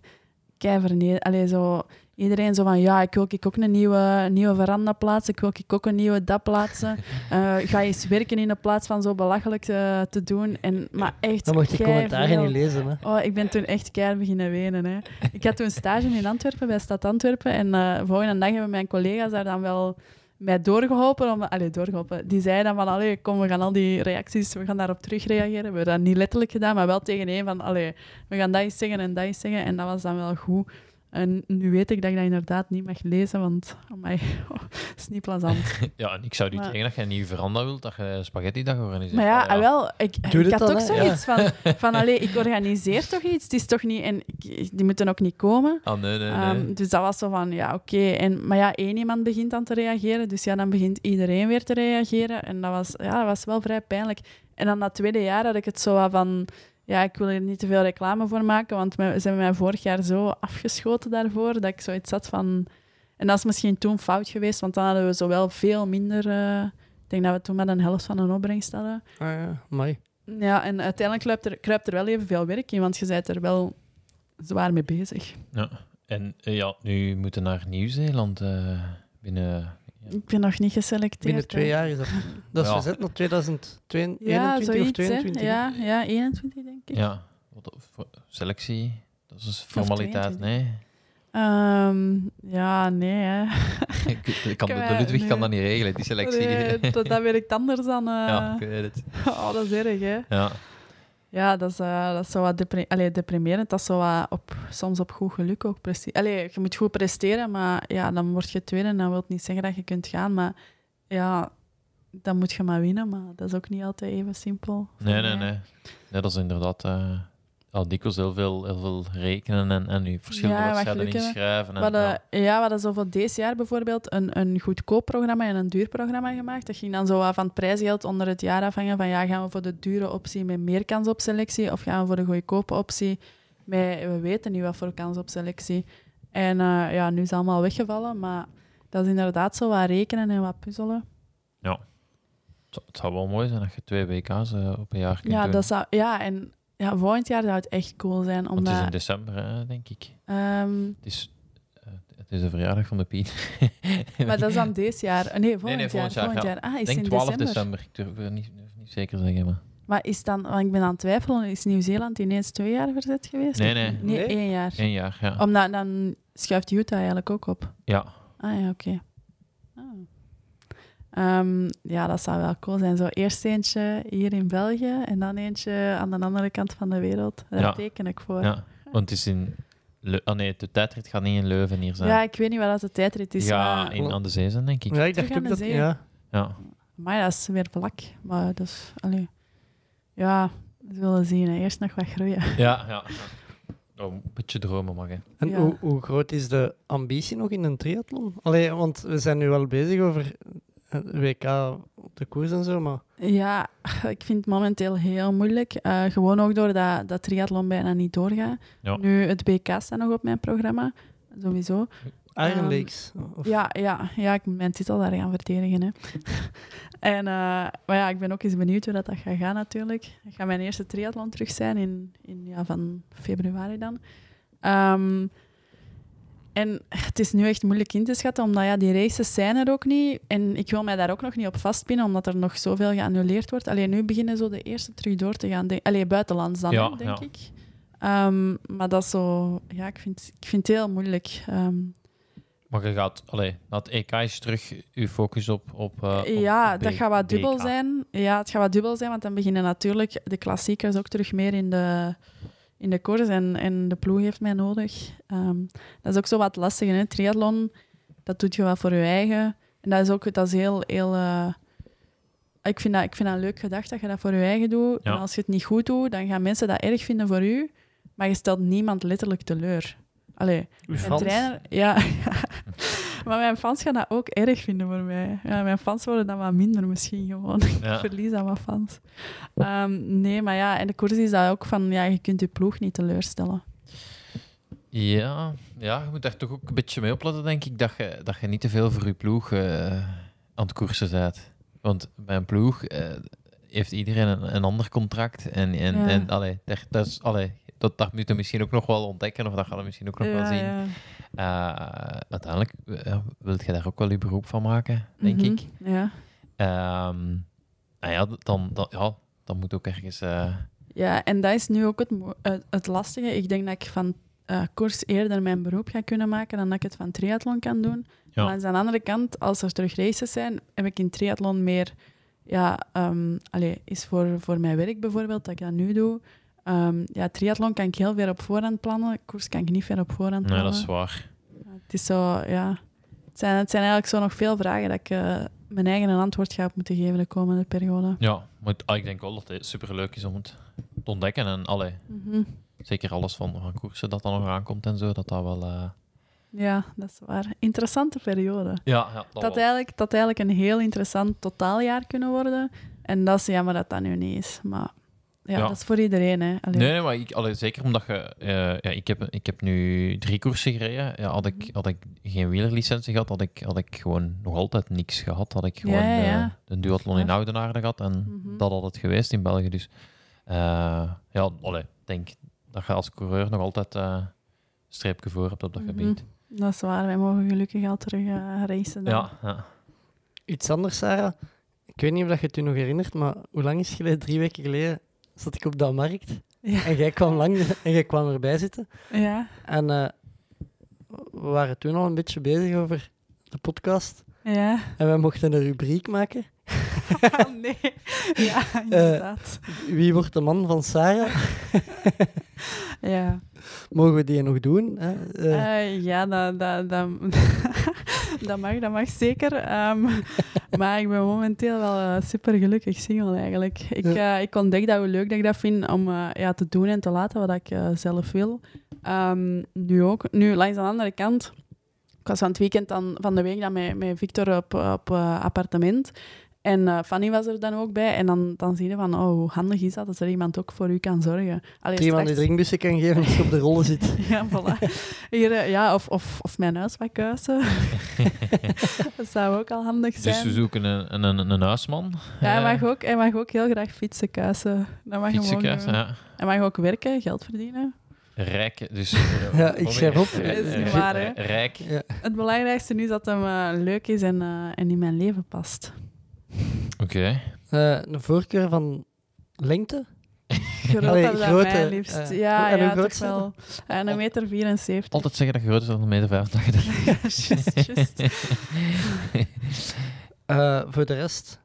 keiverneder. Allee, zo... Iedereen zo van, ja, ik wil ik ook een nieuwe, nieuwe veranda plaatsen, ik wil ik ook een nieuwe dat plaatsen. *laughs* Eh, ga eens werken in de plaats van zo belachelijk eh, te doen. En, maar echt Dan mocht je commentaar niet lezen. Hè. Oh, ik ben toen echt keihard beginnen wenen. Hè. Ik had toen stage in Antwerpen, bij Stad Antwerpen. En eh volgende dag hebben mijn collega's daar dan wel mij doorgeholpen. Om, allee, doorgeholpen. Die zeiden dan van, allee, kom, we gaan al die reacties, we gaan daarop terugreageren. We hebben dat niet letterlijk gedaan, maar wel tegen één van, allee, we gaan dat eens zeggen en dat eens zeggen. En dat was dan wel goed. En nu weet ik dat ik dat inderdaad niet mag lezen, want amai, *laughs* dat is niet plezant. *laughs* Ja, en ik zou niet zeggen dat je een nieuwe veranda wilt, dat je spaghetti dag organiseert. Maar ja, Ah, wel, ik, Doe ik had dan, ook zoiets van, *laughs* van allee, ik organiseer toch iets, het is toch niet... En ik- die moeten ook niet komen. Ah, nee, nee, nee. Ehm, dus dat was zo van, ja, oké. En Maar ja, één iemand begint dan te reageren, dus ja, dan begint iedereen weer te reageren. En dat was, ja, dat was wel vrij pijnlijk. En dan dat tweede jaar had ik het zo van... Ja, ik wil er niet te veel reclame voor maken, want ze hebben mij vorig jaar zo afgeschoten daarvoor, dat ik zoiets had van... En dat is misschien toen fout geweest, want dan hadden we zowel veel minder... eh, ik denk dat we toen met een helft van een opbrengst hadden. Ah ja, mooi. Ja, en uiteindelijk kruipt er, kruipt er wel evenveel werk in, want je bent er wel zwaar mee bezig. Ja. En eh, ja, nu moeten naar Nieuw-Zeeland eh, binnen... Ik ben nog niet geselecteerd. Binnen twee jaar is dat. *laughs* Dat is Ja. verzet naar 2021 Ja, of zoiets, 22. hè. hè? Ja, ja, 21 denk ik. Ja, selectie, dat is een formaliteit, 22. nee. Ehm, ja, nee, hè. *laughs* Ik, ik kan, de, eh, Ludwig nee. kan dat niet regelen, die selectie. Nee, *laughs* dat, dat werkt anders dan... eh, ja, ik weet het. Oh, dat is erg, hè. Ja. Ja, dat is, eh, dat is zo wat Allee, deprimerend. Dat is zo wat op, soms op goed geluk ook presteren. Allee, je moet goed presteren, maar ja, dan word je tweede en dat wil niet zeggen dat je kunt gaan. Maar ja, dan moet je maar winnen. Maar dat is ook niet altijd even simpel. Nee, nee, nee. Nee, dat is inderdaad eh al dikwijls heel veel, heel veel rekenen en, en nu verschillende Ja, wedstrijden inschrijven. En, We hadden, ja. ja. we hadden zo voor deze jaar bijvoorbeeld een, een goedkoop programma en een duur programma gemaakt. Dat ging dan zo wat van het prijsgeld onder het jaar afhangen van ja, gaan we voor de dure optie met meer kans op selectie of gaan we voor de goedkope optie met we weten niet wat voor kans op selectie. En eh, ja, nu is het allemaal weggevallen, maar dat is inderdaad zo wat rekenen en wat puzzelen. Zou- Het zou wel mooi zijn dat je twee WK's eh, op een jaar kunt Ja, doen. dat zou, ja, en ja, volgend jaar zou het echt cool zijn. Want het is in Omdat, december, hè, denk ik. ehm, Het is, eh, het is de verjaardag van de Piet. *laughs* maar dat is dan deze jaar. Eh, Nee, volgend, nee, volgend jaar, Volgend ja. jaar. Ah, is Ik denk in 12 december. december. Ik durf het niet, zeker zeggen. Maar. Maar is dan, want ik ben aan het twijfelen, is Nieuw-Zeeland ineens twee jaar verzet geweest? Nee. Nee, Nee? één jaar. Eén jaar, ja. Omdat dan schuift Utah eigenlijk ook op. Ja, Ah ja, oké. Ah. Ehm, ja, dat zou wel cool zijn. Zo eerst eentje hier in België en dan eentje aan de andere kant van de wereld. Daar Ja. teken ik voor. ja. Want het is in... Ah nee, de tijdrit gaat niet in Leuven hier zijn. Ja, ik weet niet wat dat de tijdrit is, ja, maar... in, aan de zee zijn, denk ik. Ja, ik dacht ook de dat... zee. Ja. Ja. Maar dat is weer vlak. Maar dus, allee. Ja, we willen zien. hè. Eerst nog wat groeien. *laughs* Ja, ja. Oh, een beetje dromen mag, hè. En Ja. hoe, hoe groot is de ambitie nog in een triathlon? Allee, want we zijn nu wel bezig over WK op de koers en zo, maar... Ja, *laughs* ik vind het momenteel heel moeilijk. Eh, gewoon ook doordat dat triathlon bijna niet doorgaat. Ja. Nu, het BK staat nog op mijn programma. Sowieso. Iron Ehm, Lakes. Of, Ja, ja, ja, ik moet mijn titel daar gaan verdedigen. Hè. *laughs* en, eh, maar ja, ik ben ook eens benieuwd hoe dat, dat gaat gaan natuurlijk. Het gaat mijn eerste triathlon terug zijn in, in ja, van februari dan. Ehm, en het is nu echt moeilijk in te schatten, omdat ja, die races zijn er ook niet. En ik wil mij daar ook nog niet op vastpinnen, omdat er nog zoveel geannuleerd wordt. Alleen nu beginnen zo de eerste terug door te gaan. Denk, allee, buitenlands dan, Ja, denk ja. ik. Ehm, maar dat is zo... Ja, ik vind, ik vind het heel moeilijk. Ehm, Maar je gaat... Allee, het EK is terug uw focus op... op, eh, op ja, B- dat gaat wat dubbel BK. zijn. Ja, het gaat wat dubbel zijn, want dan beginnen natuurlijk de klassiekers ook terug meer in de, in de koers. En, en de ploeg heeft mij nodig. Ehm, dat is ook zo wat lastig. Hè? Triathlon, dat doet je wat voor je eigen. En dat is ook dat is heel... heel eh, ik, vind dat, ik vind dat een leuk gedacht dat je dat voor je eigen doet. Ja. En als je het niet goed doet, dan gaan mensen dat erg vinden voor u. Maar je stelt niemand letterlijk teleur. Allee, een trainer, ja. *laughs* maar mijn fans gaan dat ook erg vinden voor mij. Ja, mijn fans worden dan wat minder misschien gewoon. Ja. Ik verlies aan wat fans. Ehm, nee, maar ja, en de koers is dat ook van, ja, je kunt je ploeg niet teleurstellen. Ja, ja, je moet daar toch ook een beetje mee opletten, denk ik, dat je, dat je niet te veel voor je ploeg eh, aan het koersen bent. Want bij een ploeg eh, heeft iedereen een, een ander contract. En, en, Ja. en allee, dat, is, allee, dat, dat moet je misschien ook nog wel ontdekken, of dat gaan we misschien ook nog wel zien. Eh, uiteindelijk uh, wil je daar ook wel je beroep van maken, denk Mhm, ik. Ja. Nou ja, dan, dan, ja, dan moet ook ergens... eh, ja, en dat is nu ook het, mo- het, lastige. Ik denk dat ik van eh, koers eerder mijn beroep ga kunnen maken dan dat ik het van triathlon kan doen. Ja. Maar aan de andere kant, als er terug races zijn, heb ik in triathlon meer... Ja, allee, is voor, voor mijn werk bijvoorbeeld, dat ik dat nu doe, Ehm, ja, triathlon kan ik heel ver op voorhand plannen. Koers kan ik niet ver op voorhand Nee, plannen. dat is waar. Het is zo, ja... Het zijn, het zijn eigenlijk zo nog veel vragen dat ik eh, mijn eigen een antwoord ga op moeten geven de komende periode. Ja, maar ah, ik denk wel dat het superleuk is om het te ontdekken. En allee, Mhm. zeker alles van, van koersen dat dan nog aankomt en zo, dat dat wel... eh, Ja, dat is waar. Interessante periode. Ja, ja dat Dat eigenlijk, dat eigenlijk een heel interessant totaaljaar kunnen worden. En dat is jammer dat dat nu niet is. Maar ja, Ja. dat is voor iedereen. Hè. Allee. Nee, nee, maar ik, allee, zeker omdat je... eh, ja, ik, heb, ik heb nu drie koersen gereden. Ja, had, ik, had ik geen wielerlicentie gehad, had ik, had ik gewoon nog altijd niks gehad. Had ik gewoon Ja, ja, ja. eh, een duathlon in. Oudenaarde gehad. En Mhm. dat had het geweest in België. Dus eh, ja, ik denk dat je als coureur nog altijd eh, een streepje voor hebt op dat Mhm. gebied. Dat is waar. Wij mogen gelukkig al terug racen. dan. Ja, ja. Iets anders, Sarah. Ik weet niet of dat je het je nog herinnert, maar hoe lang is het geleden? Drie weken geleden zat ik op dat markt. Ja. En jij kwam, lang, en jij kwam erbij zitten. Ja, En eh, we waren toen al een beetje bezig over de podcast. ja. En wij mochten een rubriek maken. *laughs* nee. Ja, inderdaad. Wie wordt de man van Sarah? *laughs* ja. Mogen we die nog doen? Hè? Eh, Eh, ja, dat, dat, dat, *laughs* dat mag, dat mag zeker. Ehm, *laughs* maar ik ben momenteel wel super gelukkig single eigenlijk. Ik, eh, ik ontdek dat hoe leuk dat ik dat vind om eh, ja, te doen en te laten wat ik eh, zelf wil. Ehm, nu ook. Nu, langs de andere kant, ik was van het weekend dan, van de week dan met, met Victor op, op eh, appartement. En eh, Fanny was er dan ook bij. En dan, dan zie je van, oh, hoe handig is dat, dat er iemand ook voor u kan zorgen. Allee, iemand die straks- drinkbussen kan geven als je op de rollen zit. *laughs* ja, voilà. Hier, eh, ja, of, of, of mijn huis wat kuisen. *laughs* dat zou ook al handig Dus zijn. we zoeken een, een, een huisman. ja, hij, Eh, mag ook, hij mag ook heel graag fietsen kuisen. Dat mag Fietsenkaart, doen. ja. Hij mag ook werken, geld verdienen. Rijk, dus... *laughs* Ja, ik schrijf op. Is niet waar, hè. Rijk. Ja. Het belangrijkste nu is dat hem leuk is en, eh, en in mijn leven past. Oké. Eh, een voorkeur van lengte? Groter *laughs* Allee, dan grote, mij liefst. eh, ja, en ja toch zijn wel. En een meter 74. Altijd zeggen dat je groter dan een meter 85. Just, just. Eh, voor de rest,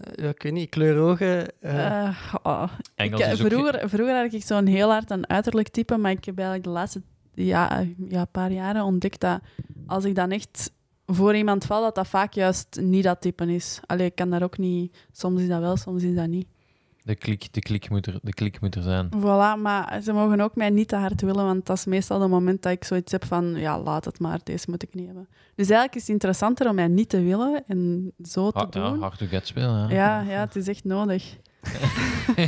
eh, ja, ik weet niet, kleur ogen. eh, Eh, oh. Engels Ik, eh, is ook... vroeger, vroeger had ik zo'n heel hard een uiterlijk type, maar ik heb eigenlijk de laatste ja, ja, paar jaren ontdekt dat als ik dan echt voor iemand val, dat dat vaak juist niet dat type is. Allee, ik kan daar ook niet... Soms is dat wel, soms is dat niet. De klik, de, klik moet er, de klik moet er zijn. Voilà, maar ze mogen ook mij niet te hard willen, want dat is meestal het moment dat ik zoiets heb van, ja, laat het maar, deze moet ik niet hebben. Dus eigenlijk is het interessanter om mij niet te willen en zo te Ha, ja, doen. hard to get spelen. Ja. Ja, ja, het is echt nodig. *laughs*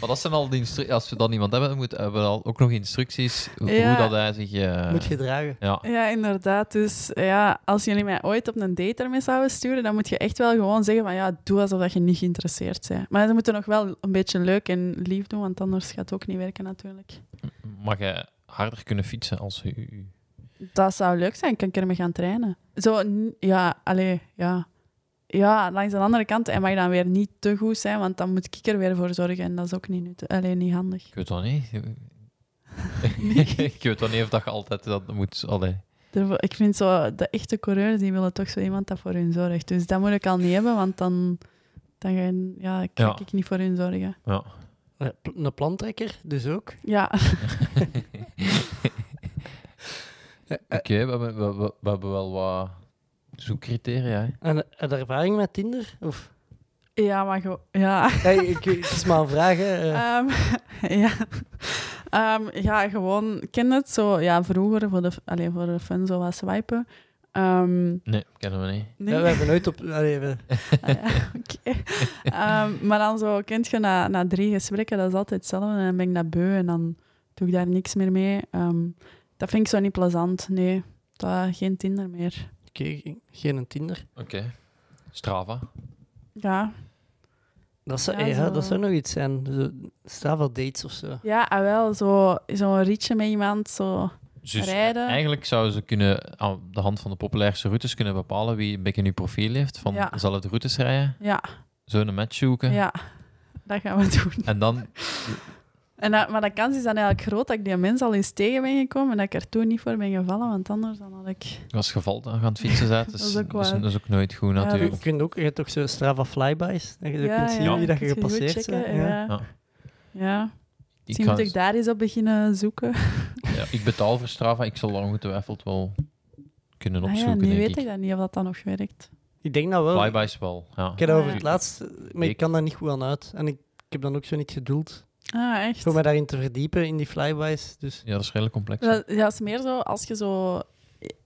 maar dat zijn al instructies. Als we dan iemand hebben, dan moeten we al ook nog instructies hoe Ja. dat hij zich. eh, moet gedragen. Ja, Ja, inderdaad. Dus ja, als jullie mij ooit op een date ermee zouden sturen, dan moet je echt wel gewoon zeggen van ja, doe alsof dat je niet geïnteresseerd bent. Maar ze moeten nog wel een beetje leuk en lief doen, want anders gaat het ook niet werken natuurlijk. mag hij harder kunnen fietsen als u. Dat zou leuk zijn, kan ik ermee gaan trainen. Zo, ja, allee, ja. Ja, langs de andere kant, hij mag dan weer niet te goed zijn, want dan moet ik er weer voor zorgen en dat is ook niet, nut- allee, niet handig. Ik weet dat niet. *laughs* *laughs* ik weet dan niet of dat je altijd dat moet. Allee. Ik vind zo, de echte coureurs, die willen toch zo iemand dat voor hun zorgt. Dus dat moet ik al niet hebben, want dan, dan ga je- ja, kan Ja. ik niet voor hun zorgen. Ja. Een plantrekker, dus ook. Ja, *laughs* Oké, we, hebben, we, we, we hebben wel wat zoekcriteria. hè. En heb je ervaring met Tinder? Of? ja maar go- ja. Hey, ik, het is maar een vraag. hè. Eh, Ehm, *laughs* ja. Ehm, ja, gewoon, ik ken het zo, ja, vroeger voor de, allee, voor de fun zo wat swipen. Ehm, Nee, kennen we niet. nee. ja, we hebben nooit op... Allee, we- *laughs* Ah, ja. Ehm, maar dan zo, kent je na, na drie gesprekken, dat is altijd hetzelfde. En dan ben ik dat beu en dan doe ik daar niks meer mee. Ehm, dat vind ik zo niet plezant. Nee, dat, geen Tinder meer. Oké, geen een Tinder. Oké. Strava. Ja, Dat zou, Ja, ja, zo- dat zou nog iets zijn. Zo, Strava dates of zo. ja ah, wel, zo'n zo een ritje met iemand, zo Dus rijden. eigenlijk zouden ze kunnen aan de hand van de populairste routes kunnen bepalen wie een beetje een profiel heeft. Van Ja. dezelfde routes rijden, Ja, zo een match zoeken. ja, dat gaan we *laughs* doen. En dan En dat, maar de kans is dan eigenlijk groot dat ik die mens al eens tegen ben gekomen en dat ik er toen niet voor ben gevallen, want anders dan had ik... als geval dan gaan het fietsen zijn. Dus *laughs* Dat is ook dat, is, waar. dat is ook nooit goed Ja, natuurlijk. Je kunt ook, je hebt ook zo Strava flybys, dat je kunt zien ja, wie dat je gepasseerd bent. Ja. Ja. Ja. Ja, Ik, misschien moet ik daar eens op beginnen zoeken. *laughs* ja, ik betaal voor Strava, ik zal ongetwijfeld wel kunnen Ah ja, opzoeken, nu denk weet ik. ik dat niet of dat dan nog werkt. Ik denk dat wel. Flybys wel, ja. Ik heb dat Ah, over ja. het laatst, maar ik Ik- kan daar niet goed aan uit. En ik, ik heb dan ook zo niet geduld Ah, echt? voor mij daarin te verdiepen, in die flybys. Dus Ja, dat is redelijk complex. Dat, ja, dat is meer zo als je zo...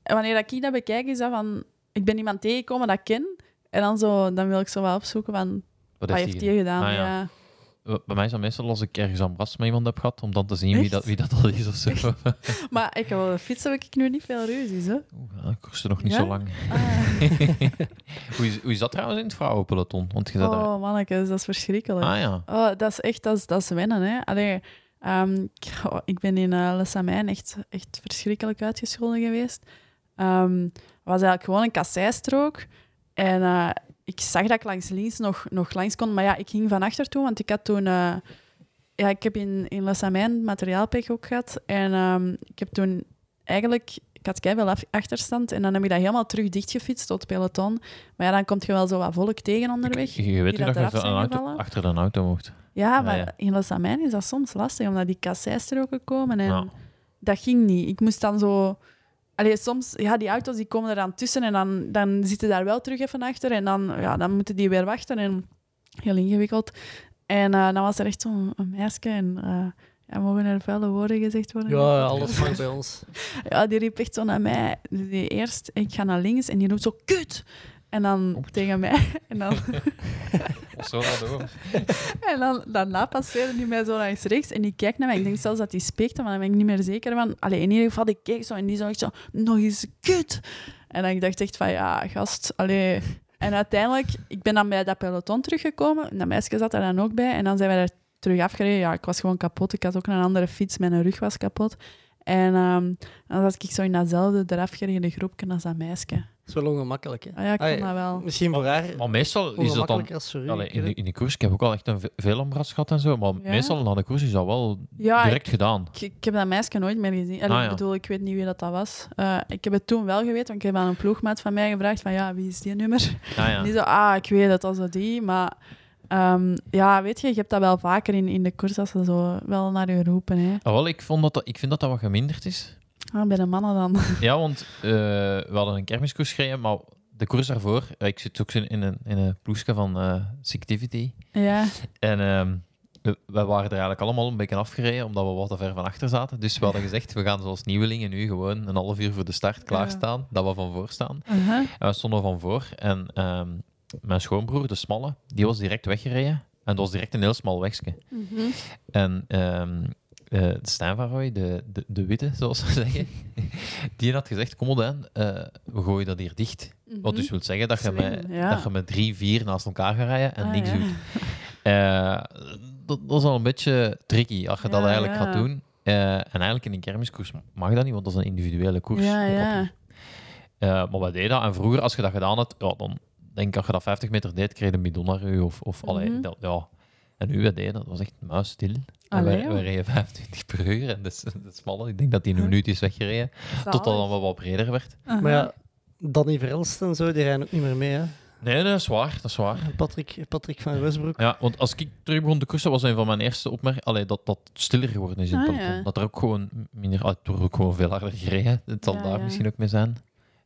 Wanneer ik dat bekijk, is dat van... Ik ben iemand tegengekomen dat ik ken. En dan, zo, dan wil ik zo wel opzoeken van... Wat, heeft heeft die die gedaan? Ah, ja. ja. Bij mij is dat meestal als ik ergens aan met iemand heb gehad, om dan te zien wie dat, wie dat al is of zo. *laughs* Maar ik heb wel fietsen heb ik nu niet veel ruzies, hè. Oeh, dat kostte nog niet Ja? zo lang. Ah. *laughs* hoe, is, hoe is dat trouwens in het vrouwenpeloton? Want je daar... Oh, mannetjes, dat is verschrikkelijk. Ah ja. Oh, dat is echt, dat is, dat is wennen, hè. Allee, ehm, ik- oh, ik ben in uh, Les Amijn echt, echt verschrikkelijk uitgescholden geweest. Ehm, Het was eigenlijk gewoon een kasseistrook. En eh, ik zag dat ik langs links nog, nog langs kon. Maar ja, ik ging van achter toe, want ik had toen... eh, ja, ik heb in, in Les Amijn materiaalpech ook gehad. En ehm, ik heb toen eigenlijk... Ik had af- achterstand en dan heb ik dat helemaal terug dichtgefietst tot het peloton. Maar ja, dan komt je wel zo wat volk tegen onderweg. Je, je weet dat dat je zo auto, achter een auto mocht. Ja, maar ja. in Les Amijn is dat soms lastig, omdat die kasseistroken komen. En Ja. dat ging niet. Ik moest dan zo... Allee, soms, ja, die auto's die komen er dan tussen en dan, dan zitten daar wel terug even achter. En dan, ja, dan moeten die weer wachten. En heel ingewikkeld. En eh, dan was er echt zo'n meisje en... eh, ja, mogen er vuile woorden gezegd worden? ja, alles mag bij ons. *laughs* Ja, die riep echt zo naar mij. Die eerst, ik ga naar links en die roept zo, kut! En dan tegen mij. *laughs* En dan... *laughs* *laughs* Zo dat door. En dan, daarna passeerde hij mij zo langs rechts en die kijkt naar mij. Ik denk zelfs dat hij speekte, maar daar ben ik niet meer zeker van. Allee, in ieder geval, ik keek zo en die echt zo, nog eens kut. En dan ik dacht echt van, ja, gast, allee. En uiteindelijk, ik ben dan bij dat peloton teruggekomen. En dat meisje zat daar dan ook bij. En dan zijn we er terug afgereden. Ja, ik was gewoon kapot. Ik had ook een andere fiets, mijn rug was kapot. En ehm, dan zat ik zo in datzelfde eraf gereden groepje als dat meisje. Dat is wel ongemakkelijk, hè? Ah ja, ik vond dat wel. Misschien voor haar Maar meestal is dat dan... als. Allee, ik in, de, in de koers, ik heb ook al echt een ve- veel ambras gehad en zo, maar Ja? meestal na de koers is dat wel Ja, direct gedaan. Ik, ik heb dat meisje nooit meer gezien. Allee, Ah, ja. Ik bedoel, ik weet niet wie dat, dat was. Eh, ik heb het toen wel geweten, want ik heb aan een ploegmaat van mij gevraagd van ja, wie is die nummer? Ah, *laughs* die zo, ah, ik weet het, dat was die. Maar ehm, ja, weet je, je hebt dat wel vaker in, in de koers als ze zo wel naar je roepen. Hè. Ah, wel, ik, vond dat, dat- ik vind dat dat wat geminderd is. Ah, bij de mannen dan. *laughs* Ja, want eh, we hadden een kermiskoers gereden, maar de koers daarvoor, eh, ik zit ook in een, in een van Sictivity. ja. En ehm, we, we waren er eigenlijk allemaal een beetje afgereden, omdat we wat te ver van achter zaten. Dus we hadden gezegd, we gaan zoals nieuwelingen nu gewoon een half uur voor de start klaarstaan, dat we van voor staan. En we stonden van voor en ehm, mijn schoonbroer, de smalle, die was direct weggereden. En dat was direct een heel smal wegje. Mhm. En ehm eh Stijn van Rooij, de, de, de witte, zoals ze zeggen, *laughs* die had gezegd, kom Odijn, eh we gooien dat hier dicht. Wat dus wil zeggen dat je, Mhm. Met, ja. dat je met drie, vier naast elkaar gaat rijden en Ah, niks ja. doet. Eh, dat, dat is al een beetje tricky als je dat eigenlijk gaat doen. En eigenlijk in een kermiskoers mag dat niet, want dat is een individuele koers. Maar wij deden dat. En vroeger, als je dat gedaan had, dan denk ik als je dat 50 meter deed, kreeg je een bidon naar. Of, of allee, Mhm. dat, ja. En deden dat, was echt muisstil. Joh. wij reden 25 per uur. En dat is, dat is smalle. Ik denk dat die een minuut is weggereden. Tot dat dan wel wat breder werd. Uh-huh. Maar ja, Danny Verelst en zo, die rijden ook niet meer mee, hè? Nee, dat is waar. Dat is waar. Patrick, Patrick van Roosbroek. Ja, want als ik terug begon te koersen, was een van mijn eerste opmerkingen dat dat stiller geworden is in het Ah, ja. Dat er ook gewoon minder... ah, het wordt ook gewoon veel harder gereden. Het zal Ja, daar ja. misschien ook mee zijn.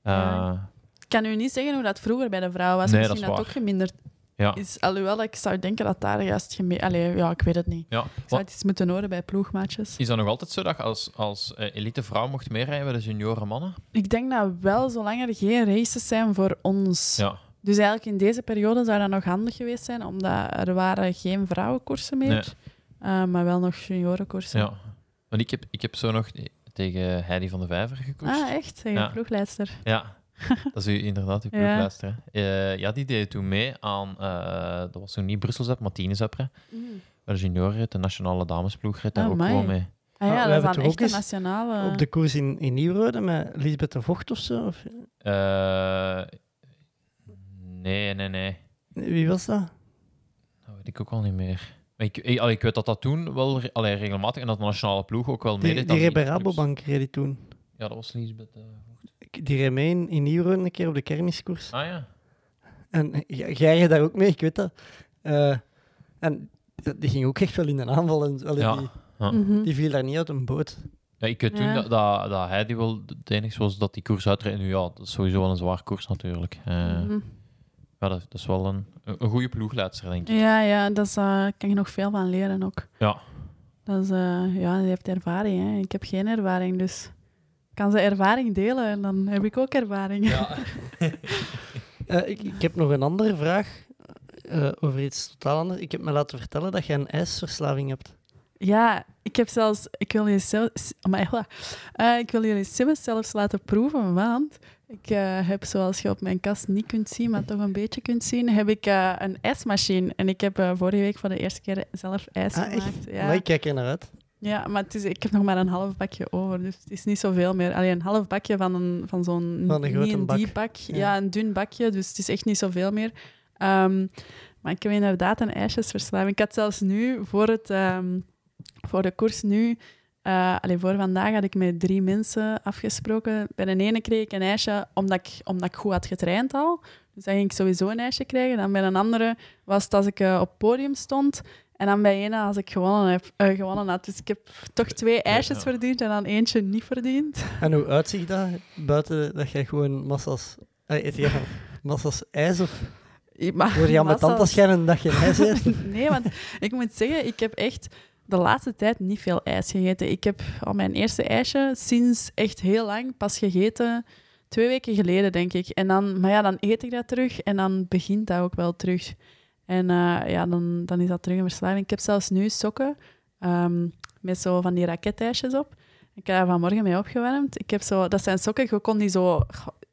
Eh, Ja. Ik kan u niet zeggen hoe dat vroeger bij de vrouwen was. Nee, Misschien dat is dat, waar. ook geminderd ja. is. Alhoewel, ik zou denken dat daar juist... Geme- Allee, ja, ik weet het niet. ja. Ik zou het iets moeten horen bij ploegmaatjes. Is dat nog altijd zo dat je als, als eh, elite vrouw mocht meerijden bij de junioren mannen? Ik denk dat wel, zolang er geen races zijn voor ons. Ja. Dus eigenlijk in deze periode zou dat nog handig geweest zijn, omdat er waren geen vrouwenkoersen meer, Nee. eh, maar wel nog juniorenkoersen. ja. Want ik heb, ik heb zo nog tegen Heidi van de Vijver gekoerst. Ah, echt? Tegen Ja. de ploegleidster. Ja, *laughs* dat is u, inderdaad uw Ja. ploegluister. Eh, ja, die deed toen mee aan... eh, dat was toen niet Brussels, maar Tienezapre. Bij de junioren, de nationale damesploeg, reed daar Ah, ook gewoon mee. Ah Ah, ja, we dat is ook een nationale... Op de koers in, in Nieuwrode met Lisbeth de Vocht of zo? Of, Eh, nee, nee, nee. wie was dat? Dat weet ik ook al niet meer. Maar ik, ik, ik weet dat dat toen wel allee, regelmatig en dat de nationale ploeg ook wel Die, meedeed. die clubs. Rabobank reed die toen. Ja, dat was Lisbeth. Eh. Die mee in, Nieuwrode een keer op de kermiskoers. Ah ja. En jij reed daar ook mee, ik weet dat. Eh, en die ging ook echt wel in een aanval. En, allee, Ja. die, Ja. Mhm. die viel daar niet uit een boot. Ja, ik weet toen dat, dat, dat hij die wel het enigste was dat die koers uitreed. Nu ja, dat is sowieso wel een zwaar koers natuurlijk. Eh. Ja, dat, dat is wel een, een, goede ploegleidster, denk ik. Ja, ja, daar uh, kan je nog veel van leren ook. Ja. Dat is, uh, ja, je hebt ervaring. Hè. Ik heb geen ervaring, dus kan ze ervaring delen en dan heb ik ook ervaring. Ja. Uh, *laughs* ik, ik, heb nog een andere vraag uh, over iets totaal anders. Ik heb me laten vertellen dat je een ijsverslaving hebt. Ja, ik heb zelfs... Ik wil jullie, zelf, uh, ik wil jullie zelfs, zelfs laten proeven, want ik uh, heb, zoals je op mijn kast niet kunt zien, maar toch een beetje kunt zien, heb ik uh, een ijsmachine. En ik heb uh, vorige week voor de eerste keer zelf ijs ah, gemaakt. Ja. Maar ik kijk er naar uit. Ja, maar het is, ik heb nog maar een half bakje over, dus het is niet zoveel meer. Alleen een half bakje van, een, van zo'n van een niet een bak. bak. Ja. ja. een dun bakje, dus het is echt niet zoveel meer. Um, maar ik heb inderdaad een ijsjesverslaving. Ik had zelfs nu, voor, het, um, voor de koers nu... Uh, allee, voor vandaag had ik met drie mensen afgesproken. Bij de ene kreeg ik een ijsje omdat ik, omdat ik goed had getraind al. Dus dan ging ik sowieso een ijsje krijgen. Dan bij een andere was het als ik uh, op het podium stond. En dan bij ene als ik gewonnen, heb, uh, gewonnen had. Dus ik heb toch twee ijsjes ja. verdiend en dan eentje niet verdiend. En hoe uitziet dat? Buiten dat jij gewoon massa's... Eet je massa's ijs of... Word je aan mijn tand schijnen dat je ijs eet? *laughs* nee, want ik moet zeggen, ik heb echt de laatste tijd niet veel ijs gegeten. Ik heb al mijn eerste ijsje sinds echt heel lang pas gegeten. Twee weken geleden, denk ik. En dan, maar ja, dan eet ik dat terug en dan begint dat ook wel terug. En uh, ja, dan, dan is dat terug een verslaving. Ik heb zelfs nu sokken um, met zo van die raketijsjes op. Ik heb daar vanmorgen mee opgewarmd. Ik heb zo, dat zijn sokken, je kon die zo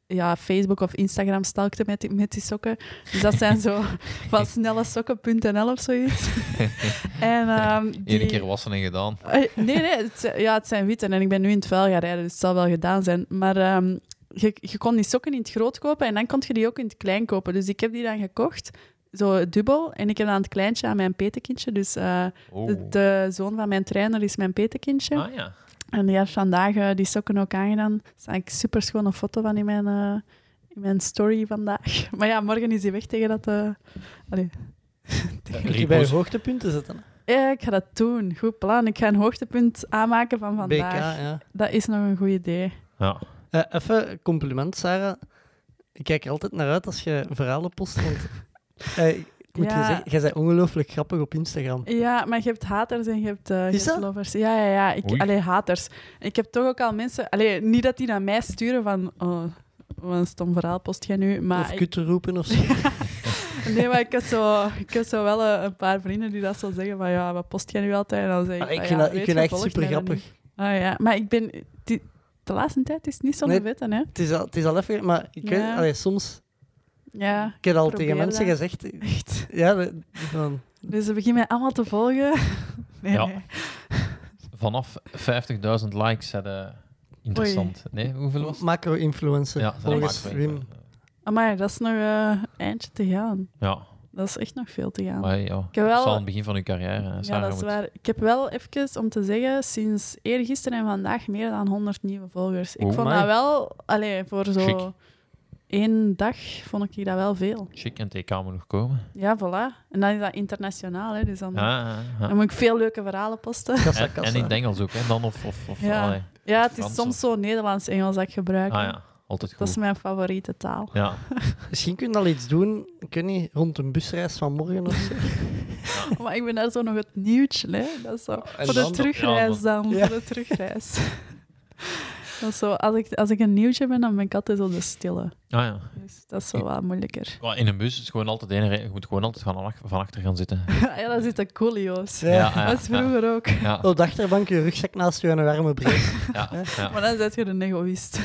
ja, Facebook of Instagram stalkte met die, met die sokken. Dus dat zijn zo *laughs* van snellesokken.nl of zoiets. *laughs* en, um, die... Eén keer wassen en gedaan. Uh, nee, nee, het, ja, het zijn witte en ik ben nu in het vuil gaan rijden, dus het zal wel gedaan zijn. Maar um, je, je kon die sokken in het groot kopen en dan kon je die ook in het klein kopen. Dus ik heb die dan gekocht, zo dubbel. En ik heb dan het kleintje aan mijn petekindje. Dus uh, oh. de, de, zoon van mijn trainer is mijn petekindje. Ah ja. En die heeft vandaag uh, die sokken ook aangedaan. Er staat een super schone foto van in mijn, uh, in mijn story vandaag. *laughs* Maar ja, morgen is hij weg tegen dat... Uh, allee. *laughs* Je bij hoogtepunten zetten? Ja, ik ga dat doen. Goed plan. Ik ga een hoogtepunt aanmaken van vandaag. BK, ja. Dat is nog een goed idee. Ja. Uh, even compliment, Sarah. Ik kijk er altijd naar uit als je verhalen post. Want, uh, ik moet ja. je zeggen, jij bent ongelooflijk grappig op Instagram. Ja, maar je hebt haters en je hebt, uh, je hebt lovers. Ja, ja, ja. Ik, allee, haters. Ik heb toch ook al mensen... Allee, niet dat die naar mij sturen van... Oh, wat een stom verhaal post jij nu. Maar of ik... kutten roepen of zo. *laughs* nee, maar ik heb zo, ik heb zo wel een, een, paar vrienden die dat zo zeggen van... Ja, wat post jij nu altijd? En dan zeg ik... Ah, ik vind, ja, dat, ik vind dat echt super grappig. Ah ja, maar ik ben... Die, de laatste tijd is het niet zo nee, weten, hè? Het is al, het is al even... Maar ik Ja. weet, allee, soms... Ja, Ik heb al tegen mensen dat. gezegd... *laughs* echt. Ja, van, Dus ze beginnen mij allemaal te volgen. *laughs* Nee, Ja. nee. Vanaf 50.000 likes zijn de interessant. Nee, hoeveel was het? macro-influencer. Ja, volgens maar Wim. Amai, dat is nog eh, een eindje te gaan. Ja, Dat is echt nog veel te gaan. maar ja, heb wel- het is al het begin van uw carrière. hè. ja, dat is moet- waar. Ik heb wel even, om te zeggen, sinds eergisteren en vandaag meer dan 100 nieuwe volgers. Ik Oh, vond amai. dat wel, allee, voor zo Chic. Één dag vond ik dat wel veel. Chic en TK moet nog komen. Ja, voilà. En dan is dat internationaal, hè, dus dan, Ja, ja, ja. dan moet ik veel leuke verhalen posten. Kassa, En, kassa. en in het Engels ook, hè? Dan of... of, of Ja. allee. Ja, het is soms of- zo Nederlands-Engels dat ik gebruik. Ah ja, altijd Dat goed. is mijn favoriete taal. Ja. *laughs* Misschien kun je al iets doen, ik weet niet, rond een busreis van morgen of zo. *laughs* Maar ik ben daar zo nog het nieuwtje, hè. Dat is zo. voor de dan- terugreis ja, dan. Ja. Voor de terugreis. *laughs* dat is zo, als, ik, als ik een nieuwtje ben, dan ben ik altijd zo de stille. Ah ja. Dus dat is zo wat moeilijker. In een bus is gewoon altijd één Je moet gewoon altijd van, ach- van achter gaan zitten. *laughs* ja, dat zitten coolio's. Ja. ja, Dat is vroeger ook. Ja, Op de achterbank je rugzak naast je en een warme *laughs* ja. Maar dan zet je een egoïst.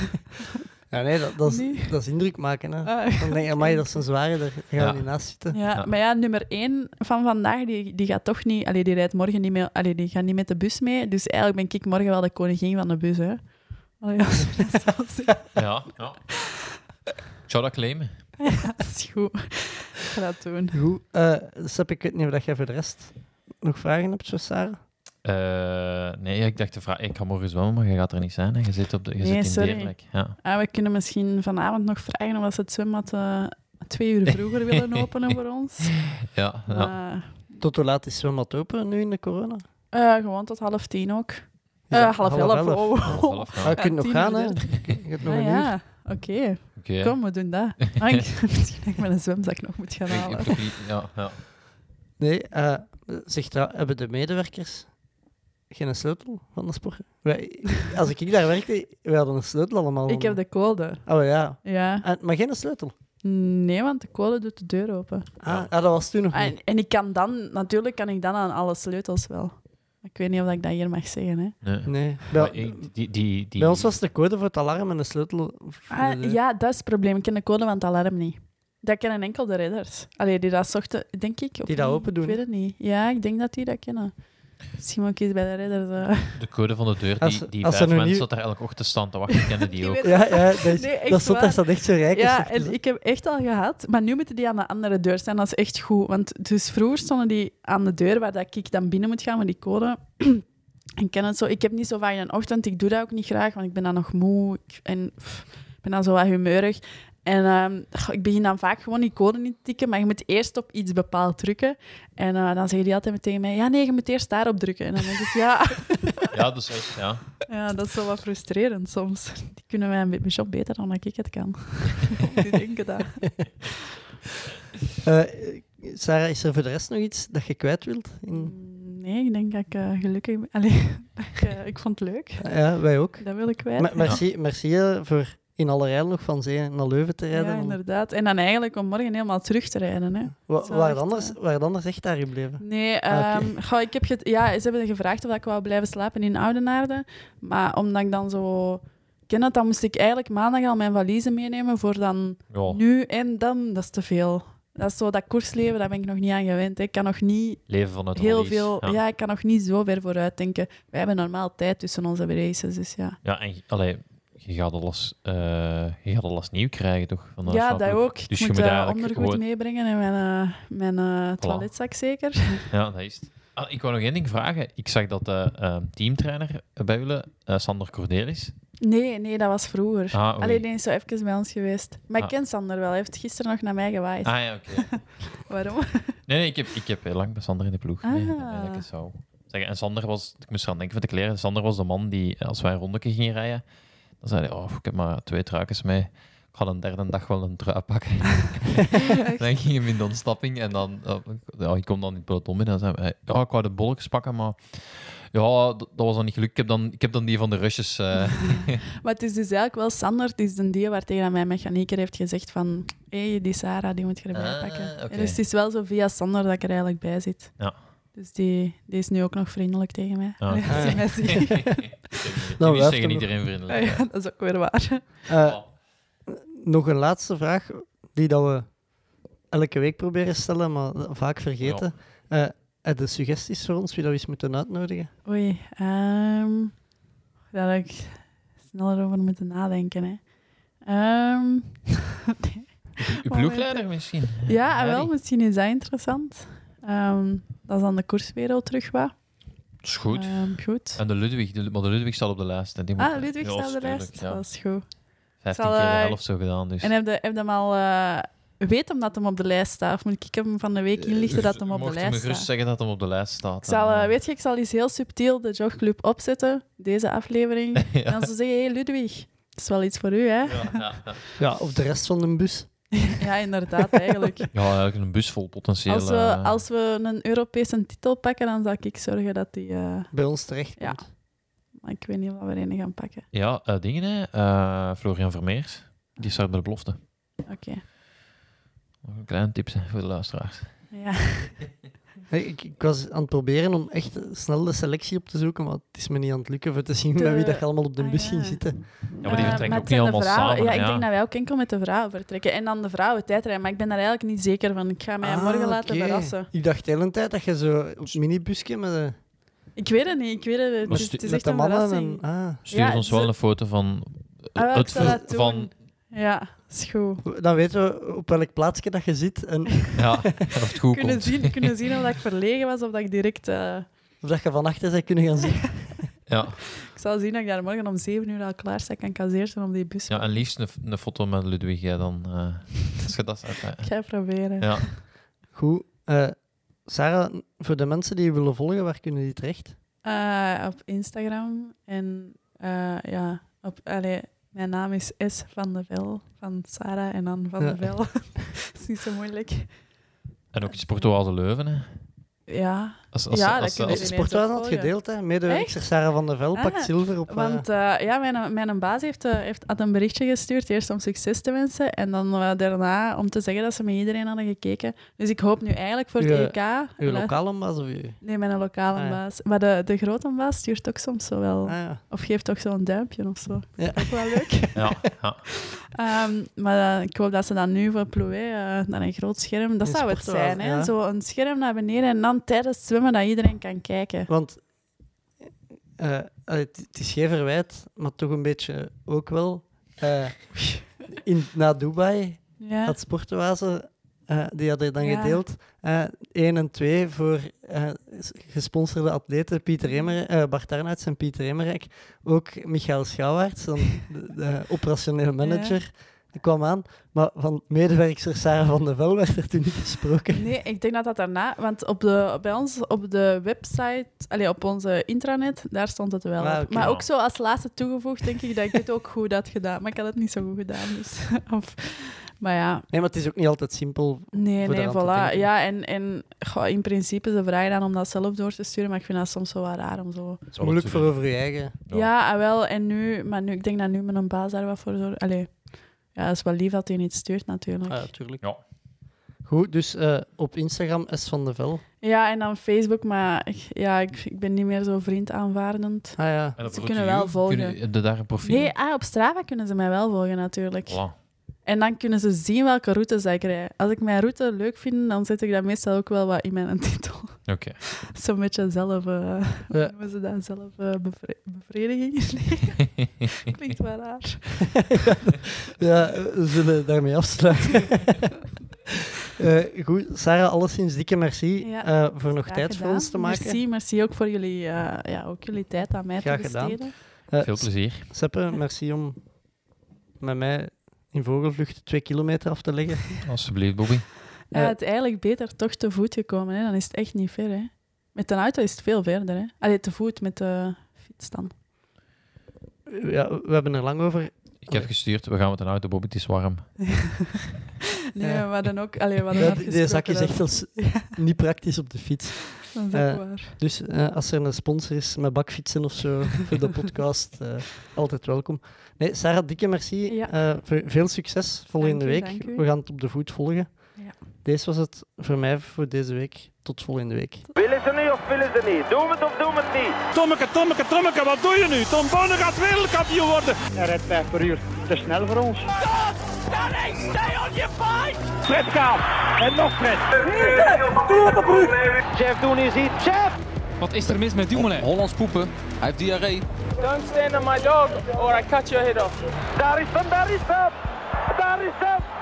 Ja, nee, dat, dat, is, Nee. dat is indruk maken. Hè. Ah, Dan denk je, amai, dat is een zware, daar gaan we Ja. niet naast zitten. Ja, Ja. maar ja, nummer 1 van vandaag, die, die gaat toch niet... Allee, die rijdt morgen niet meer... Allee, die gaat niet met de bus mee. Dus eigenlijk ben ik morgen wel de koningin van de bus, hè. Allee, als *laughs* je dat zo zegt. ja, ja. Ik zou dat claimen. Ja, dat is goed. Ik ga dat doen. Goed. Eh ik weet niet of jij voor de rest nog vragen hebt, zo Sarah. Eh, nee, ik dacht, de vraag, ik ga morgen zwemmen, maar je gaat er niet zijn. Hè. Je zit, op de, je Nee, zit in sorry. Deerlijk. Ja. Ah, we kunnen misschien vanavond nog vragen of ze het zwembad eh, twee uur vroeger willen *laughs* openen voor ons. Ja, ja. Maar Tot hoe laat is zwembad open nu in de corona? Eh, gewoon tot half tien ook. Eh, dat half elf. Oh. Half, ja. Ah, je kunt nog gaan, hè? Je hebt nog Ah, een uur. ja, oké. Kom, we doen dat. *laughs* Ah, ik, *laughs* misschien dat ik mijn zwemzak nog moet gaan halen. Ja, ja. Nee, eh zeg hebben de medewerkers geen sleutel van de sport? Wij, als ik daar werkte, we hadden een sleutel allemaal. Ik heb de code. Oh ja. Ja. En, maar geen sleutel? Nee, want de code doet de deur open. Ah, ah, dat was toen nog En, en ik kan dan, natuurlijk kan ik dan aan alle sleutels wel. Ik weet niet of ik dat hier mag zeggen. Hè. Nee. Nee. Bij, die, die, die, bij ons was de code voor het alarm en de sleutel... Ah, de- ja, dat is het probleem. Ik ken de code van het alarm niet. Dat kennen enkel de redders. Allee, die dat zochten, denk ik. of Die dat niet? open doen, Ik weet het niet. Ja, ik denk dat die dat kennen. Misschien moet ik eens bij de redders... eh. de code van de deur, Als- die, die als er vijf mensen dat er elke ochtend staan te wachten, kennen die Die *laughs* ook. Ja, ja, dat is, Nee, dat staat echt zo rijk. Ja, en ik heb echt al gehad. Maar nu moeten die aan de andere deur staan. Dat is echt goed. Want dus vroeger stonden die aan de deur waar dat ik dan binnen moet gaan met die code. *clears throat* en ken het zo. Ik heb niet zo vaak in de ochtend. Ik doe dat ook niet graag, want ik ben dan nog moe. Ik- En pff, ben dan zo wat humeurig. En ehm, goh, ik begin dan vaak gewoon die code niet te tikken, maar je moet eerst op iets bepaald drukken. En eh, dan zeggen die altijd tegen mij, ja nee, je moet eerst daarop drukken. En dan denk ik, ja, *laughs* Ja, dat is echt, ja. ja dat is wel wat frustrerend soms. Die kunnen mij een beetje job beter dan dat ik het kan. *laughs* die denken dat. Eh, Sarah, is er voor de rest nog iets dat je kwijt wilt? In... Mm, Nee, ik denk dat ik eh, gelukkig ben. *laughs* Allee, ik, ik vond het leuk. Ja, wij ook. Dat wil ik kwijt. Ma- merci, merci voor in alle rijden nog van Zee naar Leuven te rijden. ja, inderdaad. En dan eigenlijk om morgen helemaal terug te rijden. Hè. Wa- Dat waar, echt, anders, eh, waar anders echt daar gebleven? Nee, Ah, goh, ik heb ja, ze hebben gevraagd of ik wou blijven slapen in Oudenaarde. Maar omdat ik dan zo... Ken het, dan moest ik eigenlijk maandag al mijn valiezen meenemen voor dan ja. nu en dan. Dat is te veel. Dat is zo dat koersleven, daar ben ik nog niet aan gewend. hè. Ik kan nog niet Leven vanuit de heel veel... Ja. Ja. ik kan nog niet zo ver vooruit denken. Wij hebben normaal tijd tussen onze races, dus ja. Ja, en allee, je gaat alles, eh, je gaat alles nieuw krijgen, toch? Van de Ja, dat ook. Ik Dus je moet moet ondergoed gewoon- meebrengen en mijn, eh, mijn eh, toiletzak zeker. *laughs* Ja, dat is het. Ah, ik wou nog één ding vragen. Ik zag dat de teamtrainer bij jullie, Sander Cordelis... Nee, nee, dat was vroeger. Ah. Alleen is zo even bij ons geweest. Maar ik Ah. ken Sander wel. Hij heeft gisteren nog naar mij gewaaid. Ah ja, oké. *laughs* Waarom? *laughs* Nee, nee ik, heb, ik heb heel lang bij Sander in de ploeg. Nee, Ah. dat ik zeggen. En Sander was, ik moest eraan denken van de kleren, Sander was de man die, als wij een rondetje gingen rijden, dan zei hij, oh, ik heb maar twee truikens mee. Ik ga een derde dag wel een trui pakken. *laughs* *laughs* dan ging hij in de ontstapping en dan, eh, ja, ik kom dan in het peloton binnen en dan zei hij, ja, ik wou de bolletjes pakken, maar ja, dat, was dan niet gelukt. Ik heb dan, ik heb dan die van de rushes. eh, *laughs* Maar het is dus eigenlijk wel Sander. Het is een die waar tegen mijn mechanieker heeft gezegd van... Hé, hey, die Sarah, die moet je erbij Ah, pakken. En Dus het is wel zo via Sander dat ik er eigenlijk bij zit. Ja. Dus die, die is nu ook nog vriendelijk tegen mij. Ja. Allee, *laughs* als hij mij ziet. *laughs* *laughs* Nou, iedereen vriendelijk. ja, dat is ook weer waar. Eh, nog een laatste vraag, die dat we elke week proberen te stellen, maar vaak vergeten. Eh heb je suggesties voor ons, wie dat we eens moeten uitnodigen? Oei, ehm daar had ik sneller over moeten nadenken. Hè. Ehm, Uw ploegleider misschien? ja, wel, misschien is dat interessant. Ehm, dat is dan de koerswereld terug wat. Dat is goed. Ehm, goed. En de Ludwig, de, maar de Ludwig staat op de lijst. hè. Die moet- Ah, Ludwig Ja, staat op de lijst. Ja. Dat is goed. 15 Zal, keer de eh, helft zo gedaan. Dus. En heb je, heb je hem al... eh, weet hem dat hem op de lijst staat? Of moet ik hem van de week inlichten dat hem op de Mocht je lijst me gerust staat? zeggen dat hem op de lijst staat. Ik zal, eh, eh, weet je, ik zal eens heel subtiel de jogclub opzetten, deze aflevering. *laughs* En dan zo zeggen, hé hey, Ludwig, dat is wel iets voor u, hè? Ja, ja, ja. Ja, of de rest van de bus. *laughs* Ja, inderdaad, eigenlijk. *laughs* Ja, eigenlijk een bus vol potentieel. Als we, als we een Europese titel pakken, dan zal ik zorgen dat die... eh, Bij ons terecht Ja. komt. maar ik weet niet wat we erin gaan pakken. Ja, eh, dingen, hè. Eh, Florian Vermeers. Die start bij de belofte. Oké. Nog een kleine tip voor de luisteraars. Ja. *laughs* Hey, Ik, ik was aan het proberen om echt snel de selectie op te zoeken, maar het is me niet aan het lukken voor te zien De- bij wie dat je allemaal op de Ah, bus ja. ging zitten. Ja, maar die Eh, vertrekken het ook niet allemaal vrouwen- samen. Ja, ik denk dat wij ook enkel met de vrouwen vertrekken. En dan de vrouwen tijdrijden. Maar ik ben daar eigenlijk niet zeker van. Ik ga mij Ah, morgen laten oké. verrassen. Ik dacht de hele tijd dat je zo op een minibusje met de, Ik weet het niet. Ik weet het, het, Maar is, het is echt een verrassing. En, ah. Stuur Ja, ons wel ze- een foto van Ah, wel, het van Ja, is goed. Dan weten we op welk plaatsje dat je zit en *laughs* ja, en of het goed Kunnen komt. zien, kunnen zien of dat ik verlegen was of dat ik direct... eh, of dat je van achter zou kunnen gaan zitten. *laughs* Ja. ik zal zien dat ik daar morgen om 7 uur al klaar sta kan kasseren op die bus. ja, en liefst een, een foto met Ludwig. Ja, dan, eh, *laughs* als je dat, eh, Ik ga proberen. ja. Goed. eh, Sarah, voor de mensen die je willen volgen, waar kunnen die terecht? Eh, op Instagram en eh, ja, op, allee, mijn naam is S van de Vel, van Sarah en dan van Ja. de Vel. *laughs* is niet zo moeilijk. En ook Sportoise Leuven. Hè. Ja, Als, als, Ja, als, als, De had gedeeld, hè. Medewerkster Sarah van der Vel Ah, pakt zilver op... eh, want eh, ja, mijn, mijn baas heeft, eh, heeft, had een berichtje gestuurd, eerst om succes te wensen en dan eh, daarna om te zeggen dat ze met iedereen hadden gekeken. Dus ik hoop nu eigenlijk voor het EK... uw lokale baas of uw... Nee, mijn lokale Ah, ja. baas. Maar de, de grote baas stuurt ook soms zo wel... Ah, ja. Of geeft toch zo'n duimpje of zo. Ja. Dat is ook wel leuk. *laughs* ja, ja. Ehm, maar eh, ik hoop dat ze dan nu voor Ploué eh, naar een groot scherm... Dat In zou het zijn, hè? ja. Zo een scherm naar beneden en dan tijdens het zwemmen dat iedereen kan kijken. Want eh, het het is geen verwijt, maar toch een beetje ook wel. Eh, *laughs* in, na Dubai Ja. had Sportoise, eh die hadden dan Ja. gedeeld, eh 1 en 2 voor gesponsorde atleten Pieter Emmer, Bart Arnouds en Pieter Emmerijk. Ook Michael Schouwaerts, de, de operationeel manager, die kwam aan. Maar van medewerkster Sarah van der Vel werd er toen niet gesproken. Nee, ik denk dat dat daarna... Want op de, bij ons op de website, allee, op onze intranet, daar stond het wel Ah. Maar ook zo als laatste toegevoegd, denk ik dat ik het ook goed had gedaan. Maar ik had het niet zo goed gedaan, dus... *laughs* of, maar ja, Nee, maar het is ook niet altijd simpel. Nee, voor nee, voilà. Ja, en, en goh, in principe, ze vragen dan om dat zelf door te sturen, maar ik vind dat soms zo wat raar om zo... Het is moeilijk voor over je eigen. Ja, ah, wel, en nu... Maar nu, ik denk dat nu mijn baas daar wat voor zorgt. Allee, ja, het is wel lief dat hij niet stuurt, natuurlijk. Ah, ja, tuurlijk. Ja. Goed, dus eh, op Instagram S van de Vel. Ja, en dan Facebook, maar ik, ja, ik, ik ben niet meer zo vriend aanvaardend. Ah ja. En op Ze kunnen wel volgen. Kunnen de daar een profiel? Nee, ah, op Strava kunnen ze mij wel volgen, natuurlijk. Voilà. En dan kunnen ze zien welke routes ik rijd. Als ik mijn route leuk vind, dan zet ik dat meestal ook wel wat in mijn *laughs* titel. Oké. Zo'n beetje zelf... eh Ja. Hoe noemen ze dat? Zelf eh, bevre- bevrediging? *laughs* Nee, *laughs* klinkt wel raar. ja, we zullen daarmee afsluiten. Eh, goed, Sarah, alleszins dikke merci Ja, eh, voor nog Graag tijd voor gedaan. ons te maken. Merci, merci ook voor jullie, ja, ook jullie tijd aan mij Graag te gedaan. besteden. Eh, Veel plezier. Seppe, merci om met mij in vogelvlucht twee kilometer af te leggen. *laughs* Alsjeblieft, Bobby. Ja, het is eigenlijk beter toch te voet gekomen, hè? dan is het echt niet ver. Hè? Met een auto is het veel verder. Hè? Allee, te voet met de fiets dan. Ja, we hebben er lang over. Ik heb gestuurd, we gaan met een auto, Bobby, het is warm. *laughs* Nee, Ja. we hadden ook... Allee, we hadden Ja, afgesproken deze zak is echt als *laughs* niet praktisch op de fiets. Dat is Eh, ook waar. Dus eh, als er een sponsor is met bakfietsen of zo *laughs* voor de podcast, eh, altijd welkom. Nee, Sarah, dikke merci. Ja. Eh, ve- veel succes volgende u, week. We gaan het op de voet volgen. Ja. Deze was het voor mij voor deze week. Tot volgende week. Willen ze niet of willen ze niet? Doen we het of doen we het niet? Tommeke, Tommeke, Tommeke, wat doe je nu? Tom Bonne gaat wereldkampioen worden. Hij rijdt 5 per uur. Te snel voor ons. Fred Kaap. En nog Fred. Jeff doen is iets. Jeff! Wat is er mis met Dumoulin? Hollands poepen. Hij heeft diarree. Don't stand on my dog or I cut your head off. Daar is hem, daar is hem! Daar is hem!